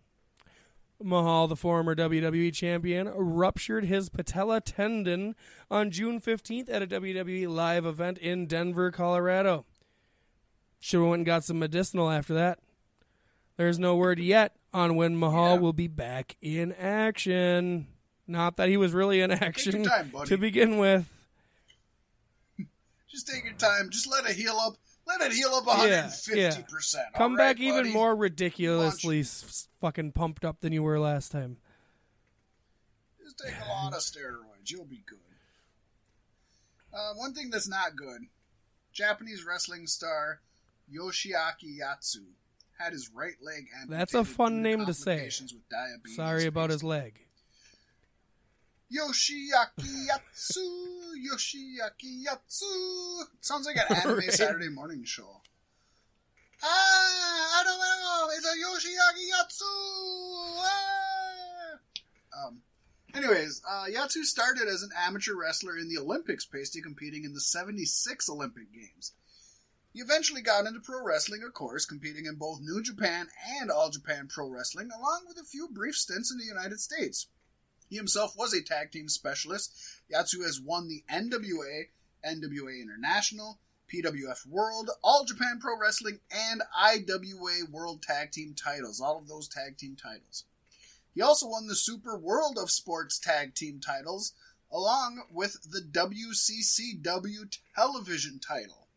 Mahal, the former WWE champion, ruptured his patella tendon on June 15th at a WWE live event in Denver, Colorado. Should have went and got some medicinal after that. There's no word yet on when Mahal Yeah. will be back in action. Not that he was really in action time, to begin with. <laughs> Just take your time. Just let it heal up. Let it heal up 150 percent. Come back even more ridiculously s- fucking pumped up than you were last time. Just take a lot of steroids. You'll be good. Uh, one thing that's not good: Japanese wrestling star Yoshiaki Yatsu had his right leg amputated. That's a fun name to say. Sorry about his leg. Yoshiaki Yatsu, Yoshiaki Yatsu. Sounds like an <laughs> anime Right. Saturday morning show. Ah, I don't know. It's a Yoshiaki Yatsu. Ah. Um. Anyways, uh, Yatsu started as an amateur wrestler in the Olympics, pasty competing in the '76 Olympic Games. He eventually got into pro wrestling, of course, competing in both New Japan and All Japan Pro Wrestling, along with a few brief stints in the United States. He himself was a tag team specialist. Yatsu has won the NWA, NWA International, PWF World, All Japan Pro Wrestling, and IWA World Tag Team titles. All of those tag team titles. He also won the Super World of Sports Tag Team titles, along with the WCCW television title.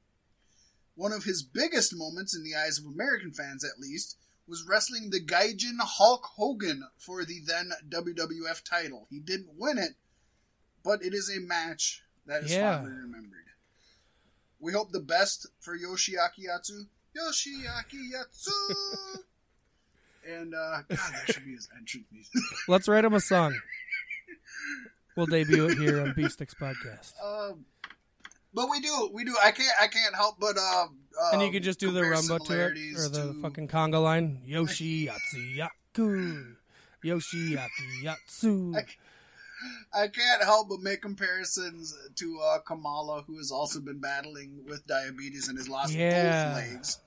One of his biggest moments, in the eyes of American fans at least, was wrestling the Gaijin Hulk Hogan for the then WWF title. He didn't win it, but it is a match that is Yeah. fondly remembered. We hope the best for Yoshiaki Yatsu. Yoshiaki Yatsu! <laughs> and, uh, God, that should be his entrance music. Let's write him a song. <laughs> We'll debut it here on Beef Sticks Podcast. um, but we do, we do. I can't, I can't help but, uh, uh and you can just do the rumba to it, or the to- fucking conga line. Yoshi Yatsu Yaku. Yoshi Yatsu. I- I can't help but make comparisons to uh, Kamala, who has also been battling with diabetes and has lost Yeah. both legs,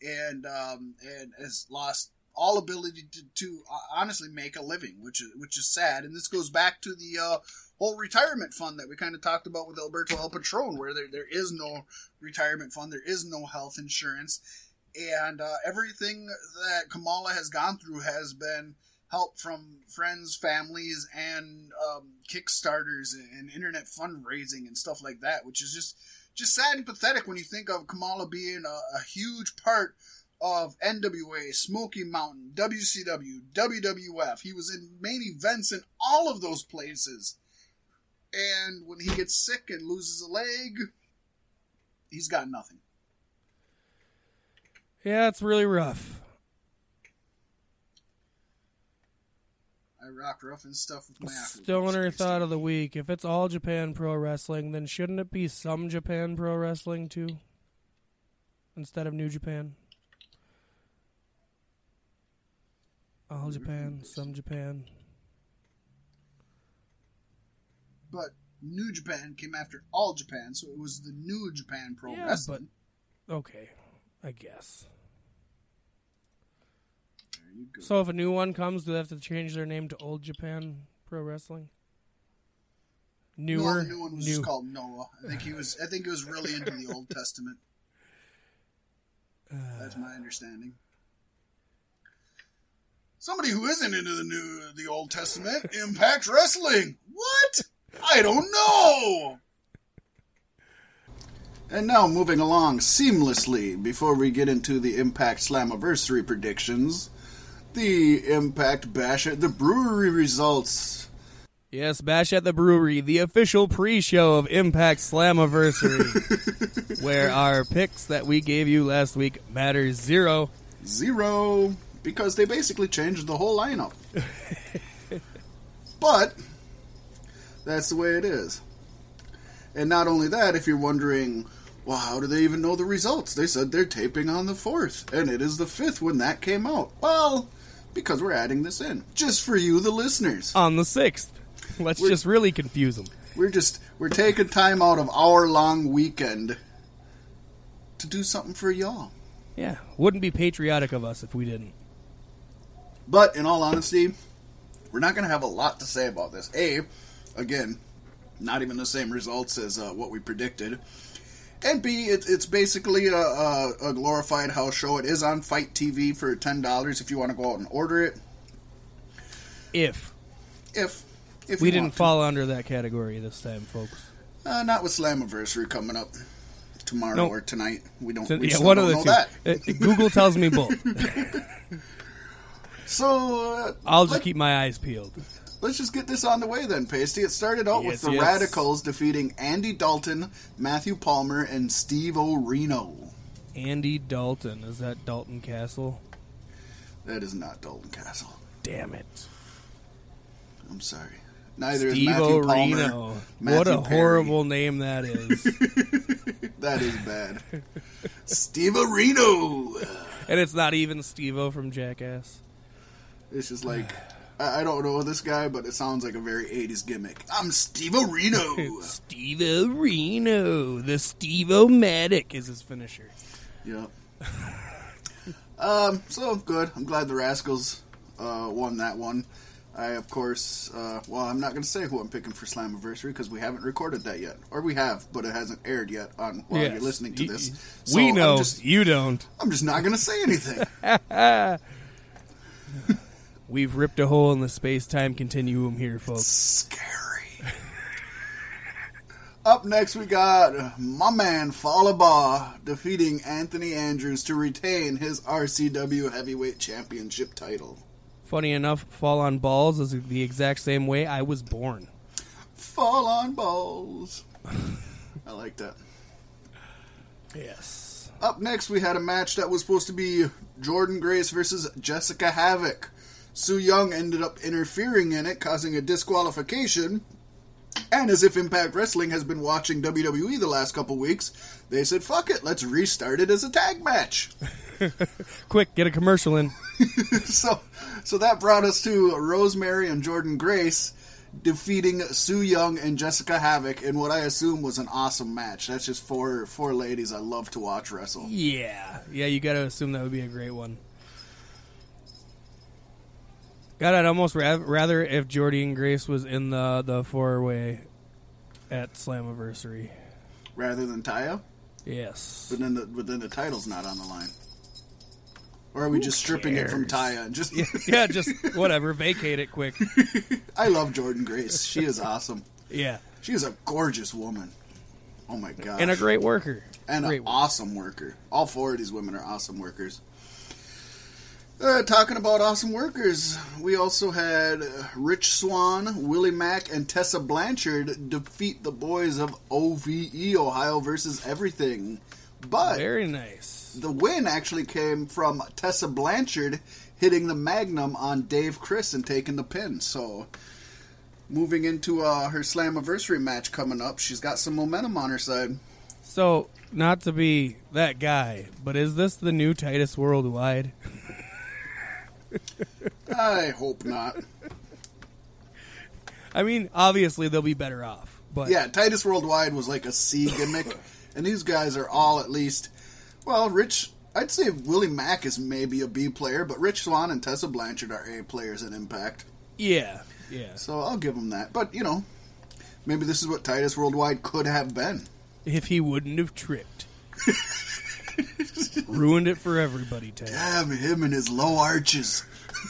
and um, and has lost all ability to, to uh, honestly make a living, which is which is sad. And this goes back to the uh, whole retirement fund that we kind of talked about with Alberto El Patron, where there, there is no retirement fund, there is no health insurance, and uh, everything that Kamala has gone through has been help from friends, families, and um, Kickstarters and internet fundraising and stuff like that, which is just just sad and pathetic when you think of Kamala being a, a huge part of NWA, Smoky Mountain, WCW, WWF. He was in main events in all of those places. And when he gets sick and loses a leg, he's got nothing. Yeah, it's really rough. I rock rough and stuff with my Stoner thought of the week. If it's all Japan Pro Wrestling, then shouldn't it be some Japan Pro Wrestling too? Instead of New Japan? All Japan, some Japan. But New Japan came after All Japan, so it was the New Japan Pro Yeah, Wrestling. Okay, I guess. There you go. So if a new one comes, do they have to change their name to Old Japan Pro Wrestling? no, Newer, the new one was new. just called Noah. I think he was. I think he was really into the Old <laughs> Testament. That's my understanding. Somebody who isn't into the new, the Old Testament, <laughs> Impact Wrestling. What? I don't know. And now moving along seamlessly before we get into the Impact Slammiversary predictions, the Impact Bash at the Brewery results. Yes, Bash at the Brewery, the official pre-show of Impact Slammiversary, <laughs> where our picks that we gave you last week matter zero. Zero, because they basically changed the whole lineup. but that's the way it is. And not only that, if you're wondering, well, how do they even know the results? They said they're taping on the 4th, and it is the 5th when that came out. Well, because we're adding this in, just for you, the listeners. On the 6th. Let's We're- just really confuse them. We're just, we're taking time out of our long weekend to do something for y'all. Yeah, wouldn't be patriotic of us if we didn't. But in all honesty, we're not going to have a lot to say about this. A, again, not even the same results as uh, what we predicted. And B, it, it's basically a, a, a glorified house show. It is on FITE TV for ten dollars if you want to go out and order it. If If if we didn't want to. fall under that category this time, folks. uh, not with Slammiversary coming up tomorrow Nope. or tonight. We don't. So, we yeah, one of the know two. that. Uh, Google tells me both. <laughs> So uh, I'll just let- keep my eyes peeled. Let's just get this on the way then, Pasty. It started out with the yes. Radicals defeating Andy Dalton, Matthew Palmer, and Steve O'Reno. Andy Dalton. Is that Dalton Castle? That is not Dalton Castle. Damn it. I'm sorry. Neither Steve is Matthew O'Reno. Palmer. What a Perry. horrible name that is. <laughs> That is bad. Steve O'Reno. and it's not even Steve O from Jackass. It's just like I, I don't know this guy, but it sounds like a very '80s gimmick. I'm Steve Reno. <laughs> Steve Reno, The Steve O-Matic is his finisher. Yep. <laughs> um. So good. I'm glad the Rascalz uh, won that one. I, of course, uh, well, I'm not going to say who I'm picking for Slammiversary because we haven't recorded that yet, or we have, but it hasn't aired yet on while Yes. you're listening to this. So we know. I'm just, You don't. I'm just not going to say anything. <laughs> We've ripped a hole in the space-time continuum here, folks. Scary. <laughs> Up next, we got my man Fallah Bahh defeating Anthony Andrews to retain his RCW Heavyweight Championship title. Funny enough, Fall on Balls is the exact same way I was born. Fall on balls. <laughs> I like that. Yes. Up next, we had a match that was supposed to be Jordynne Grace versus Jessica Havoc. Su Yung ended up interfering in it, causing a disqualification. And as if Impact Wrestling has been watching WWE the last couple weeks, they said, fuck it, let's restart it as a tag match. <laughs> Quick, get a commercial in. <laughs> so, so that brought us to Rosemary and Jordynne Grace defeating Su Yung and Jessica Havoc in what I assume was an awesome match. That's just four four ladies I love to watch wrestle. Yeah. Yeah, you gotta assume that would be a great one. God, I'd almost ra- rather if Jordynne Grace was in the, the four way at Slammiversary. Rather than Taya? Yes. But then the but then the title's not on the line. Or are we just stripping it from? Taya and just <laughs> yeah, just whatever. Vacate it quick. <laughs> I love Jordynne Grace. She is awesome. Yeah. She is a gorgeous woman. Oh my god. And a great worker. and great an worker. awesome worker. All four of these women are awesome workers. Uh, talking about awesome workers, we also had Rich Swann, Willie Mack, and Tessa Blanchard defeat the boys of OVE Ohio versus Everything. But Very nice. the win actually came from Tessa Blanchard hitting the Magnum on Dave Crist and taking the pin. So, moving into uh, her Slammiversary match coming up, she's got some momentum on her side. So, not to be that guy, but is this the new Titus Worldwide? <laughs> I hope not. I mean, obviously they'll be better off, but Yeah, Titus Worldwide was like a C gimmick, <laughs> and these guys are all at least. Well, Rich, I'd say Willie Mack is maybe a B player, but Rich Swann and Tessa Blanchard are A players at Impact. yeah, yeah. So I'll give them that. But you know, maybe this is what Titus Worldwide could have been. If he wouldn't have tripped, <laughs> <laughs> ruined it for everybody. Ted. Damn him and his low arches.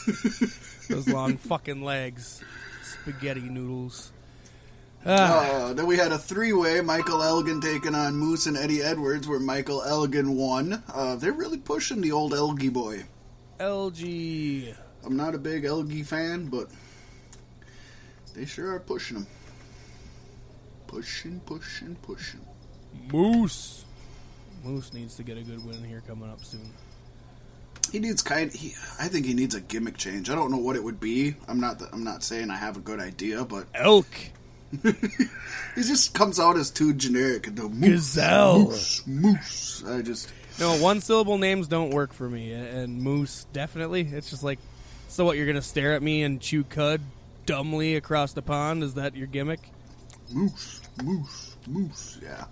<laughs> Those long fucking legs, spaghetti noodles. Ah, Uh, then we had a three-way: Michael Elgin taking on Moose and Eddie Edwards, where Michael Elgin won. Uh, they're really pushing the old Elgie boy. Elgie. I'm not a big Elgie fan, but they sure are pushing him. Pushing, pushing, pushing. Moose. Moose needs to get a good win here coming up soon. He needs kind. He, I think he needs a gimmick change. I don't know what it would be. I'm not. I'm not saying I have a good idea, but <laughs> Elk. he just comes out as too generic. The moose, Gazelle. moose, moose. I just. No, one syllable names don't work for me, and Moose definitely. It's just like, so what? You're gonna stare at me and chew cud dumbly across the pond? Is that your gimmick? Moose, moose, moose. Yeah.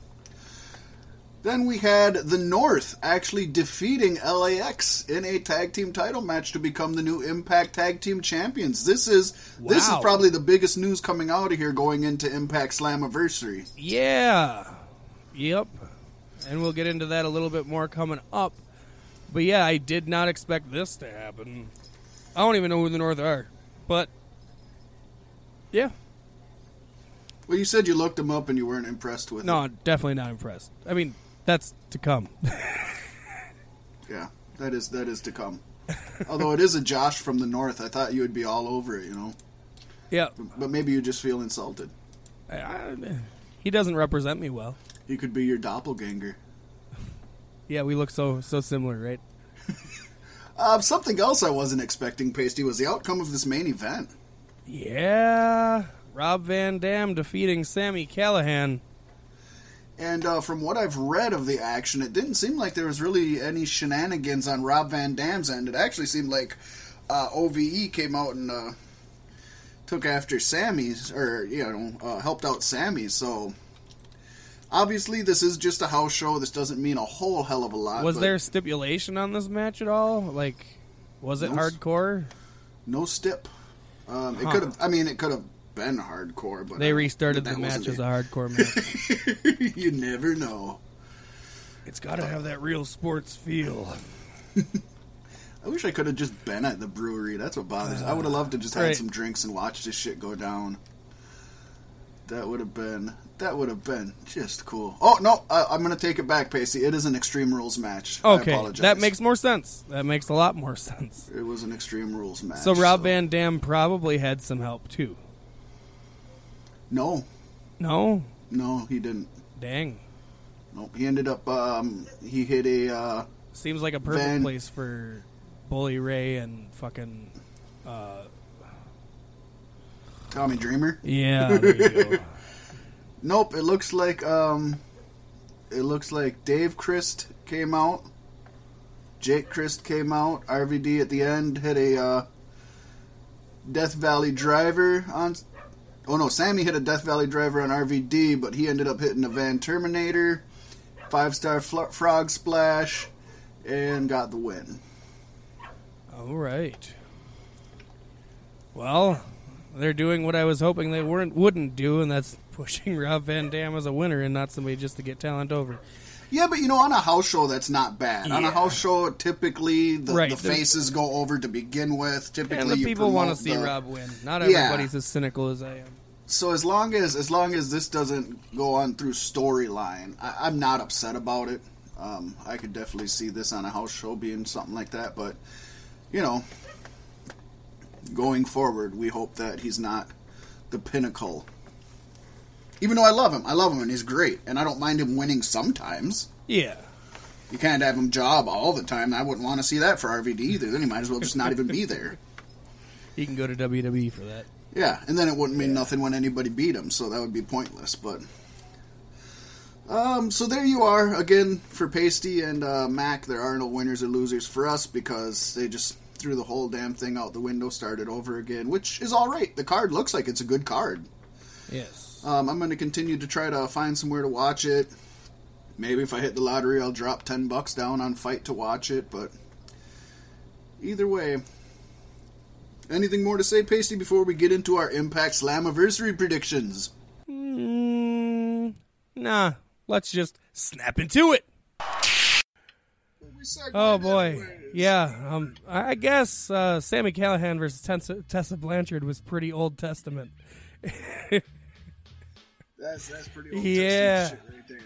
Then we had the North actually defeating LAX in a tag team title match to become the new Impact Tag Team Champions. This is this is probably the biggest news coming out of here going into Impact Slammiversary. Yeah. Yep. And we'll get into that a little bit more coming up. But yeah, I did not expect this to happen. I don't even know who the North are. But yeah, Well, you said you looked them up and you weren't impressed with no, it. definitely not impressed. I mean, that's to come. <laughs> Yeah, that is that is to come. Although it is a Josh from the North, I thought you would be all over it, you know. yeah. But maybe you just feel insulted. I, I, he doesn't represent me well. He could be your doppelganger. Yeah, we look so so similar, right? Uh, <laughs> something else I wasn't expecting, Pasty, was the outcome of this main event. Yeah. Rob Van Dam defeating Sami Callihan. And uh, from what I've read of the action, it didn't seem like there was really any shenanigans on Rob Van Dam's end. It actually seemed like uh, OVE came out and uh, took after Sami's, or, you know, uh, helped out Sami. So obviously, this is just a house show. This doesn't mean a whole hell of a lot. Was there stipulation on this match at all? Like, was it No hardcore? no stip? Um, it Huh. could have. I mean, it could have been hardcore, but They uh, restarted the match as a hardcore <laughs> match. you never know. it's got to have that real sports feel. <laughs> I wish I could have just been at the brewery. That's what bothers. I would have loved to just had some drinks and watch this shit go down. That would have been. That would have been just cool. Oh no, I, I'm gonna take it back, Pasty. It is an Extreme Rules match. I Okay, apologize. that makes more sense. That makes a lot more sense. It was an Extreme Rules match. So Rob Van Dam probably had some help too. No, No, no, he didn't. dang. Nope. He ended up. Um, he hit a. Uh, Seems like a perfect Van- place for Bully Ray and fucking. Uh, Tommy Dreamer. yeah, <laughs> there you go. Nope. It looks like. Um, it looks like Dave Crist came out. Jake Crist came out. RVD at the end hit a uh, Death Valley driver on. Oh no, Sami hit a Death Valley driver on RVD, but he ended up hitting a Van Terminator, five star fl- frog splash, and got the win. All right. Well, they're doing what I was hoping they weren't wouldn't do, and that's <laughs> pushing Rob Van Dam as a winner and not somebody just to get talent over. Yeah, but you know, on a house show, that's not bad. On a house show, typically the, Right, the faces go over to begin with. Typically, And the people want to see the- Rob win. Not Yeah. everybody's as cynical as I am. So as long as as long as this doesn't go on through storyline, I'm not upset about it. Um, I could definitely see this on a house show being something like that, but you know, going forward, we hope that he's not the pinnacle. Even though I love him, I love him, and he's great, and I don't mind him winning sometimes. Yeah. You can't have him job all the time. I wouldn't want to see that for RVD either. Then he might as well just not even be there. <laughs> He can go to WWE for that. Yeah, and then it wouldn't mean nothing when anybody beat him, so that would be pointless. But um, so there you are again for Pasty and uh, Mac. There are no winners or losers for us because they just threw the whole damn thing out the window, started over again, which is all right. The card looks like it's a good card. Yes. Um, I'm going to continue to try to find somewhere to watch it. Maybe if I hit the lottery, I'll drop ten bucks down on FITE to watch it. But either way, anything more to say, Pasty, before we get into our Impact Slammiversary predictions? Mm, nah. Let's just snap into it. Oh boy, yeah. Um, I guess uh, Sami Callihan versus Tessa, Tessa Blanchard was pretty Old Testament. <laughs> That's that's pretty old Yeah. shit right there.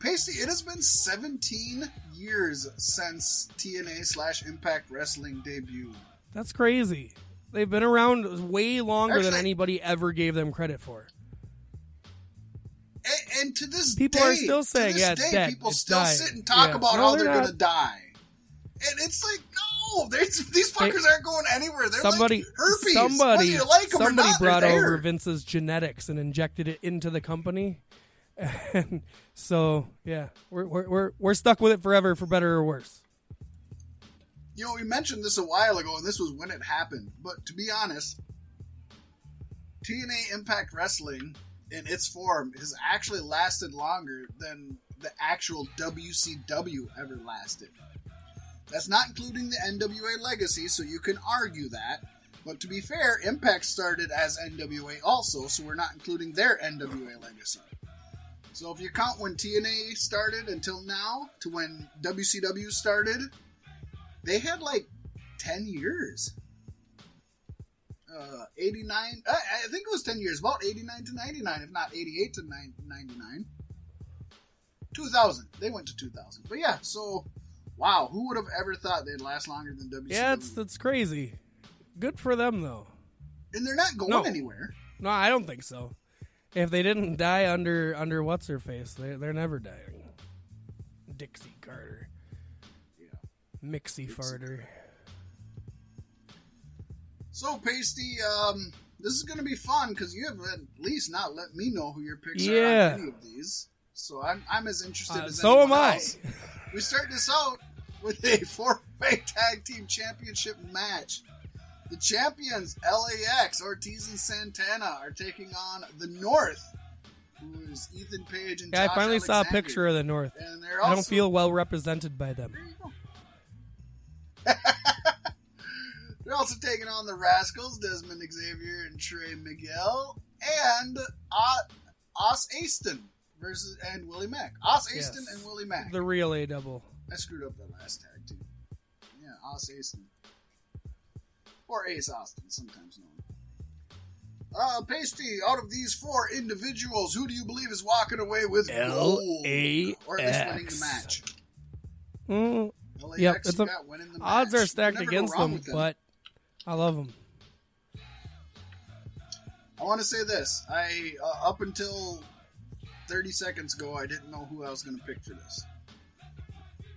Pasty, it has been 17 years since TNA slash Impact Wrestling debuted. That's crazy. They've been around way longer than anybody ever gave them credit for. And, and to this People day, are still to saying, "Yeah, it's day, dead. people It's still dying." sit and talk Yeah. about No, how they're they're, gonna die. And it's like, no, these fuckers aren't going anywhere. They're somebody, like herpes. somebody, like somebody not, brought over Vince's genetics and injected it into the company, <laughs> and so yeah, we're we're we're, we're stuck with it forever, for better or worse. You know, we mentioned this a while ago, and this was when it happened. But to be honest, TNA Impact Wrestling in its form has actually lasted longer than the actual WCW ever lasted. That's not including the NWA legacy, so you can argue that. But to be fair, Impact started as NWA also, so we're not including their NWA legacy. So if you count when TNA started until now to when WCW started, they had like 10 years. Uh, 89, I, I think it was 10 years, about 89 to 99, if not 88 to 9, 99. 2000. They went to 2000. But yeah, so, wow, who would have ever thought they'd last longer than WCW? Yeah, it's it's crazy. Good for them though. and they're not going No. anywhere. No, I don't think so. If they didn't die under under what's her face, they they're never dying. Dixie Carter, Mixie Farter. So, Pasty, um, this is going to be fun because you have at least not let me know who your picks are Yeah. on any of these. So I'm, I'm as interested Uh, as so am I. else. We start this out with a <laughs> four-way tag team championship match. The champions LAX, Ortiz and Santana, are taking on the North, who is Ethan Page and Yeah, I Josh finally saw a picture of the North. I don't feel well represented by them. There you go. They're also taking on the Rascalz, Dezmond Xavier and Trey Miguel, and uh, Os Aston versus and Willie Mack. Os Aston Yes. and Willie Mack. The real A double. I screwed up that last tag team. Yeah, Os Aston. Or Ace Austin, sometimes known. Uh, Pasty, out of these four individuals, who do you believe is walking away with gold? Or at least winning the match? Mm, LAX, Yep, it's a- got winning the match. odds are stacked against wrong them, but I love them. I want to say this. I uh, up until 30 seconds ago, I didn't know who I was going to pick for this.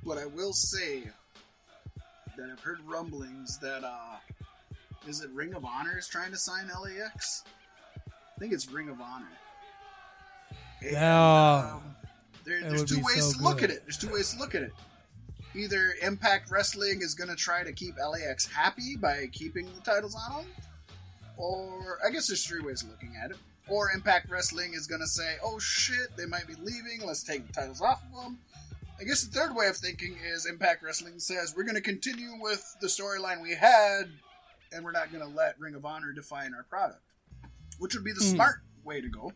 But I will say that I've heard rumblings that uh, is it Ring of Honor is trying to sign LAX? I think it's Ring of Honor. And, Yeah. um, there- there's two ways so to look at it. There's two ways to look at it. Either Impact Wrestling is going to try to keep LAX happy by keeping the titles on them, or I guess there's three ways of looking at it. Or Impact Wrestling is going to say, "Oh shit, they might be leaving. Let's take the titles off of them." I guess the third way of thinking is Impact Wrestling says we're going to continue with the storyline we had, and we're not going to let Ring of Honor define our product, which would be the Hmm. smart way to go.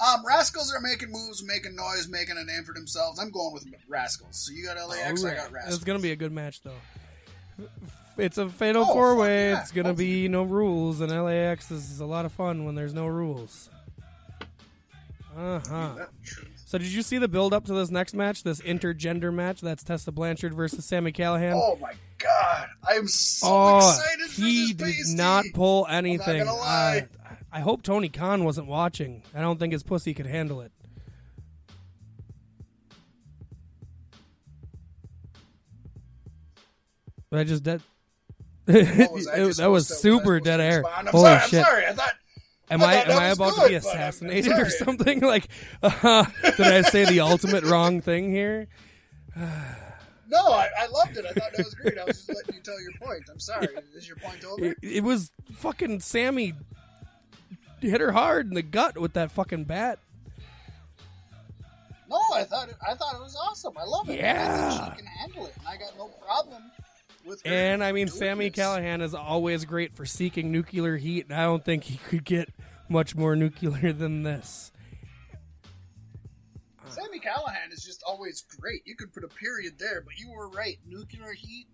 Um, Rascalz are making moves, making noise, making a name for themselves. I'm going with Rascalz. So you got LAX, I got Rascalz. It's gonna be a good match though. It's a fatal oh, four way. yeah. It's gonna be no rules, and LAX is a lot of fun when there's no rules. Uh huh. So did you see the build up to this next match, this intergender match? That's Tessa Blanchard versus Sami Callihan. Oh my god, I'm so Oh, excited for he did not pull anything. gonna lie. Uh, I hope Tony Khan wasn't watching. I don't think his pussy could handle it. But I just dead. <laughs> What was just that was super dead air. I'm Holy sorry, shit! I'm sorry. I thought. Am I I am I about to be but I'm- I'm assassinated or something? <laughs> Like, uh, did I say the ultimate wrong thing here? <sighs> No, I, I loved it. I thought that was great. I was just letting you tell your point. I'm sorry. Is your point over? It, it was fucking Sami hit her hard in the gut with that fucking bat. No, I thought it, I thought it was awesome. I love it. I Yeah. think she can handle it, and I got no problem with. And I mean, Sami this. Callihan is always great for seeking nuclear heat, and I don't think he could get much more nuclear than this. Sami Callihan is just always great. You could put a period there, but you were right. Nuclear heat.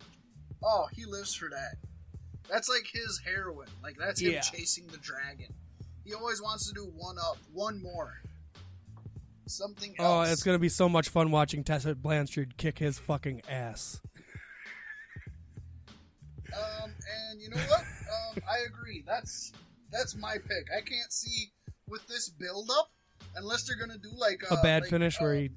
Oh, he lives for that. That's like his heroin. Like that's him Yeah. chasing the dragon. He always wants to do one up, one more. Something Oh, it's gonna be so much fun watching Tessa Blanchard kick his fucking ass. Um, and you know what? Um, I agree. That's that's my pick. I can't see with this build up unless they're gonna do like A bad like, finish where uh, he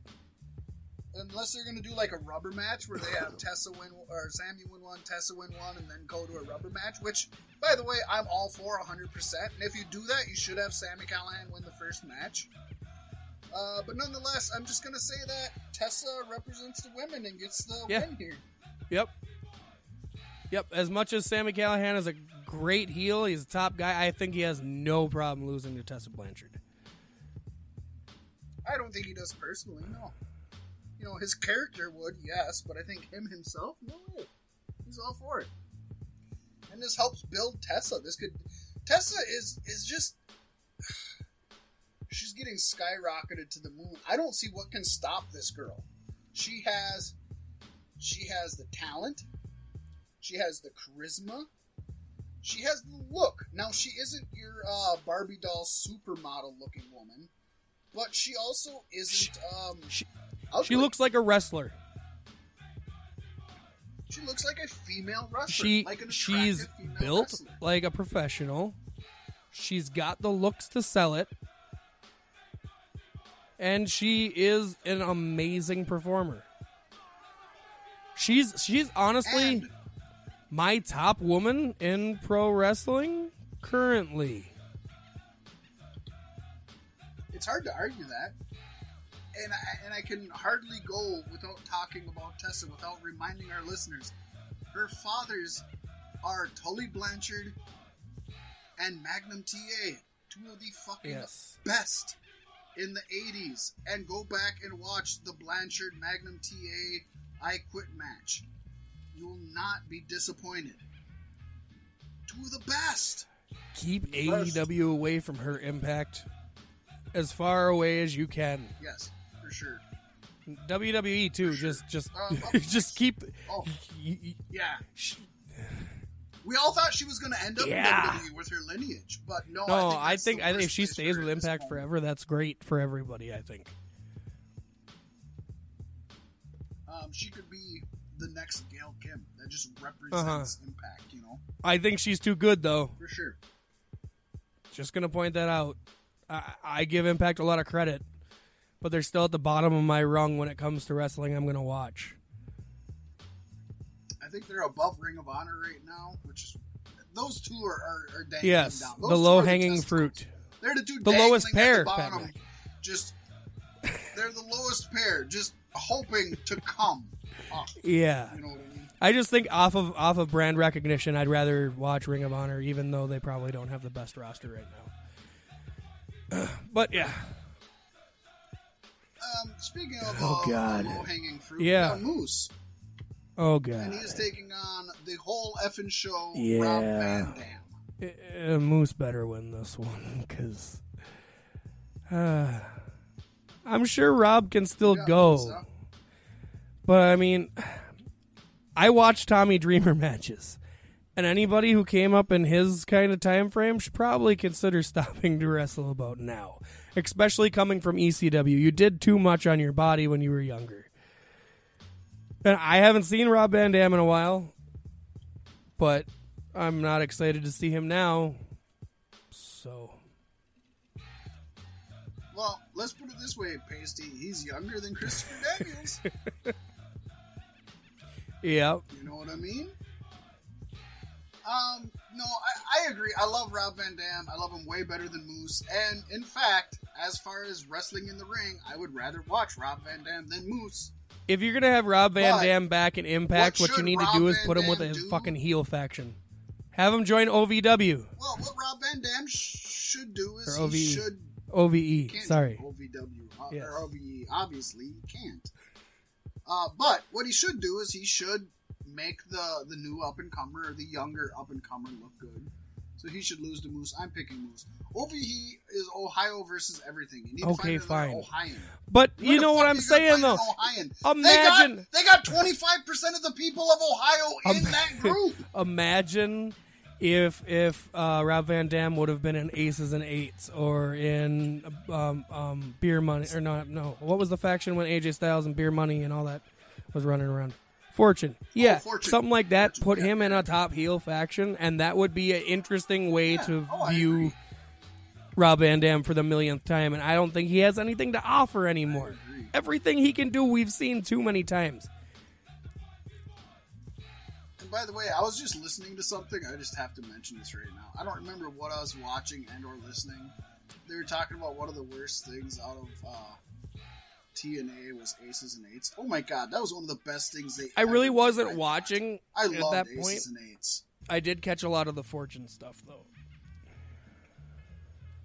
unless they're gonna do like a rubber match where they have <laughs> Tessa win or Sami win one, Tessa win one, and then go to a rubber match. Which, by the way, I'm all for 100. percent And if you do that, you should have Sami Callihan win the first match. Uh, but nonetheless, I'm just gonna say that Tessa represents the women and gets the Yeah. win here. Yep. Yep. As much as Sami Callihan is a great heel, he's a top guy. I think he has no problem losing to Tessa Blanchard. I don't think he does personally. No. You know, his character would, yes, but I think him himself, no way. He's all for it. And this helps build Tessa. This could Tessa is is just <sighs> she's getting skyrocketed to the moon. I don't see what can stop this girl. She has she has the talent. She has the charisma. She has the look. Now she isn't your uh, Barbie doll supermodel looking woman, but she also isn't um She, she looks like a wrestler. she looks like a female wrestler. She like she's built wrestler. like a professional. She's got the looks to sell it. And she is an amazing performer. She's she's honestly And my top woman in pro wrestling currently. it's hard to argue that. And I, and I can hardly go without talking about Tessa without reminding our listeners. Her fathers are Tully Blanchard and Magnum TA, two of the fucking Yes. best in the 80s. And go back and watch the Blanchard Magnum TA I Quit match. You will not be disappointed. Two of the best. Keep Best. AEW away from her impact as far away as you can. Yes, for sure. WWE too. Just just <laughs> Um, just keep. Oh. Yeah. We all thought she was going to end up Yeah. in WWE with her lineage, but no. No, I I think, think that's I think if she stays with her at this Impact moment. forever, that's great for everybody. I think. Um, she could be the next Gail Kim. That just Uh-huh. represents Impact, you know, I think she's too good though. for sure. Just gonna point that out. I, I give Impact a lot of credit, but they're still at the bottom of my rung when it comes to wrestling. I'm gonna watch. I think they're above Ring of Honor right now, which is those two are are, are dangling Yes, down. the Those low hanging testicles. fruit. They're the two The lowest pair, the bottom. Just they're the lowest pair, just hoping to come up. Yeah. You know what I mean? I just think off of off of brand recognition, I'd rather watch Ring of Honor, even though they probably don't have the best roster right now. <clears throat> but yeah, Um, speaking of Oh, uh, God. low hanging fruit, Yeah. we got Moose. oh God. and he god, is taking on the whole effing show, Yeah. Rob Van Dam. Uh, Moose better win this one because uh, I'm sure Rob can still Yeah, go. But I mean, I watch Tommy Dreamer <laughs> matches, and anybody who came up in his kind of time frame should probably consider <laughs> stopping to wrestle about now. Especially coming from ECW, you did too much on your body when you were younger. And I haven't seen Rob Van Dam in a while, but I'm not excited to see him now. So Well, let's put it this way, Pasty. He's younger than Christopher Daniels. <laughs> yeah, you know what I mean? Um, no, I, I agree. I love Rob Van Dam. I love him way better than Moose. And in fact, as far as wrestling in the ring, I would rather watch Rob Van Dam than Moose. if you're gonna have Rob Van But Dam back in Impact, what what, you need Rob to do is Van put him with a do? fucking heel faction. Have him join OVW Well, what Rob Van Dam sh- should do is Or he should OVE. Sorry. OVW uh, Yes. or OVE. Obviously, he can't. Uh, but what he should do is he should make the the new up and comer or the younger up and comer look good. So he should lose to Moose. I'm picking Moose. OVE is Ohio versus everything. You need to Okay, fine. Ohioan. But Where you know what I'm are you gonna saying though. Imagine- they got, they got 25 percent of the people of Ohio in that group. <laughs> Imagine if if uh, Rob Van Dam would have been in Aces and Eights or in um, um, Beer Money or not no what was the faction when AJ Styles and Beer Money and all that was running around Fortune yeah Fortune. something like that Fortune, put yeah. him in a top heel faction and that would be an interesting way to Oh, view. Rob Van Dam for the millionth time and I don't think he has anything to offer anymore everything he can do we've seen too many times And by the way, I was just listening to something. I just have to mention this right now. I don't remember what I was watching and or listening. They were talking about one of the worst things out of uh, TNA was Aces and Eights. Oh my god, that was one of the best things they. I really wasn't thought. watching I at that Aces point and Eights, I did catch a lot of the Fortune stuff though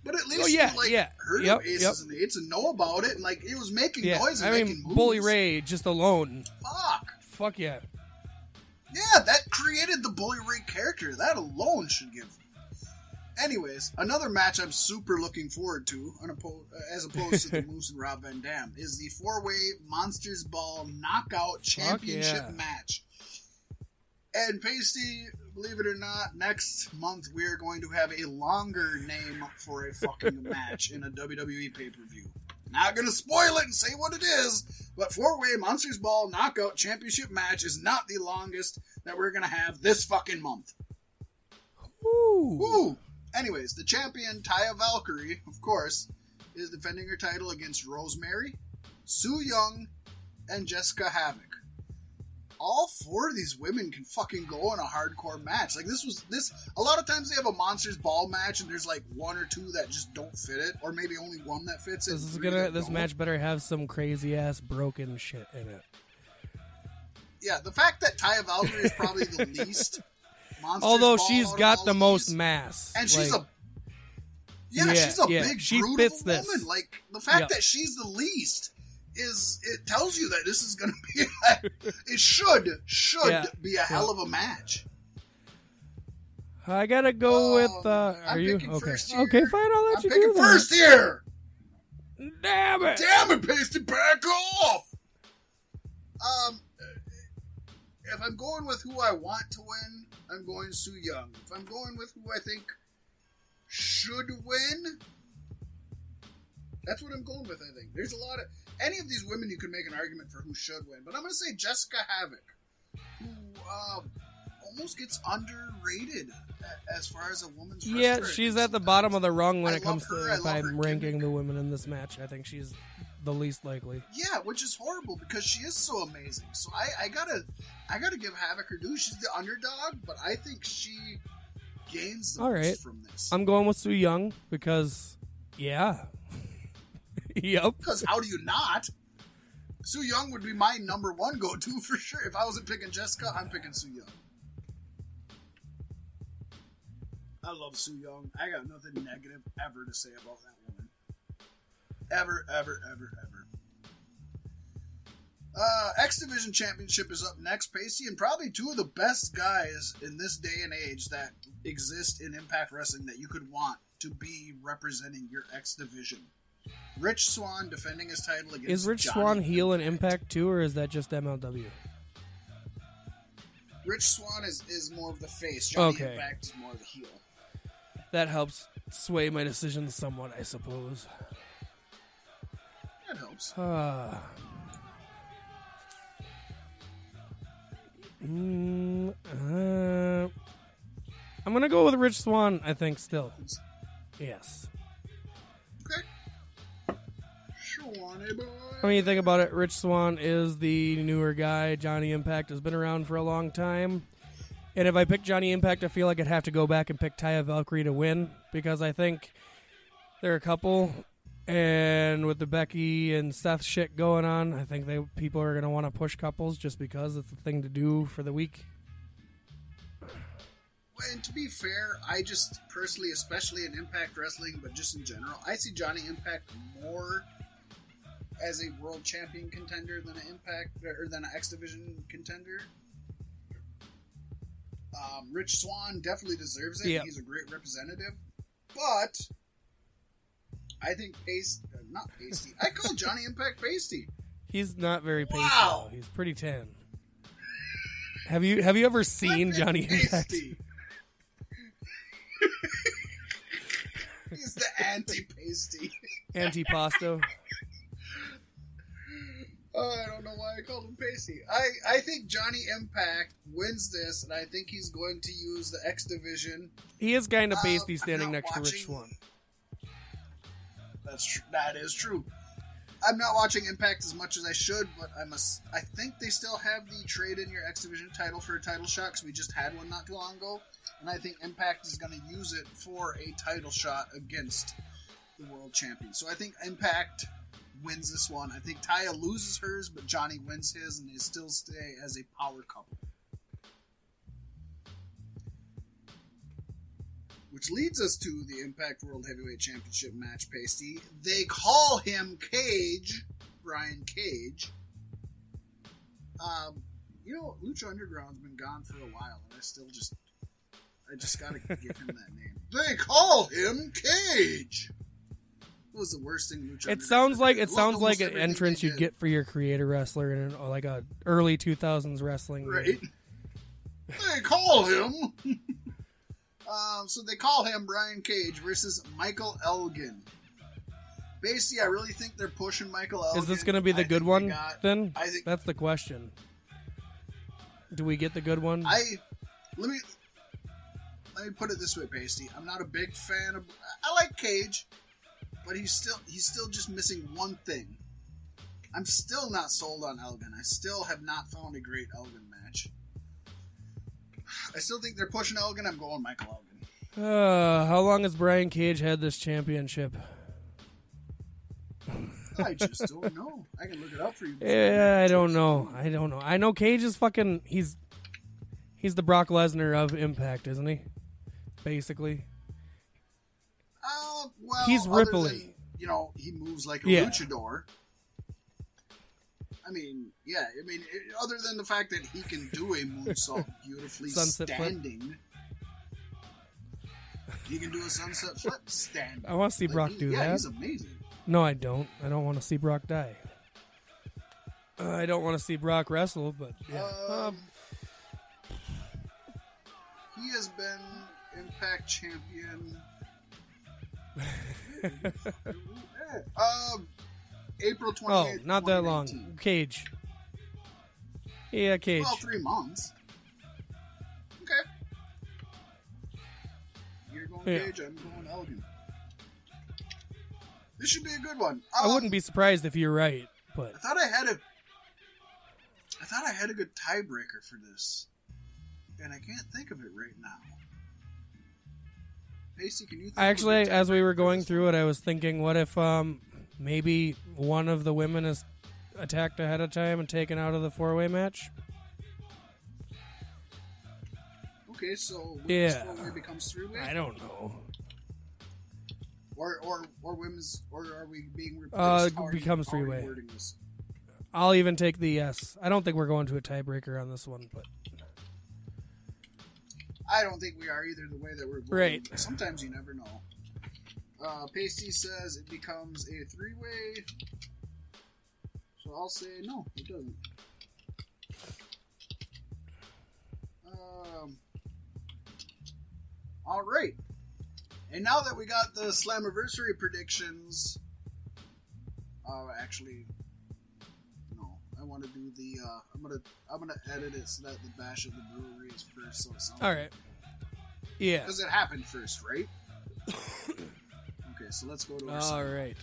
but at oh, least Oh, yeah, you like yeah. heard Yep, of Aces yep. and Eights and know about it, and like it was making Yeah, noise and I making mean, moves. Bully Ray just alone. Fuck. Fuck yeah. Yeah, that created the Bully Ray character. That alone should give. Anyways, another match I'm super looking forward to, uh, as opposed to the <laughs> Moose and Rob Van Dam, is the four-way Monsters Ball Knockout Championship yeah. match. And Pasty, believe it or not, next month we are going to have a longer name for a fucking <laughs> match in a WWE pay-per-view. Not gonna spoil it and say what it is, but four-way Monsters Ball Knockout Championship match is not the longest that we're gonna have this fucking month. Woo. Woo! Anyways, the champion Taya Valkyrie, of course, is defending her title against Rosemary, Su Yung, and Jessica Havoc. All four of these women can fucking go in a hardcore match. Like this was this. A lot of times they have a monsters ball match, and there's like one or two that just don't fit it, or maybe only one that fits it. This is gonna. This don't. match better have some crazy ass broken shit in it. Yeah, the fact that Taya Valkyrie is probably the <laughs> least. Monsters Although she's got the most mass, and she's like, a yeah, Yeah, she's a yeah, big she brute fits woman. this. Like the fact Yep. that she's the least is it tells you that this is going to be <laughs> a, it should should Yeah, be a hell of a match. I gotta go Um, with. Uh, are I'm you okay? Okay, fine. I'll let I'm you do that. first here. Damn it! Damn it, Pasty, back off. Um, if I'm going with who I want to win, I'm going Su Yung. If I'm going with who I think should win, that's what I'm going with. I think there's a lot of any of these women you could make an argument for who should win, but I'm going to say Jessica Havoc, who uh, almost gets underrated as far as a woman's. Yeah, she's at the bottom of the rung when I it comes her, to I if I'm ranking the women in this match. I think she's the least likely. Yeah, which is horrible because she is so amazing. So I, I gotta, I gotta give Havoc her due. She's the underdog, but I think she gains the All most right. from this. I'm going with Su Yung because, yeah, <laughs> yep. Because how do you not? Su Yung would be my number one go-to for sure. If I wasn't picking Jessica, I'm picking Su Yung. I love Su Yung. I got nothing negative ever to say about that woman. Ever, ever, ever, ever. Uh, X Division Championship is up next, Pasty, and probably two of the best guys in this day and age that exist in Impact Wrestling that you could want to be representing your X Division. Rich Swann defending his title against Is Rich Johnny Swann heel in Impact too, or is that just MLW? Rich Swann is, is more of the face. Johnny Okay. Impact is more of the heel. That helps sway my decision somewhat, I suppose. That helps. Uh, <sighs> mm, uh, I'm gonna go with Rich Swann. I think still. Yes. Okay. Boy. I mean, you think about it. Rich Swann is the newer guy. Johnny Impact has been around for a long time. And if I pick Johnny Impact, I feel like I'd have to go back and pick Taya Valkyrie to win because I think there are a couple. And with the Becky and Seth shit going on, I think they people are going to want to push couples just because it's the thing to do for the week. And to be fair, I just personally, especially in Impact Wrestling, but just in general, I see Johnny Impact more as a world champion contender than an Impact or than an X Division contender. Um, Rich Swann definitely deserves it. Yeah. He's a great representative, but I think Pasty, uh, not Pasty. I call Johnny Impact Pasty. He's not very pasty. Wow. He's pretty tan. Have you have you ever seen Johnny Impact? <laughs> He's the anti-pasty. Antipasto. <laughs> Oh, I don't know why I called him Pasty. I, I think Johnny Impact wins this, and I think he's going to use the X Division. He is kind of pasty I'm standing next to Rich watching- Swann. That's tr- that is true. I'm not watching Impact as much as I should, but I must. I think they still have the trade in your X Division title for a title shot because we just had one not too long ago, and I think Impact is going to use it for a title shot against the world champion. So I think Impact wins this one. I think Taya loses hers, but Johnny wins his, and they still stay as a power couple. Which leads us to the Impact World Heavyweight Championship match, Pasty. They call him Cage, Brian Cage. Um, you know, Lucha Underground's been gone for a while, and I still just, I just gotta <laughs> give him that name. They call him Cage. What was the worst thing Lucha? It sounds like it sounds like an entrance you'd get for your creator wrestler in an, like a early 2000s wrestling. Right. movie. they call him. Um, so they call him Brian Cage versus Michael Elgin. Basically, I really think they're pushing Michael Elgin. Is this going to be the I good one got- then? I think That's the question. Do we get the good one? I let me let me put it this way, Pasty. I'm not a big fan of. I like Cage, but he's still he's still just missing one thing. I'm still not sold on Elgin. I still have not found a great Elgin match. I still think they're pushing Elgin. I'm going Michael Elgin. Uh, how long has Brian Cage had this championship? I just don't know. I can look it up for you. Yeah, I don't know. I don't know. I know Cage is fucking. He's he's the Brock Lesnar of Impact, isn't he? Basically, Uh, well, He's Ripley. than, you know, he moves like a Yeah. luchador. I mean, yeah. I mean, it, other than the fact that he can do a moonsault <laughs> beautifully Sunset flip. standing, he can do a sunset flip standing. I want to see Like, Brock he- do yeah, that. he's amazing. No, I don't. I don't want to see Brock die. Uh, I don't want to see Brock wrestle, but yeah. Um, Um, he has been Impact champion. <laughs> um, April twenty oh, eighth. not that long. Cage. Yeah, Cage. Well, three months. Okay. You're going Yeah. Cage, I'm going Elgin. This should be a good one. I Um, wouldn't be surprised if you're right, but I thought I had a. I thought I had a good tiebreaker for this, and I can't think of it right now. Pasty, can you? Think I actually, as we were going through it, I was thinking, what if um maybe one of the women is attacked ahead of time and taken out of the four way match? Okay, so Yeah. four-way becomes three way, I don't know. or or or women's, or are we being replaced? Uh, becomes how are you three-way. I'll even take the yes. I don't think we're going to a tiebreaker on this one, but I don't think we are either. The way that we're voting. Right. Sometimes you never know. Uh, Pasty says it becomes a three-way. So I'll say no, it doesn't. Um. All right. And now that we got the Slammiversary predictions, uh, actually, no, I want to do the. Uh, I'm gonna I'm gonna edit it so that the bash of the brewery is first. So it sounds all right. Yeah. because it happened first, right? <laughs> so let's go to our All segment.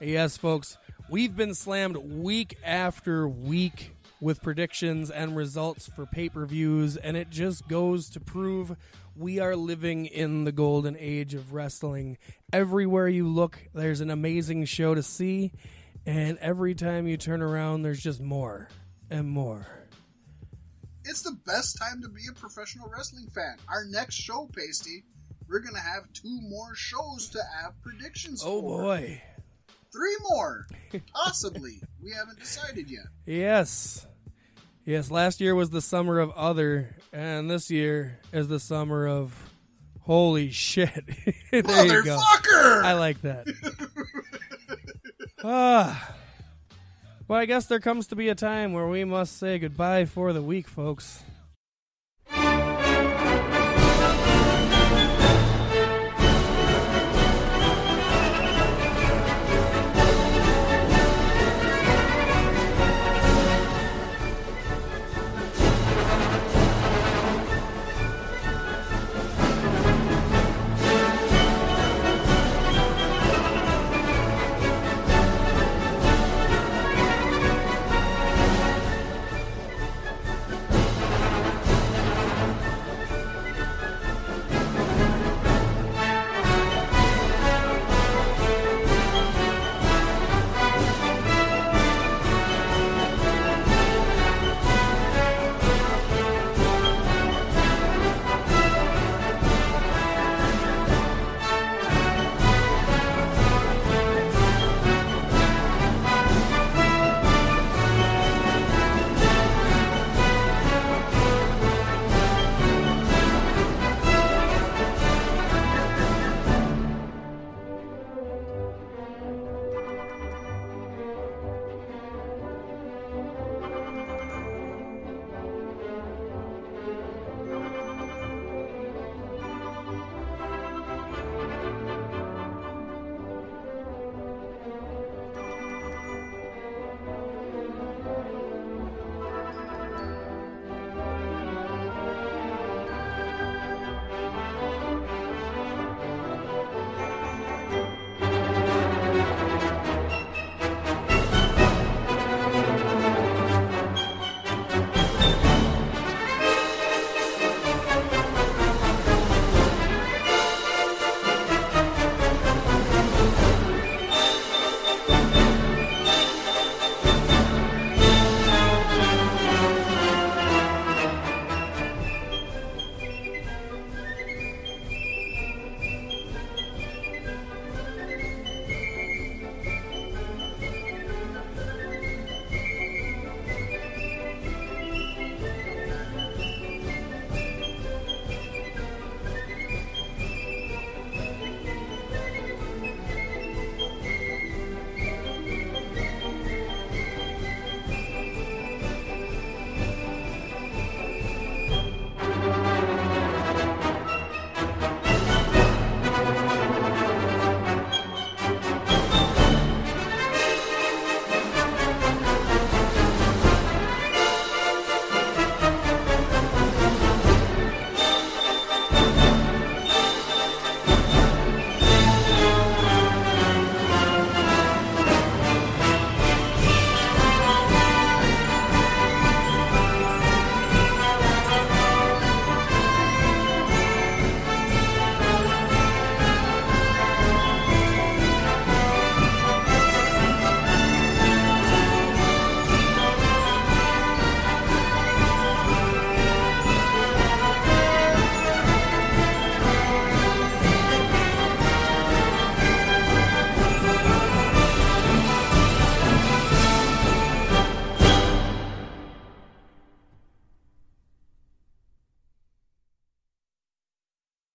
Yes, folks, we've been slammed week after week with predictions and results for pay per views, and it just goes to prove we are living in the golden age of wrestling. Everywhere you look, there's an amazing show to see, and every time you turn around, there's just more and more. It's the best time to be a professional wrestling fan. Our next show, Pasty, we're gonna have two more shows to have predictions Oh for. boy. Three more, possibly. we haven't decided yet. Yes. Yes, last year was the summer of other, and this year is the summer of holy shit. <laughs> there you go. Motherfucker! I like that. ah. Well, I guess there comes to be a time where we must say goodbye for the week, folks.